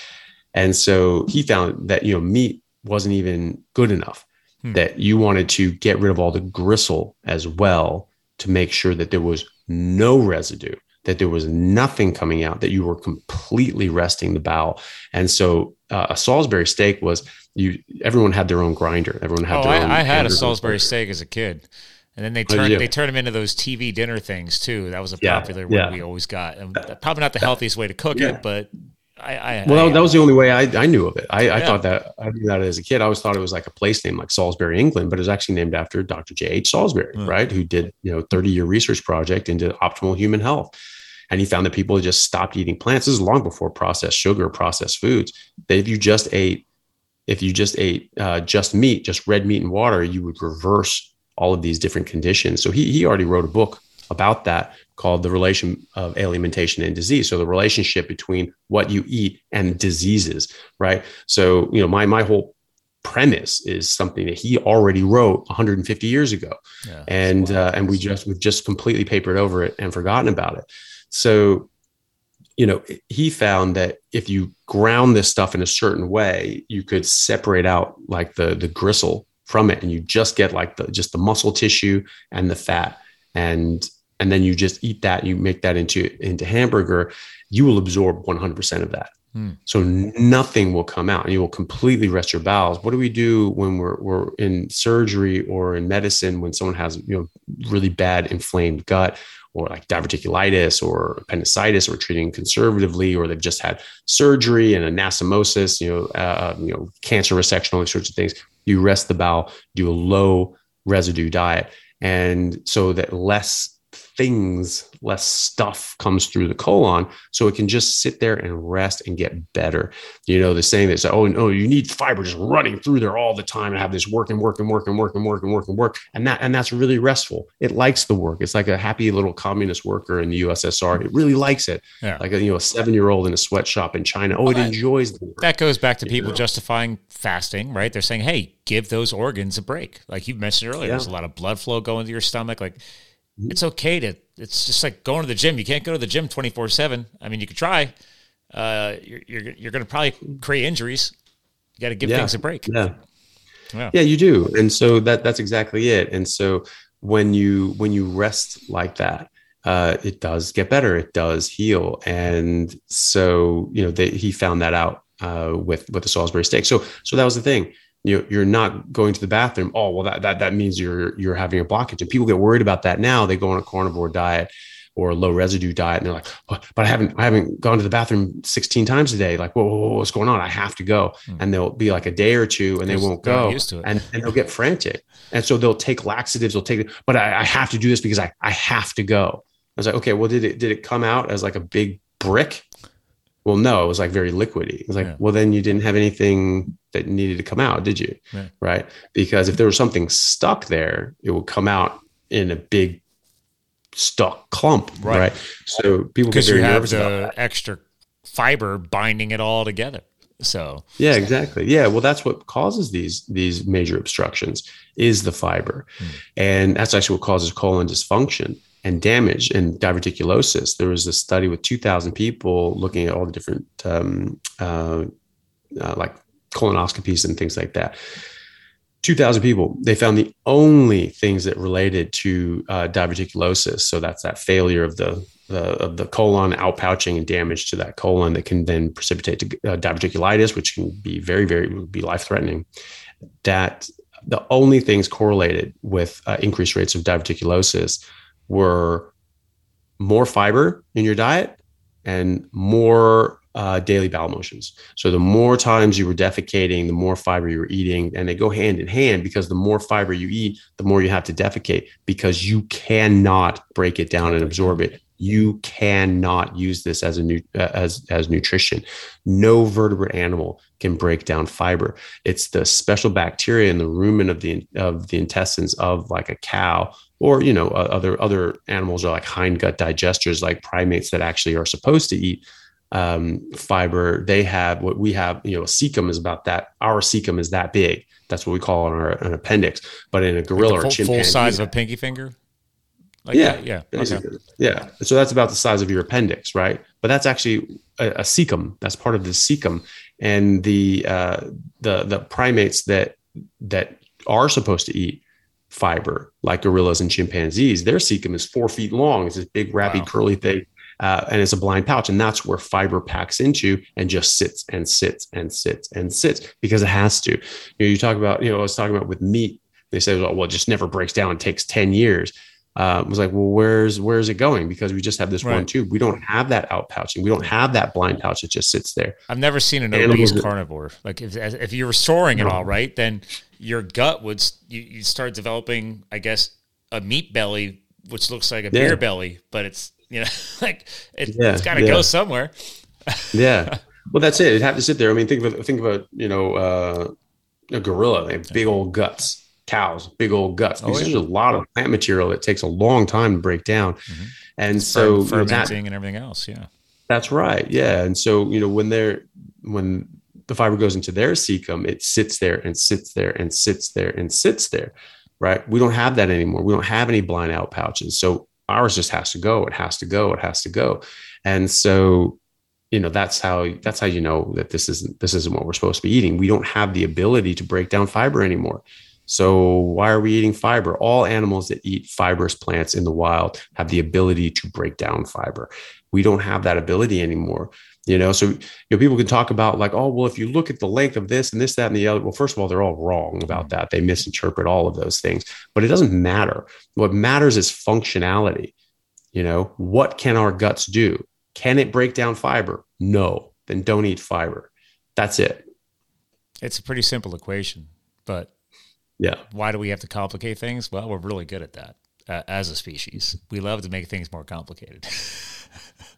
Speaker 2: and so he found that you know meat wasn't even good enough. Hmm. That you wanted to get rid of all the gristle as well to make sure that there was no residue, that there was nothing coming out, that you were completely resting the bowel. And so uh, a Salisbury steak was you. Everyone had their own grinder. Everyone had
Speaker 1: oh,
Speaker 2: their
Speaker 1: I,
Speaker 2: own.
Speaker 1: I had a Salisbury steak as a kid. And then they oh, turned they turned them into those TV dinner things too. That was a popular yeah, one we always got. And probably not the healthiest way to cook yeah. it, but I, I
Speaker 2: well, I, that was the only way I, I knew of it. I, yeah. I thought that I knew that as a kid. I always thought it was like a place name, like Salisbury, England, but it was actually named after Dr. J. H. Salisbury, mm. right? Who did you know 30 year research project into optimal human health, and he found that people just stopped eating plants. This is long before processed sugar, processed foods. That if you just ate, if you just ate uh, just meat, just red meat and water, you would reverse all of these different conditions. So he he already wrote a book about that called the relation of alimentation and disease. So the relationship between what you eat and diseases, right? So, you know, my my whole premise is something that he already wrote 150 years ago. Yeah, and uh, and we just we've just completely papered over it and forgotten about it. So, you know, he found that if you ground this stuff in a certain way, you could separate out like the the gristle from it and you just get like the just the muscle tissue and the fat and and then you just eat that, you make that into into hamburger, you will absorb 100% of that. Hmm. So nothing will come out and you will completely rest your bowels. What do we do when we're, we're in surgery or in medicine when someone has you know really bad inflamed gut or like diverticulitis or appendicitis or treating conservatively or they've just had surgery and anastomosis, you know, uh, you know, cancer resection, all these sorts of things. You rest the bowel, do a low residue diet, and so that less things, less stuff comes through the colon. So it can just sit there and rest and get better. You know, the saying that, oh, no, you need fiber just running through there all the time and have this work and work and work and work and work and work and work. And that, and that's really restful. It likes the work. It's like a happy little communist worker in the USSR. It really likes it. Yeah. Like a, you know, a seven year old in a sweatshop in China. Oh, well, it that, enjoys the work.
Speaker 1: That goes back to people you know? justifying fasting, right? They're saying, hey, give those organs a break. Like you mentioned earlier, yeah. there's a lot of blood flow going to your stomach. Like, it's okay to it's just like going to the gym. You can't go to the gym 24 7 i mean you could try. Uh, you're, you're, you're going to probably create injuries. You got to give yeah. things a break.
Speaker 2: Yeah. yeah. Yeah you do. And so that that's exactly it. And so when you when you rest like that uh, it does get better. It does heal. And so you know they, he found that out uh, with with the salisbury steak. So so that was the thing you you're not going to the bathroom. Oh, well, that, that, that means you're, you're having a blockage. And people get worried about that now. They go on a carnivore diet or a low residue diet. And they're like, oh, but I haven't, I haven't gone to the bathroom 16 times a day. Like, whoa, whoa, whoa what's going on? I have to go. Mm. And they'll be like a day or two and they won't go and, and they'll get frantic. And so they'll take laxatives, they'll take, but I, I have to do this because I, I have to go. I was like, okay, well, did it, did it come out as like a big brick? Well, no, it was like very liquidy. It was like, yeah. well, then you didn't have anything that needed to come out, did you? Yeah. Right. Because if there was something stuck there, it would come out in a big stuck clump. Right. right? So people very you have the
Speaker 1: extra fiber binding it all together. So
Speaker 2: yeah, exactly. Yeah, well, that's what causes these these major obstructions is the fiber, mm. and that's actually what causes colon dysfunction and damage and diverticulosis. There was a study with 2,000 people looking at all the different, um, uh, uh, like colonoscopies and things like that. 2,000 people, they found the only things that related to uh, diverticulosis. So that's that failure of the, the, of the colon outpouching and damage to that colon that can then precipitate to uh, diverticulitis, which can be very, very, be life threatening. That the only things correlated with uh, increased rates of diverticulosis were more fiber in your diet and more uh, daily bowel motions. So the more times you were defecating, the more fiber you were eating, and they go hand in hand because the more fiber you eat, the more you have to defecate because you cannot break it down and absorb it. You cannot use this as a new uh, as as nutrition. No vertebrate animal can break down fiber. It's the special bacteria in the rumen of the of the intestines of like a cow or you know other other animals are like hindgut digesters like primates that actually are supposed to eat um, fiber. They have what we have, you know, a cecum is about that. Our cecum is that big. That's what we call on our an appendix. But in a gorilla
Speaker 1: like
Speaker 2: full, or chimpanzee,
Speaker 1: full size of a pinky finger.
Speaker 2: Like yeah, that? yeah, okay. yeah. So that's about the size of your appendix, right? But that's actually a, a cecum. That's part of the cecum, and the uh, the the primates that that are supposed to eat fiber, like gorillas and chimpanzees, their cecum is four feet long. It's this big, wrappy, wow. curly thing uh, and it's a blind pouch. And that's where fiber packs into and just sits and sits and sits and sits because it has to. You know, you talk about, you know, I was talking about with meat, they say, well, well it just never breaks down. It takes 10 years. Uh, was like, well, where's where's it going? Because we just have this right. one tube. We don't have that out pouching. We don't have that blind pouch that just sits there.
Speaker 1: I've never seen an obese carnivore. Like if if you were storing it all right, then your gut would you you start developing, I guess, a meat belly, which looks like a yeah. beer belly, but it's you know, like it, yeah, it's got to yeah. go somewhere.
Speaker 2: yeah. Well, that's it. It had to sit there. I mean, think of think about you know uh, a gorilla. They have big old guts. Cows, big old guts. Because oh, yeah. there's a lot of plant material that takes a long time to break down, mm-hmm. and it's so
Speaker 1: fermenting you know, and everything else. Yeah,
Speaker 2: that's right. Yeah, and so you know when they're when the fiber goes into their cecum, it sits there and sits there and sits there and sits there. Right. We don't have that anymore. We don't have any blind out pouches. So ours just has to go it has to go it has to go and so you know that's how that's how you know that this isn't this isn't what we're supposed to be eating we don't have the ability to break down fiber anymore so why are we eating fiber? All animals that eat fibrous plants in the wild have the ability to break down fiber. We don't have that ability anymore you know? So you know people can talk about like oh well if you look at the length of this and this that and the other well first of all they're all wrong about mm-hmm. that. They misinterpret all of those things. But it doesn't matter. What matters is functionality you know? What can our guts do? Can it break down fiber? No. Then don't eat fiber. That's it.
Speaker 1: It's a pretty simple equation but
Speaker 2: yeah.
Speaker 1: Why do we have to complicate things? Well we're really good at that uh, as a species. We love to make things more complicated.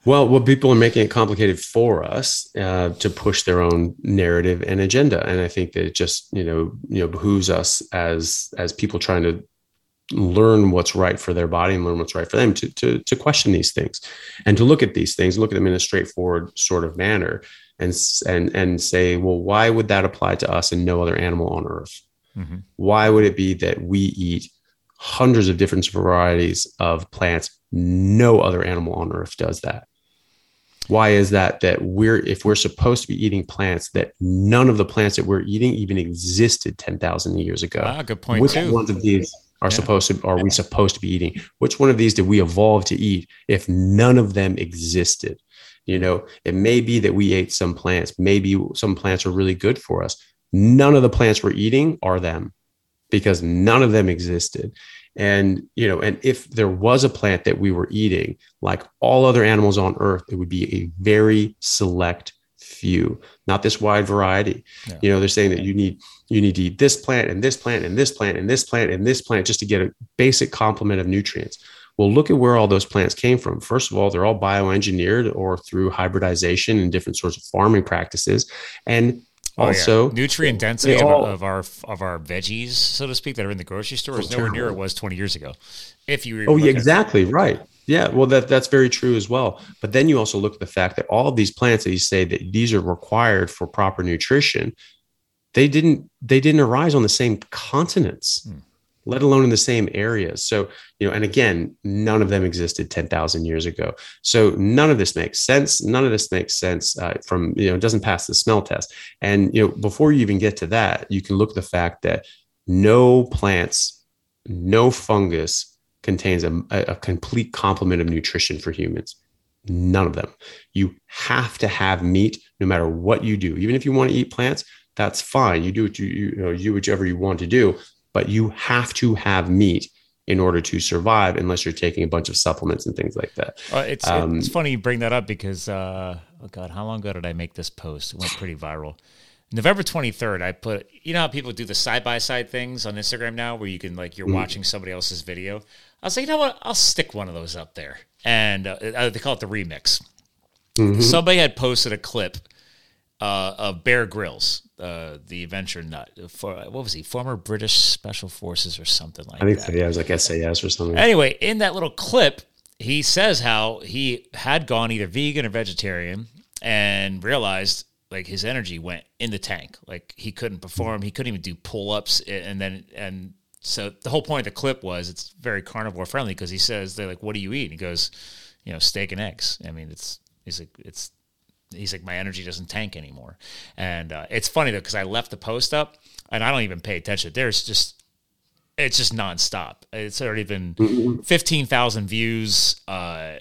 Speaker 2: Well, what people are making it complicated for us uh, to push their own narrative and agenda, and I think that it just you know you know behooves us as as people trying to learn what's right for their body and learn what's right for them to to to question these things, and to look at these things, look at them in a straightforward sort of manner, and and and say, well, why would that apply to us and no other animal on Earth? Mm-hmm. Why would it be that we eat hundreds of different varieties of plants? No other animal on Earth does that why is that that we're if we're supposed to be eating plants that none of the plants that we're eating even existed 10,000 years ago
Speaker 1: ah, good point
Speaker 2: which
Speaker 1: too.
Speaker 2: ones of these are yeah. supposed to are we supposed to be eating which one of these did we evolve to eat if none of them existed you know it may be that we ate some plants maybe some plants are really good for us none of the plants we're eating are them because none of them existed and, you know, and if there was a plant that we were eating, like all other animals on earth, it would be a very select few, not this wide variety. Yeah. You know, they're saying that you need you need to eat this plant and this plant and this plant and this plant and this plant just to get a basic complement of nutrients. Well, look at where all those plants came from. First of all, they're all bioengineered or through hybridization and different sorts of farming practices. And Oh, also,
Speaker 1: yeah. nutrient density all, of, our of our veggies, so to speak, that are in the grocery store is nowhere near it was 20 years ago. If you
Speaker 2: oh, yeah, exactly right, yeah, well, that that's very true as well. But then you also look at the fact that all of these plants that you say that these are required for proper nutrition, they didn't they didn't arise on the same continents. Hmm let alone in the same areas. So, you know, and again, none of them existed 10,000 years ago. So none of this makes sense. None of this makes sense uh, from, you know, it doesn't pass the smell test. And, you know, before you even get to that, you can look at the fact that no plants, no fungus contains a, a complete complement of nutrition for humans. None of them. You have to have meat no matter what you do. Even if you want to eat plants, that's fine. You do what you, you know, you whichever you want to do but you have to have meat in order to survive unless you're taking a bunch of supplements and things like that.
Speaker 1: Uh, it's, um, it's funny you bring that up because uh, oh God, how long ago did I make this post? It went pretty viral. November 23rd, I put, you know how people do the side by side things on Instagram now where you can, like, you're mm. watching somebody else's video? I was like, you know what? I'll stick one of those up there. And uh they call it the remix. Mm-hmm. Somebody had posted a clip uh, of Bear Grylls, uh, the adventure nut. For what was he? Former British Special Forces or something like that. I think that.
Speaker 2: So, yeah, it was like SAS or something.
Speaker 1: Anyway, in that little clip, he says how he had gone either vegan or vegetarian and realized like his energy went in the tank. Like he couldn't perform, he couldn't even do pull ups, and then and so the whole point of the clip was it's very carnivore friendly because he says they're like, "What do you eat?" And he goes, "You know, steak and eggs." I mean, it's he's like it's he's like my energy doesn't tank anymore, and uh, it's funny though because I left the post up and I don't even pay attention. There's just it's just nonstop. It's already been mm-hmm. fifteen thousand views, uh,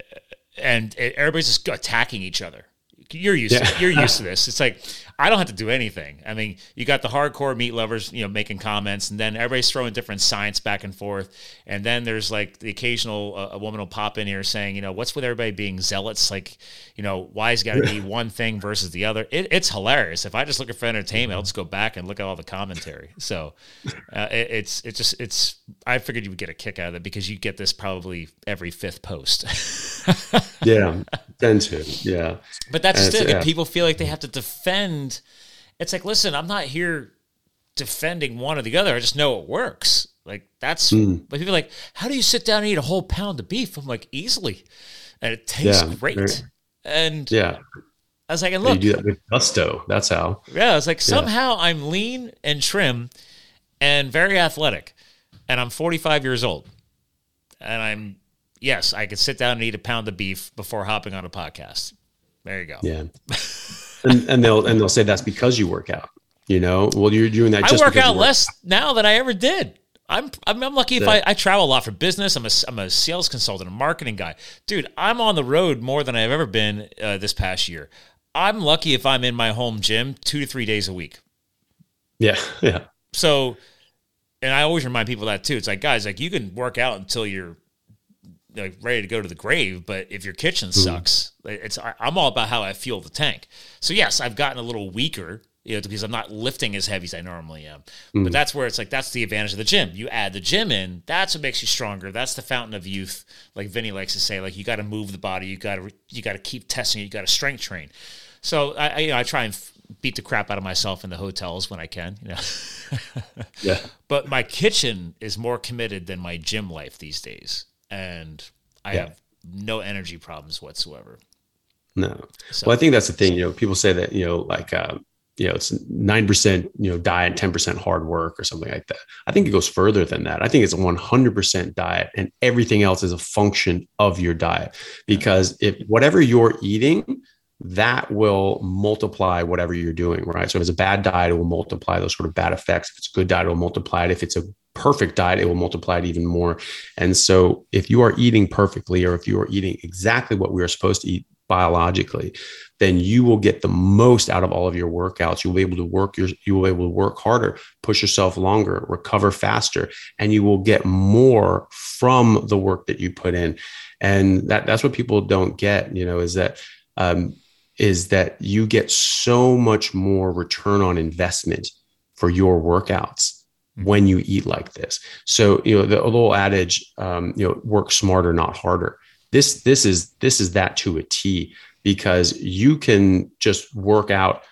Speaker 1: and it, everybody's just attacking each other. You're used yeah. to, you're used to this. It's like I don't have to do anything. I mean, you got the hardcore meat lovers, you know, making comments, and then everybody's throwing different science back and forth. And then there's like the occasional uh, a woman will pop in here saying, you know, what's with everybody being zealots? Like, you know, why's got to be one thing versus the other? It, it's hilarious. If I just look for entertainment, I'll just go back and look at all the commentary. So uh, it, it's it's just it's. I figured you would get a kick out of it because you get this probably every fifth post.
Speaker 2: yeah, tend to. Yeah,
Speaker 1: but that's still yeah. people feel like they have to defend it's like, listen, I'm not here defending one or the other. I just know it works. Like that's mm. but people are like, how do you sit down and eat a whole pound of beef? I'm like, easily. And it tastes yeah, great. Very, and
Speaker 2: yeah.
Speaker 1: I was like, and look,
Speaker 2: you do that with gusto. That's how.
Speaker 1: Yeah, I was like, somehow yeah. I'm lean and trim and very athletic. And I'm 45 years old. And I'm yes, I could sit down and eat a pound of beef before hopping on a podcast. There you go.
Speaker 2: Yeah. and, and they'll and they'll say that's because you work out. You know, well, you're doing that.
Speaker 1: I work out work less out. now than I ever did. I'm, I'm, I'm lucky if I, I travel a lot for business. I'm a, I'm a sales consultant, a marketing guy. Dude, I'm on the road more than I've ever been uh, this past year. I'm lucky if I'm in my home gym two to three days a week.
Speaker 2: Yeah. Yeah.
Speaker 1: So, and I always remind people that too. It's like, guys, like you can work out until you're like ready to go to the grave, but if your kitchen mm. sucks, it's I'm all about how I fuel the tank. So yes, I've gotten a little weaker, you know, because I'm not lifting as heavy as I normally am. Mm. But that's where it's like that's the advantage of the gym. You add the gym in, that's what makes you stronger. That's the fountain of youth, like Vinnie likes to say. Like you got to move the body, you got to you got to keep testing it, you got to strength train. So I, I, you know I try and f- beat the crap out of myself in the hotels when I can, you know.
Speaker 2: yeah.
Speaker 1: But my kitchen is more committed than my gym life these days and I yeah. have no energy problems whatsoever.
Speaker 2: No. So, well, I think that's the thing. You know, people say that you know, like, uh, you know, it's nine percent, you know, diet, ten percent hard work, or something like that. I think it goes further than that. I think it's one hundred percent diet, and everything else is a function of your diet. Because if whatever you're eating, that will multiply whatever you're doing, right? So if it's a bad diet, it will multiply those sort of bad effects. If it's a good diet, it will multiply it. If it's a perfect diet, it will multiply it even more. And so if you are eating perfectly, or if you are eating exactly what we are supposed to eat biologically, then you will get the most out of all of your workouts. You'll be able to work your, you will be able to work harder, push yourself longer, recover faster, and you will get more from the work that you put in. And that that's what people don't get, you know, is that um, is that you get so much more return on investment for your workouts. When you eat like this. So, you know, the little adage, um, you know, work smarter, not harder. This, this is, this is that to a T because you can just work out,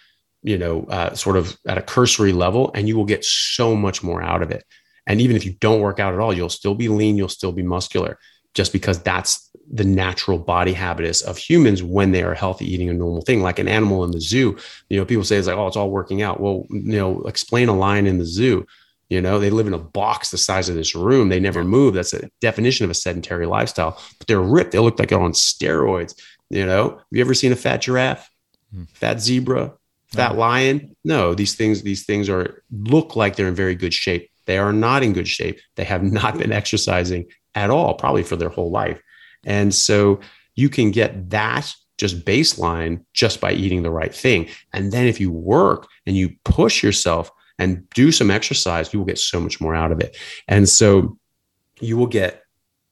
Speaker 2: you know, uh, sort of at a cursory level and you will get so much more out of it. And even if you don't work out at all, you'll still be lean, you'll still be muscular just because that's the natural body habitus of humans when they are healthy eating a normal thing like an animal in the zoo you know people say it's like oh it's all working out well you know explain a lion in the zoo you know they live in a box the size of this room. They never move. That's a definition of a sedentary lifestyle. But they're ripped. They look like they're on steroids. You know have you ever seen a fat giraffe? Hmm. fat zebra? Fat no. lion? No these things these things are look like they're in very good shape. They are not in good shape. They have not been exercising at all, probably for their whole life. And so you can get that just baseline just by eating the right thing. And then if you work and you push yourself and do some exercise, you will get so much more out of it. And so you will get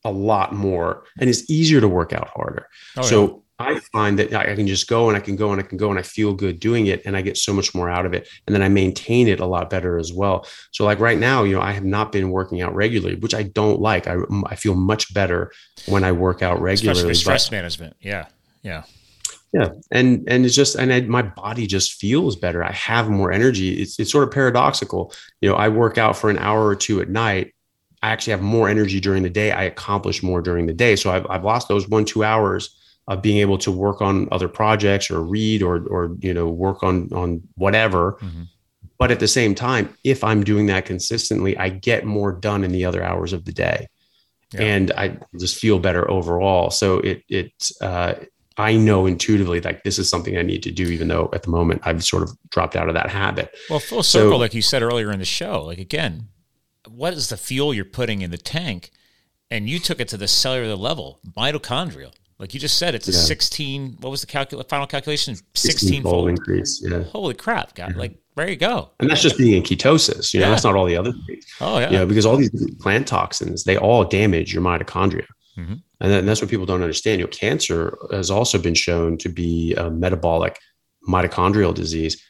Speaker 2: a lot more and it's easier to work out harder. Oh, so I find that I can just go and I can go and I can go and I feel good doing it and I get so much more out of it and then I maintain it a lot better as well. So like right now, you know, I have not been working out regularly, which I don't like. I I feel much better when I work out regularly.
Speaker 1: Especially stress management. Yeah. Yeah.
Speaker 2: Yeah, and and it's just and I, my body just feels better. I have more energy. It's it's sort of paradoxical. You know, I work out for an hour or two at night. I actually have more energy during the day. I accomplish more during the day. So I've I've lost those one two hours of being able to work on other projects or read or or you know work on on whatever. Mm-hmm. But at the same time, if I'm doing that consistently, I get more done in the other hours of the day. Yeah. And I just feel better overall. So it it uh, I know intuitively like this is something I need to do, even though at the moment I've sort of dropped out of that habit.
Speaker 1: Well, full circle, so, like you said earlier in the show, like again, what is the fuel you're putting in the tank? And you took it to the cellular level, mitochondrial. Like you just said, it's a yeah. 16, what was the calcul- final calculation? 16 fold
Speaker 2: increase. Yeah.
Speaker 1: Holy crap, God. Mm-hmm. Like, there you go.
Speaker 2: And that's just being in ketosis. You know, yeah. that's not all the other things.
Speaker 1: Oh, yeah.
Speaker 2: You know, because all these plant toxins, they all damage your mitochondria. Mm-hmm. And that's what people don't understand. You know, cancer has also been shown to be a metabolic mitochondrial disease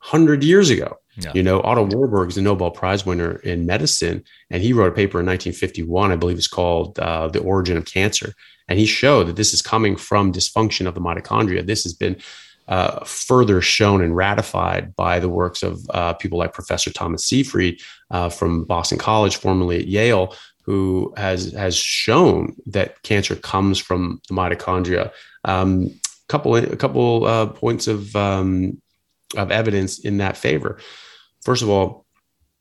Speaker 2: 100 years ago. Yeah. You know, Otto Warburg is a Nobel Prize winner in medicine, and he wrote a paper in 1951, I believe it's called uh, The Origin of Cancer. And he showed that this is coming from dysfunction of the mitochondria. This has been uh, further shown and ratified by the works of uh, people like Professor Thomas Seyfried uh, from Boston College, formerly at Yale, who has has shown that cancer comes from the mitochondria. Um, couple a couple uh, points of um, of evidence in that favor. First of all,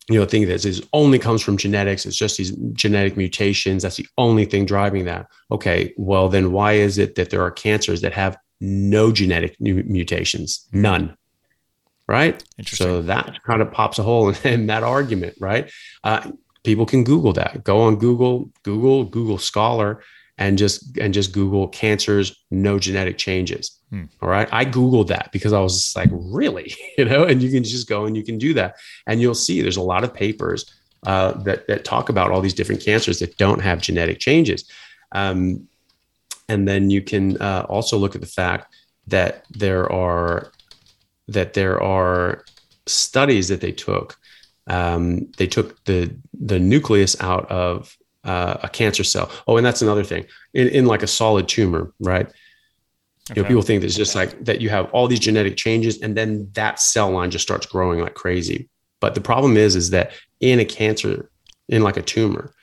Speaker 2: you know, think that is only comes from genetics. It's just these genetic mutations. That's the only thing driving that. Okay, well then why is it that there are cancers that have no genetic mutations? None. Right. So that kind of pops a hole in, in that argument, right? Uh, people can Google that. Go on Google, Google, Google Scholar, and just and just Google cancers, no genetic changes. Hmm. All right. I Googled that because I was like, really? You know, and you can just go and you can do that. And you'll see there's a lot of papers uh, that that talk about all these different cancers that don't have genetic changes. Um, and then you can uh, also look at the fact that there are that there are studies that they took um, they took the the nucleus out of uh, a cancer cell. Oh, and that's another thing in, in like a solid tumor, right? Okay. You know, people think that it's just like that you have all these genetic changes and then that cell line just starts growing like crazy. But the problem is, is that in a cancer, in like a tumor,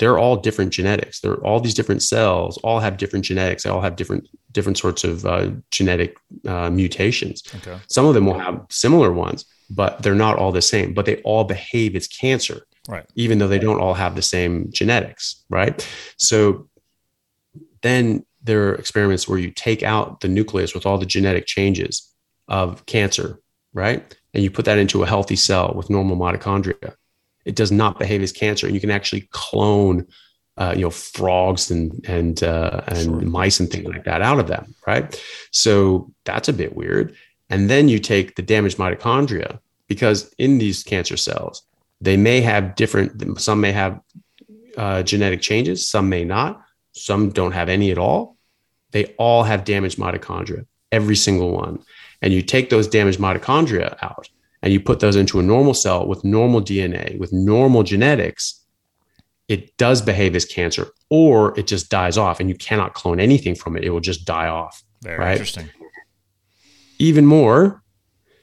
Speaker 2: they're all different genetics. They're all these different cells, all have different genetics. They all have different different sorts of uh, genetic uh, mutations. Okay. Some of them will have similar ones, but they're not all the same, but they all behave as cancer.
Speaker 1: Right.
Speaker 2: Even though they don't all have the same genetics. Right. So then there are experiments where you take out the nucleus with all the genetic changes of cancer, right? And you put that into a healthy cell with normal mitochondria. It does not behave as cancer. And you can actually clone uh, you know frogs and and uh, and sure. mice and things like that out of them, right? So that's a bit weird. And then you take the damaged mitochondria because in these cancer cells, they may have different, some may have uh, genetic changes, some may not, some don't have any at all. They all have damaged mitochondria, every single one. And you take those damaged mitochondria out and you put those into a normal cell with normal DNA, with normal genetics, it does behave as cancer or it just dies off and you cannot clone anything from it. It will just die off.
Speaker 1: Very right? interesting.
Speaker 2: Even more,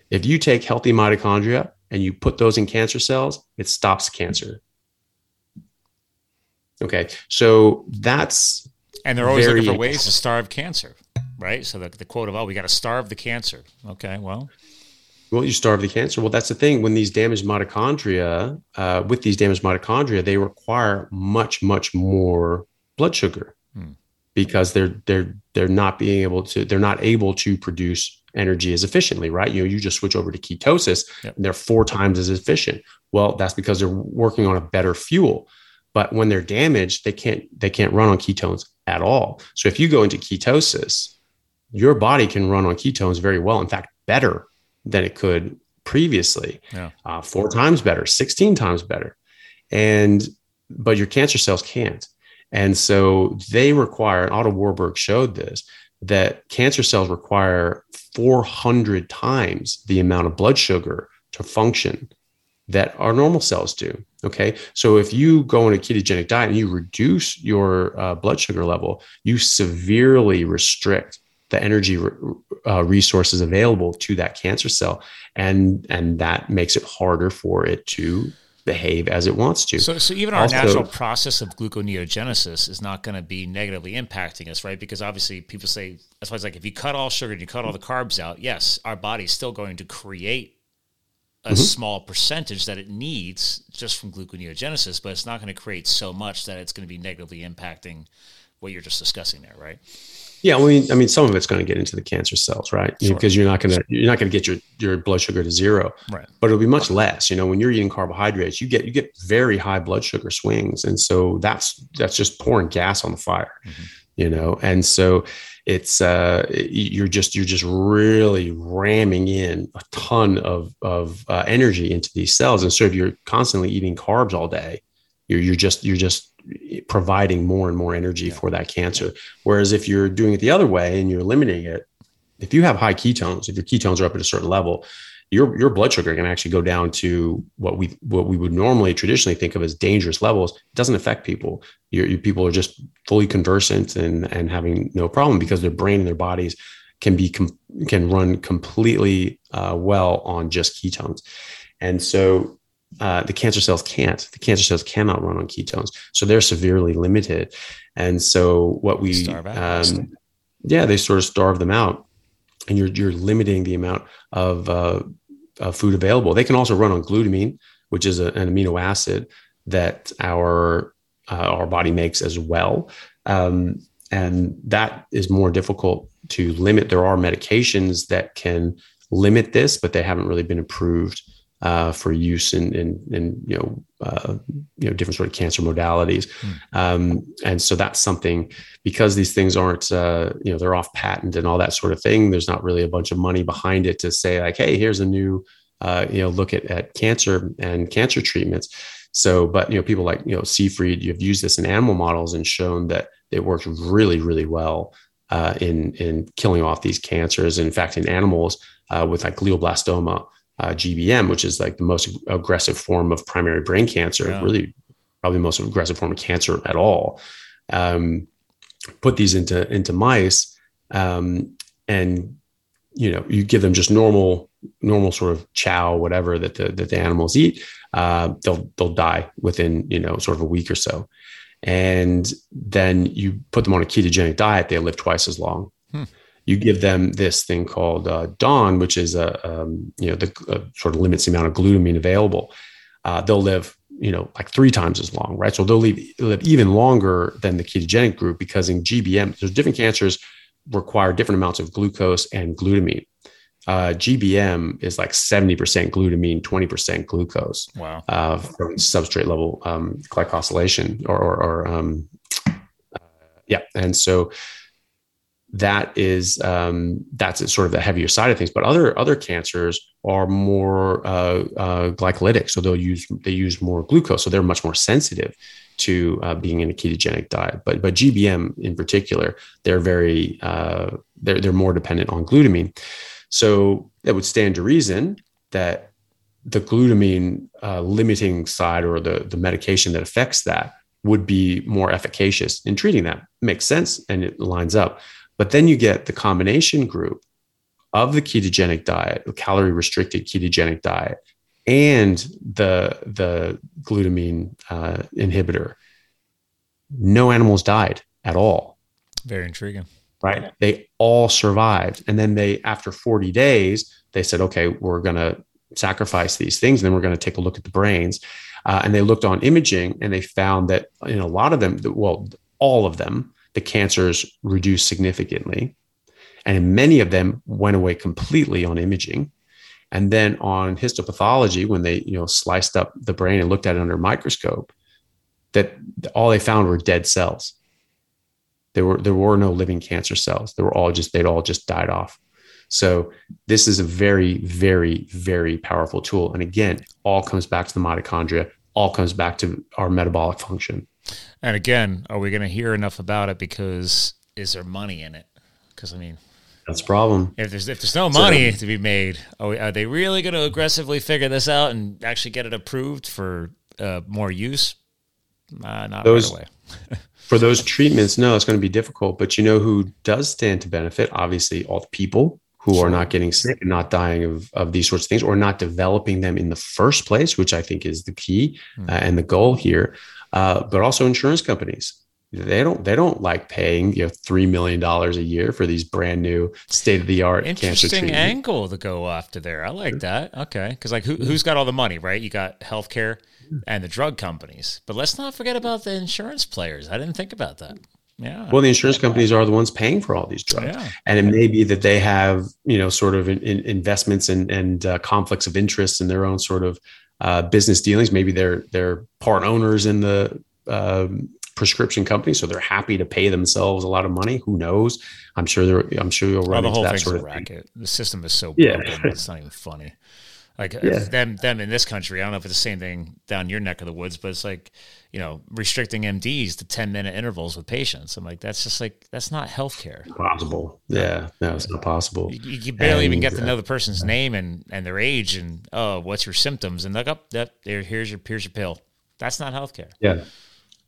Speaker 2: if you take healthy mitochondria and you put those in cancer cells, it stops cancer. Okay, so that's
Speaker 1: and they're always looking for ways to starve cancer, right? So the, the quote of "Oh, we got to starve the cancer." Okay, well,
Speaker 2: well, you starve the cancer. Well, that's the thing. When these damaged mitochondria, uh, with these damaged mitochondria, they require much, much more blood sugar hmm. because they're they're they're not being able to they're not able to produce energy as efficiently, right? You know, you just switch over to ketosis yep. and they're four times as efficient. Well, that's because they're working on a better fuel. But when they're damaged, they can't they can't run on ketones at all. So if you go into ketosis, your body can run on ketones very well. In fact, better than it could previously. Yeah. Uh, four times better, 16 times better. And but your cancer cells can't. And so they require, and Otto Warburg showed this, that cancer cells require 400 times the amount of blood sugar to function that our normal cells do. Okay. So if you go on a ketogenic diet and you reduce your uh, blood sugar level, you severely restrict the energy uh, resources available to that cancer cell. And, and that makes it harder for it to behave as it wants to.
Speaker 1: So, so even our also, natural process of gluconeogenesis is not going to be negatively impacting us, right? Because obviously, people say that's why it's like if you cut all sugar and you cut all the carbs out, yes, our body's still going to create a mm-hmm. small percentage that it needs just from gluconeogenesis, but it's not going to create so much that it's going to be negatively impacting what you're just discussing there, right?
Speaker 2: Yeah, I mean, I mean, some of it's going to get into the cancer cells, right? Sure. Because you're not going to you're not going to get your your blood sugar to zero,
Speaker 1: right?
Speaker 2: But it'll be much less. You know, when you're eating carbohydrates, you get you get very high blood sugar swings, and so that's that's just pouring gas on the fire, mm-hmm. you know. And so it's uh, you're just you're just really ramming in a ton of of uh, energy into these cells, and so if you're constantly eating carbs all day, you're you're just you're just providing more and more energy yeah. for that cancer. Whereas if you're doing it the other way and you're eliminating it, if you have high ketones, if your ketones are up at a certain level, your your blood sugar can actually go down to what we what we would normally traditionally think of as dangerous levels. It doesn't affect people. Your, your people are just fully conversant and and having no problem because their brain and their bodies can be com- can run completely uh, well on just ketones. And so uh, the cancer cells can't. The cancer cells cannot run on ketones, so they're severely limited. And so what we, um, yeah, they sort of starve them out, and you're you're limiting the amount of, uh, of food available. They can also run on glutamine, which is a, an amino acid that our uh, our body makes as well, um, and that is more difficult to limit. There are medications that can limit this, but they haven't really been approved uh, for use in, in, in you know uh, you know different sort of cancer modalities, mm. um, and so that's something because these things aren't uh, you know they're off patent and all that sort of thing. There's not really a bunch of money behind it to say like, hey, here's a new uh, you know look at at cancer and cancer treatments. So, but you know people like you know Seyfried, you've used this in animal models and shown that it works really really well uh, in in killing off these cancers. In fact, in animals uh, with like glioblastoma uh, GBM, which is like the most aggressive form of primary brain cancer, yeah. really probably the most aggressive form of cancer at all. Um, put these into into mice, um, and you know you give them just normal normal sort of chow, whatever that the that the animals eat, uh, they'll they'll die within you know sort of a week or so. And then you put them on a ketogenic diet, they live twice as long. Hmm you give them this thing called uh, DON, which is a um, you know the uh, sort of limits the amount of glutamine available. Uh, they'll live you know like three times as long, right? So they'll live, live even longer than the ketogenic group because in GBM, there's different cancers require different amounts of glucose and glutamine. Uh, GBM is like 70% glutamine, 20% glucose.
Speaker 1: Wow.
Speaker 2: Uh, from substrate level um, glycosylation or, or, or um, uh, yeah. And so that is um, that's sort of the heavier side of things. But other other cancers are more uh, uh, glycolytic, so they'll use they use more glucose, so they're much more sensitive to uh, being in a ketogenic diet. But but GBM in particular, they're very uh, they're they're more dependent on glutamine. So that would stand to reason that the glutamine uh, limiting side or the the medication that affects that would be more efficacious in treating that. Makes sense and it lines up. But then you get the combination group of the ketogenic diet, the calorie restricted ketogenic diet, and the the glutamine uh, inhibitor. No animals died at all.
Speaker 1: Very intriguing.
Speaker 2: Right? They all survived, and then they, after forty days, they said, "Okay, we're going to sacrifice these things, and then we're going to take a look at the brains." Uh, and they looked on imaging, and they found that in a lot of them, well, all of them, the cancers reduced significantly. And many of them went away completely on imaging. And then on histopathology, when they you know sliced up the brain and looked at it under a microscope, that all they found were dead cells. There were there were no living cancer cells. They were all just they'd all just died off. So this is a very very very powerful tool. And again, all comes back to the mitochondria. All comes back to our metabolic function.
Speaker 1: And again, are we going to hear enough about it because is there money in it? Because I mean,
Speaker 2: that's a problem.
Speaker 1: If there's if there's no money so, to be made, oh, are they really going to aggressively figure this out and actually get it approved for uh, more use? Uh, not those, right away.
Speaker 2: for those treatments, no, it's going to be difficult. But you know who does stand to benefit? Obviously, all the people who sure. are not getting sick and not dying of, of these sorts of things or not developing them in the first place, which I think is the key mm. uh, and the goal here. Uh, but also insurance companies. They don't they don't like paying you know three million dollars a year for these brand new state of the art cancer treatments.
Speaker 1: interesting angle to go after there. I like that. Okay, because like who, who's got all the money, right? You got healthcare and the drug companies, but let's not forget about the insurance players. I didn't think about that. Yeah.
Speaker 2: Well, the insurance companies are the ones paying for all these drugs, yeah. and it may be that they have, you know, sort of in, in investments and and uh, conflicts of interest in their own sort of uh, business dealings. Maybe they're they're part owners in the um, prescription company, so they're happy to pay themselves a lot of money. Who knows? I'm sure they're. I'm sure you'll run well, the whole that sort of racket.
Speaker 1: Thing. The system is so broken; yeah. it's not even funny. Like yeah. them, them in this country. I don't know if it's the same thing down your neck of the woods, but it's like you know restricting MDs to ten minute intervals with patients. I'm like, that's just like that's not healthcare.
Speaker 2: Possible? Yeah, no, it's not possible.
Speaker 1: You, you barely and, even get to know the person's name and and their age and oh, what's your symptoms and like, up oh, that there. Here's your here's your pill. That's not healthcare.
Speaker 2: Yeah.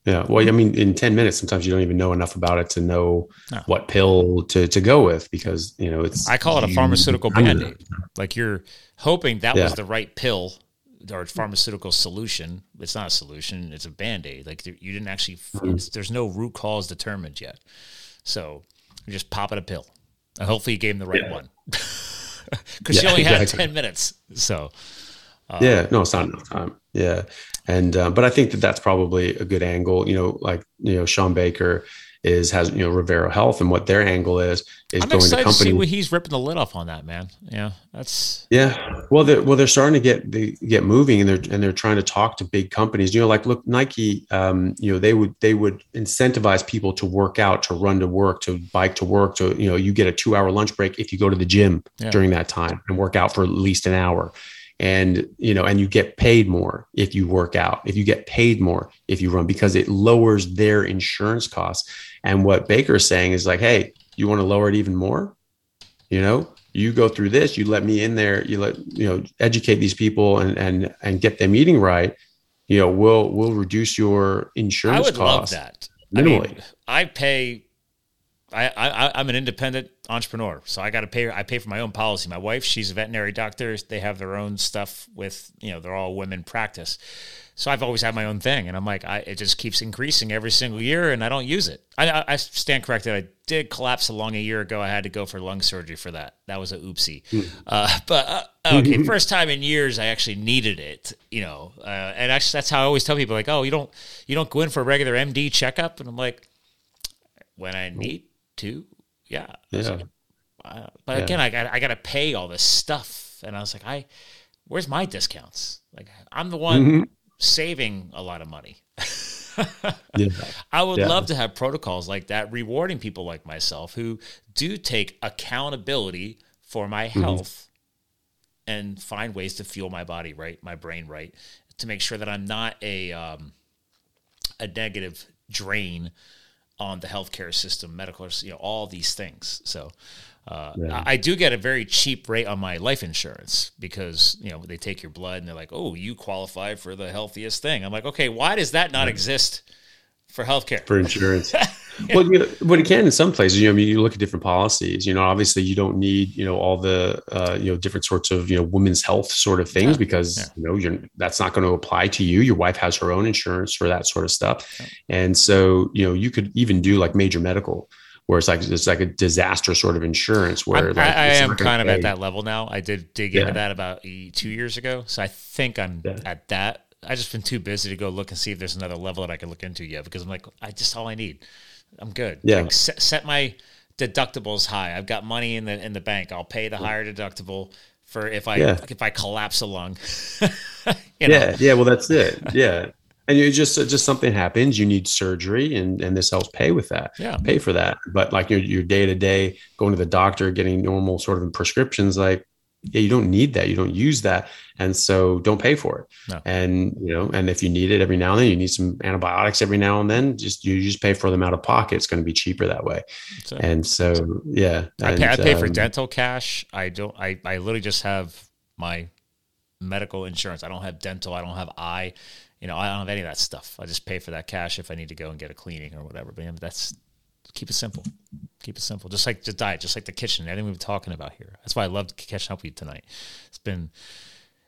Speaker 2: Yeah. Well, I mean, in 10 minutes, sometimes you don't even know enough about it to know no. what pill to, to go with because, you know, it's.
Speaker 1: I call it a pharmaceutical band aid. Like you're hoping that yeah. was the right pill or pharmaceutical solution. It's not a solution, it's a band aid. Like you didn't actually, mm-hmm. there's no root cause determined yet. So you're just popping a pill. And hopefully you gave him the right yeah. one because yeah, you only exactly. had 10 minutes. So.
Speaker 2: Uh, yeah, no, it's not enough time. Yeah, and uh, but I think that that's probably a good angle. You know, like you know, Shawn Baker is has you know Revero Health, and what their angle is is
Speaker 1: I'm
Speaker 2: going
Speaker 1: to
Speaker 2: company. To see
Speaker 1: what he's ripping the lid off on that man. Yeah, that's
Speaker 2: yeah. Well, they're well they're starting to get they get moving, and they're and they're trying to talk to big companies. You know, like look Nike. Um, you know, they would they would incentivize people to work out, to run to work, to bike to work. To you know, you get a two hour lunch break if you go to the gym yeah. during that time and work out for at least an hour and you know and you get paid more if you work out if you get paid more if you run because it lowers their insurance costs. And what Baker's saying is like hey you want to lower it even more? You know you go through this you let me in there you let you know educate these people and and and get them eating right you know we'll we'll reduce your insurance I would costs
Speaker 1: love that. Minimally. I, mean, I pay I, I I'm an independent entrepreneur, so I got to pay. I pay for my own policy. My wife, she's a veterinary doctor. They have their own stuff with you know they're all women practice. So I've always had my own thing, and I'm like, I, it just keeps increasing every single year, and I don't use it. I, I, stand corrected. I did collapse a lung a year ago. I had to go for lung surgery for that. That was a oopsie. Mm. Uh, but uh, okay, first time in years I actually needed it. You know, uh, and actually that's how I always tell people like, oh, you don't you don't go in for a regular MD checkup, and I'm like, when I need too. Yeah.
Speaker 2: Yeah.
Speaker 1: Like, but yeah. again, I got I got to pay all this stuff, and I was like, I, where's my discounts? Like, I'm the one mm-hmm. saving a lot of money. yeah. I would yeah. love to have protocols like that, rewarding people like myself who do take accountability for my mm-hmm. health mm-hmm. and find ways to fuel my body right, my brain right, to make sure that I'm not a um, a negative drain on the healthcare system, medical, you know, all these things. So uh, yeah. I do get a very cheap rate on my life insurance because you know they take your blood and they're like, "Oh, you qualify for the healthiest thing." I'm like, "Okay, why does that not exist for healthcare
Speaker 2: for insurance?" well, you know, but it can in some places. You know, I mean, you look at different policies. You know, obviously, you don't need you know all the uh, you know different sorts of you know women's health sort of things yeah. because yeah. you know you're that's not going to apply to you. Your wife has her own insurance for that sort of stuff, yeah. and so you know you could even do like major medical where it's like it's like a disaster sort of insurance where
Speaker 1: I,
Speaker 2: like,
Speaker 1: I, I am kind of at that level now. I did dig into that about two years ago, so I think I'm at that. I just been too busy to go look and see if there's another level that I can look into yet because I'm like I just all I need. I'm good.
Speaker 2: Yeah.
Speaker 1: Like, set, set my deductibles high. I've got money in the in the bank. I'll pay the higher deductible for if I yeah. if I collapse a lung.
Speaker 2: you know? Yeah, yeah. Well, that's it. Yeah, and you just uh, just something happens. You need surgery, and and this helps pay with that.
Speaker 1: Yeah,
Speaker 2: pay for that. But like your your day to day going to the doctor, getting normal sort of prescriptions, like yeah, you don't need that. You don't use that. And so don't pay for it. No. And, you know, and if you need it every now and then, you need some antibiotics every now and then, just, you just pay for them out of pocket. It's going to be cheaper that way. And so, yeah.
Speaker 1: I
Speaker 2: pay,
Speaker 1: I pay um, for dental cash. I don't, I, I literally just have my medical insurance. I don't have dental. I don't have eye. You know, I don't have any of that stuff. I just pay for that cash if I need to go and get a cleaning or whatever. But that's keep it simple. Keep it simple. Just like the diet, just like the kitchen, everything we've been talking about here. That's why I love catching up with you tonight. It's been,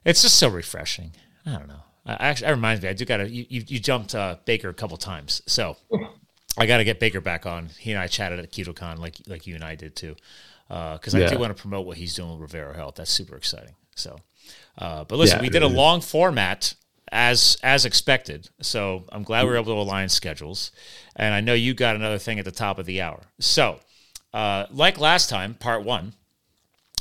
Speaker 1: it's just so refreshing. I don't know. I, actually, that reminds me, I do got to, you, you, you, jumped uh, Baker a couple times. So I got to get Baker back on. He and I chatted at KetoCon like, like you and I did too. Because uh, yeah. I do want to promote what he's doing with Revero Health. That's super exciting. So, uh, but listen, yeah, we did a long format as as expected. So I'm glad we were able to align schedules. And I know you got another thing at the top of the hour. So, uh, like last time, part one,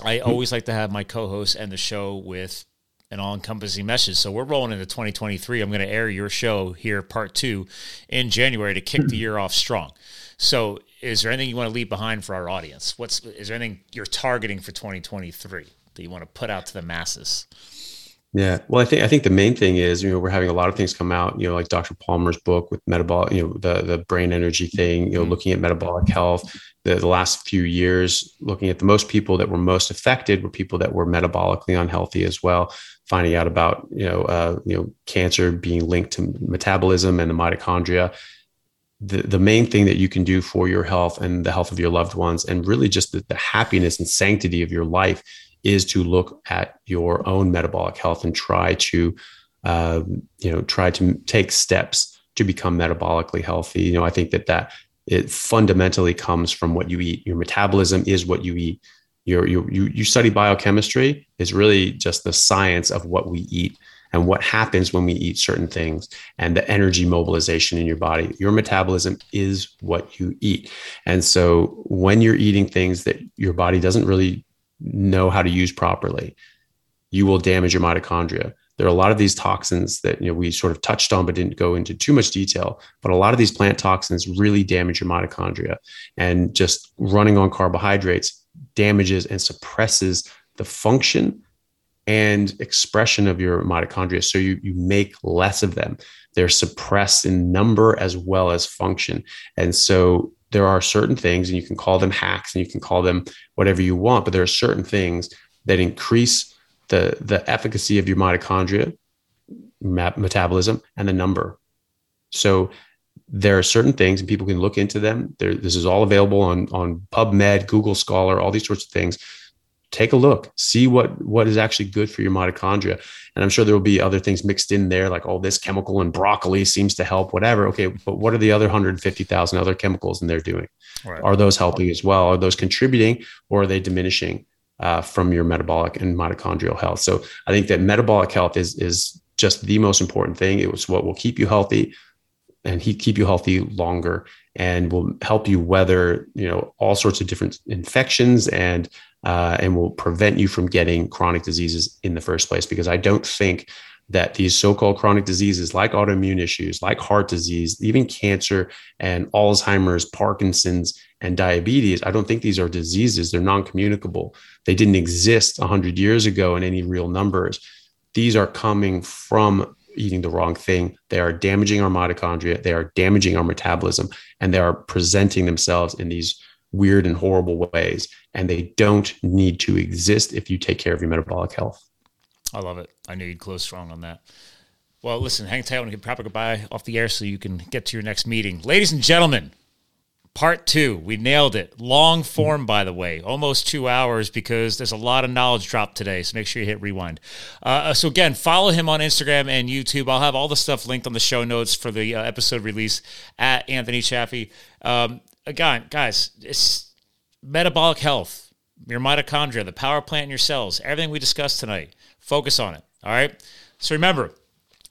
Speaker 1: I always like to have my co-host end the show with an all-encompassing message. So we're rolling into 2023. I'm going to air your show here, part two, in January to kick the year off strong. So, is there anything you want to leave behind for our audience? What's is there anything you're targeting for 2023 that you want to put out to the masses?
Speaker 2: Yeah. Well, I think I think the main thing is, you know, we're having a lot of things come out, you know, like Dr. Palmer's book with metabolic, you know, the the brain energy thing, you know, mm-hmm. looking at metabolic health. The, the last few years, looking at the most people that were most affected were people that were metabolically unhealthy as well. Finding out about, you know, uh, you know, cancer being linked to metabolism and the mitochondria. The, the main thing that you can do for your health and the health of your loved ones and really just the, the happiness and sanctity of your life is to look at your own metabolic health and try to, uh, you know, try to take steps to become metabolically healthy. You know, I think that that it fundamentally comes from what you eat. Your metabolism is what you eat. Your, you, you study biochemistry is really just the science of what we eat and what happens when we eat certain things and the energy mobilization in your body. Your metabolism is what you eat. And so when you're eating things that your body doesn't really know how to use properly, you will damage your mitochondria. There are a lot of these toxins that you know we sort of touched on but didn't go into too much detail. But a lot of these plant toxins really damage your mitochondria, and just running on carbohydrates damages and suppresses the function and expression of your mitochondria. So you you make less of them. They're suppressed in number as well as function, and so there are certain things, and you can call them hacks and you can call them whatever you want, but there are certain things that increase the, the efficacy of your mitochondria metabolism and the number. So there are certain things, and people can look into them. There, this is all available on, on PubMed, Google Scholar, all these sorts of things take a look, see what what is actually good for your mitochondria. And I'm sure there will be other things mixed in there, like oh, this chemical in broccoli seems to help, whatever. Okay, but what are the other 150,000 other chemicals in there doing? Right. Are those helping as well? Are those contributing, or are they diminishing uh, from your metabolic and mitochondrial health? So I think that metabolic health is is just the most important thing. It was what will keep you healthy and he keep you healthy longer and will help you weather you know all sorts of different infections and uh, and will prevent you from getting chronic diseases in the first place. Because I don't think that these so-called chronic diseases like autoimmune issues, like heart disease, even cancer and Alzheimer's, Parkinson's, and diabetes, I don't think these are diseases. They're non-communicable. They didn't exist 100 years ago in any real numbers. These are coming from eating the wrong thing. They are damaging our mitochondria. They are damaging our metabolism, and they are presenting themselves in these weird and horrible ways. And they don't need to exist if you take care of your metabolic health.
Speaker 1: I love it. I knew you'd close strong on that. Well, listen, hang tight. I want to get proper goodbye off the air so you can get to your next meeting. Ladies and gentlemen, part two. We nailed it. Long form, by the way, almost two hours because there's a lot of knowledge dropped today. So make sure you hit rewind. Uh, so again, follow him on Instagram and YouTube. I'll have all the stuff linked on the show notes for the uh, episode release at Anthony Chaffee. Um, again, guys, it's metabolic health, your mitochondria, the power plant in your cells, everything we discussed tonight. Focus on it. All right. So remember,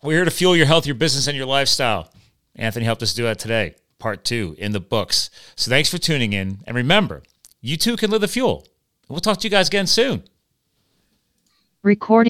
Speaker 1: we're here to fuel your health, your business, and your lifestyle. Anthony helped us do that today, part two in the books. So thanks for tuning in. And remember, you too can live the fuel. We'll talk to you guys again soon. Recording.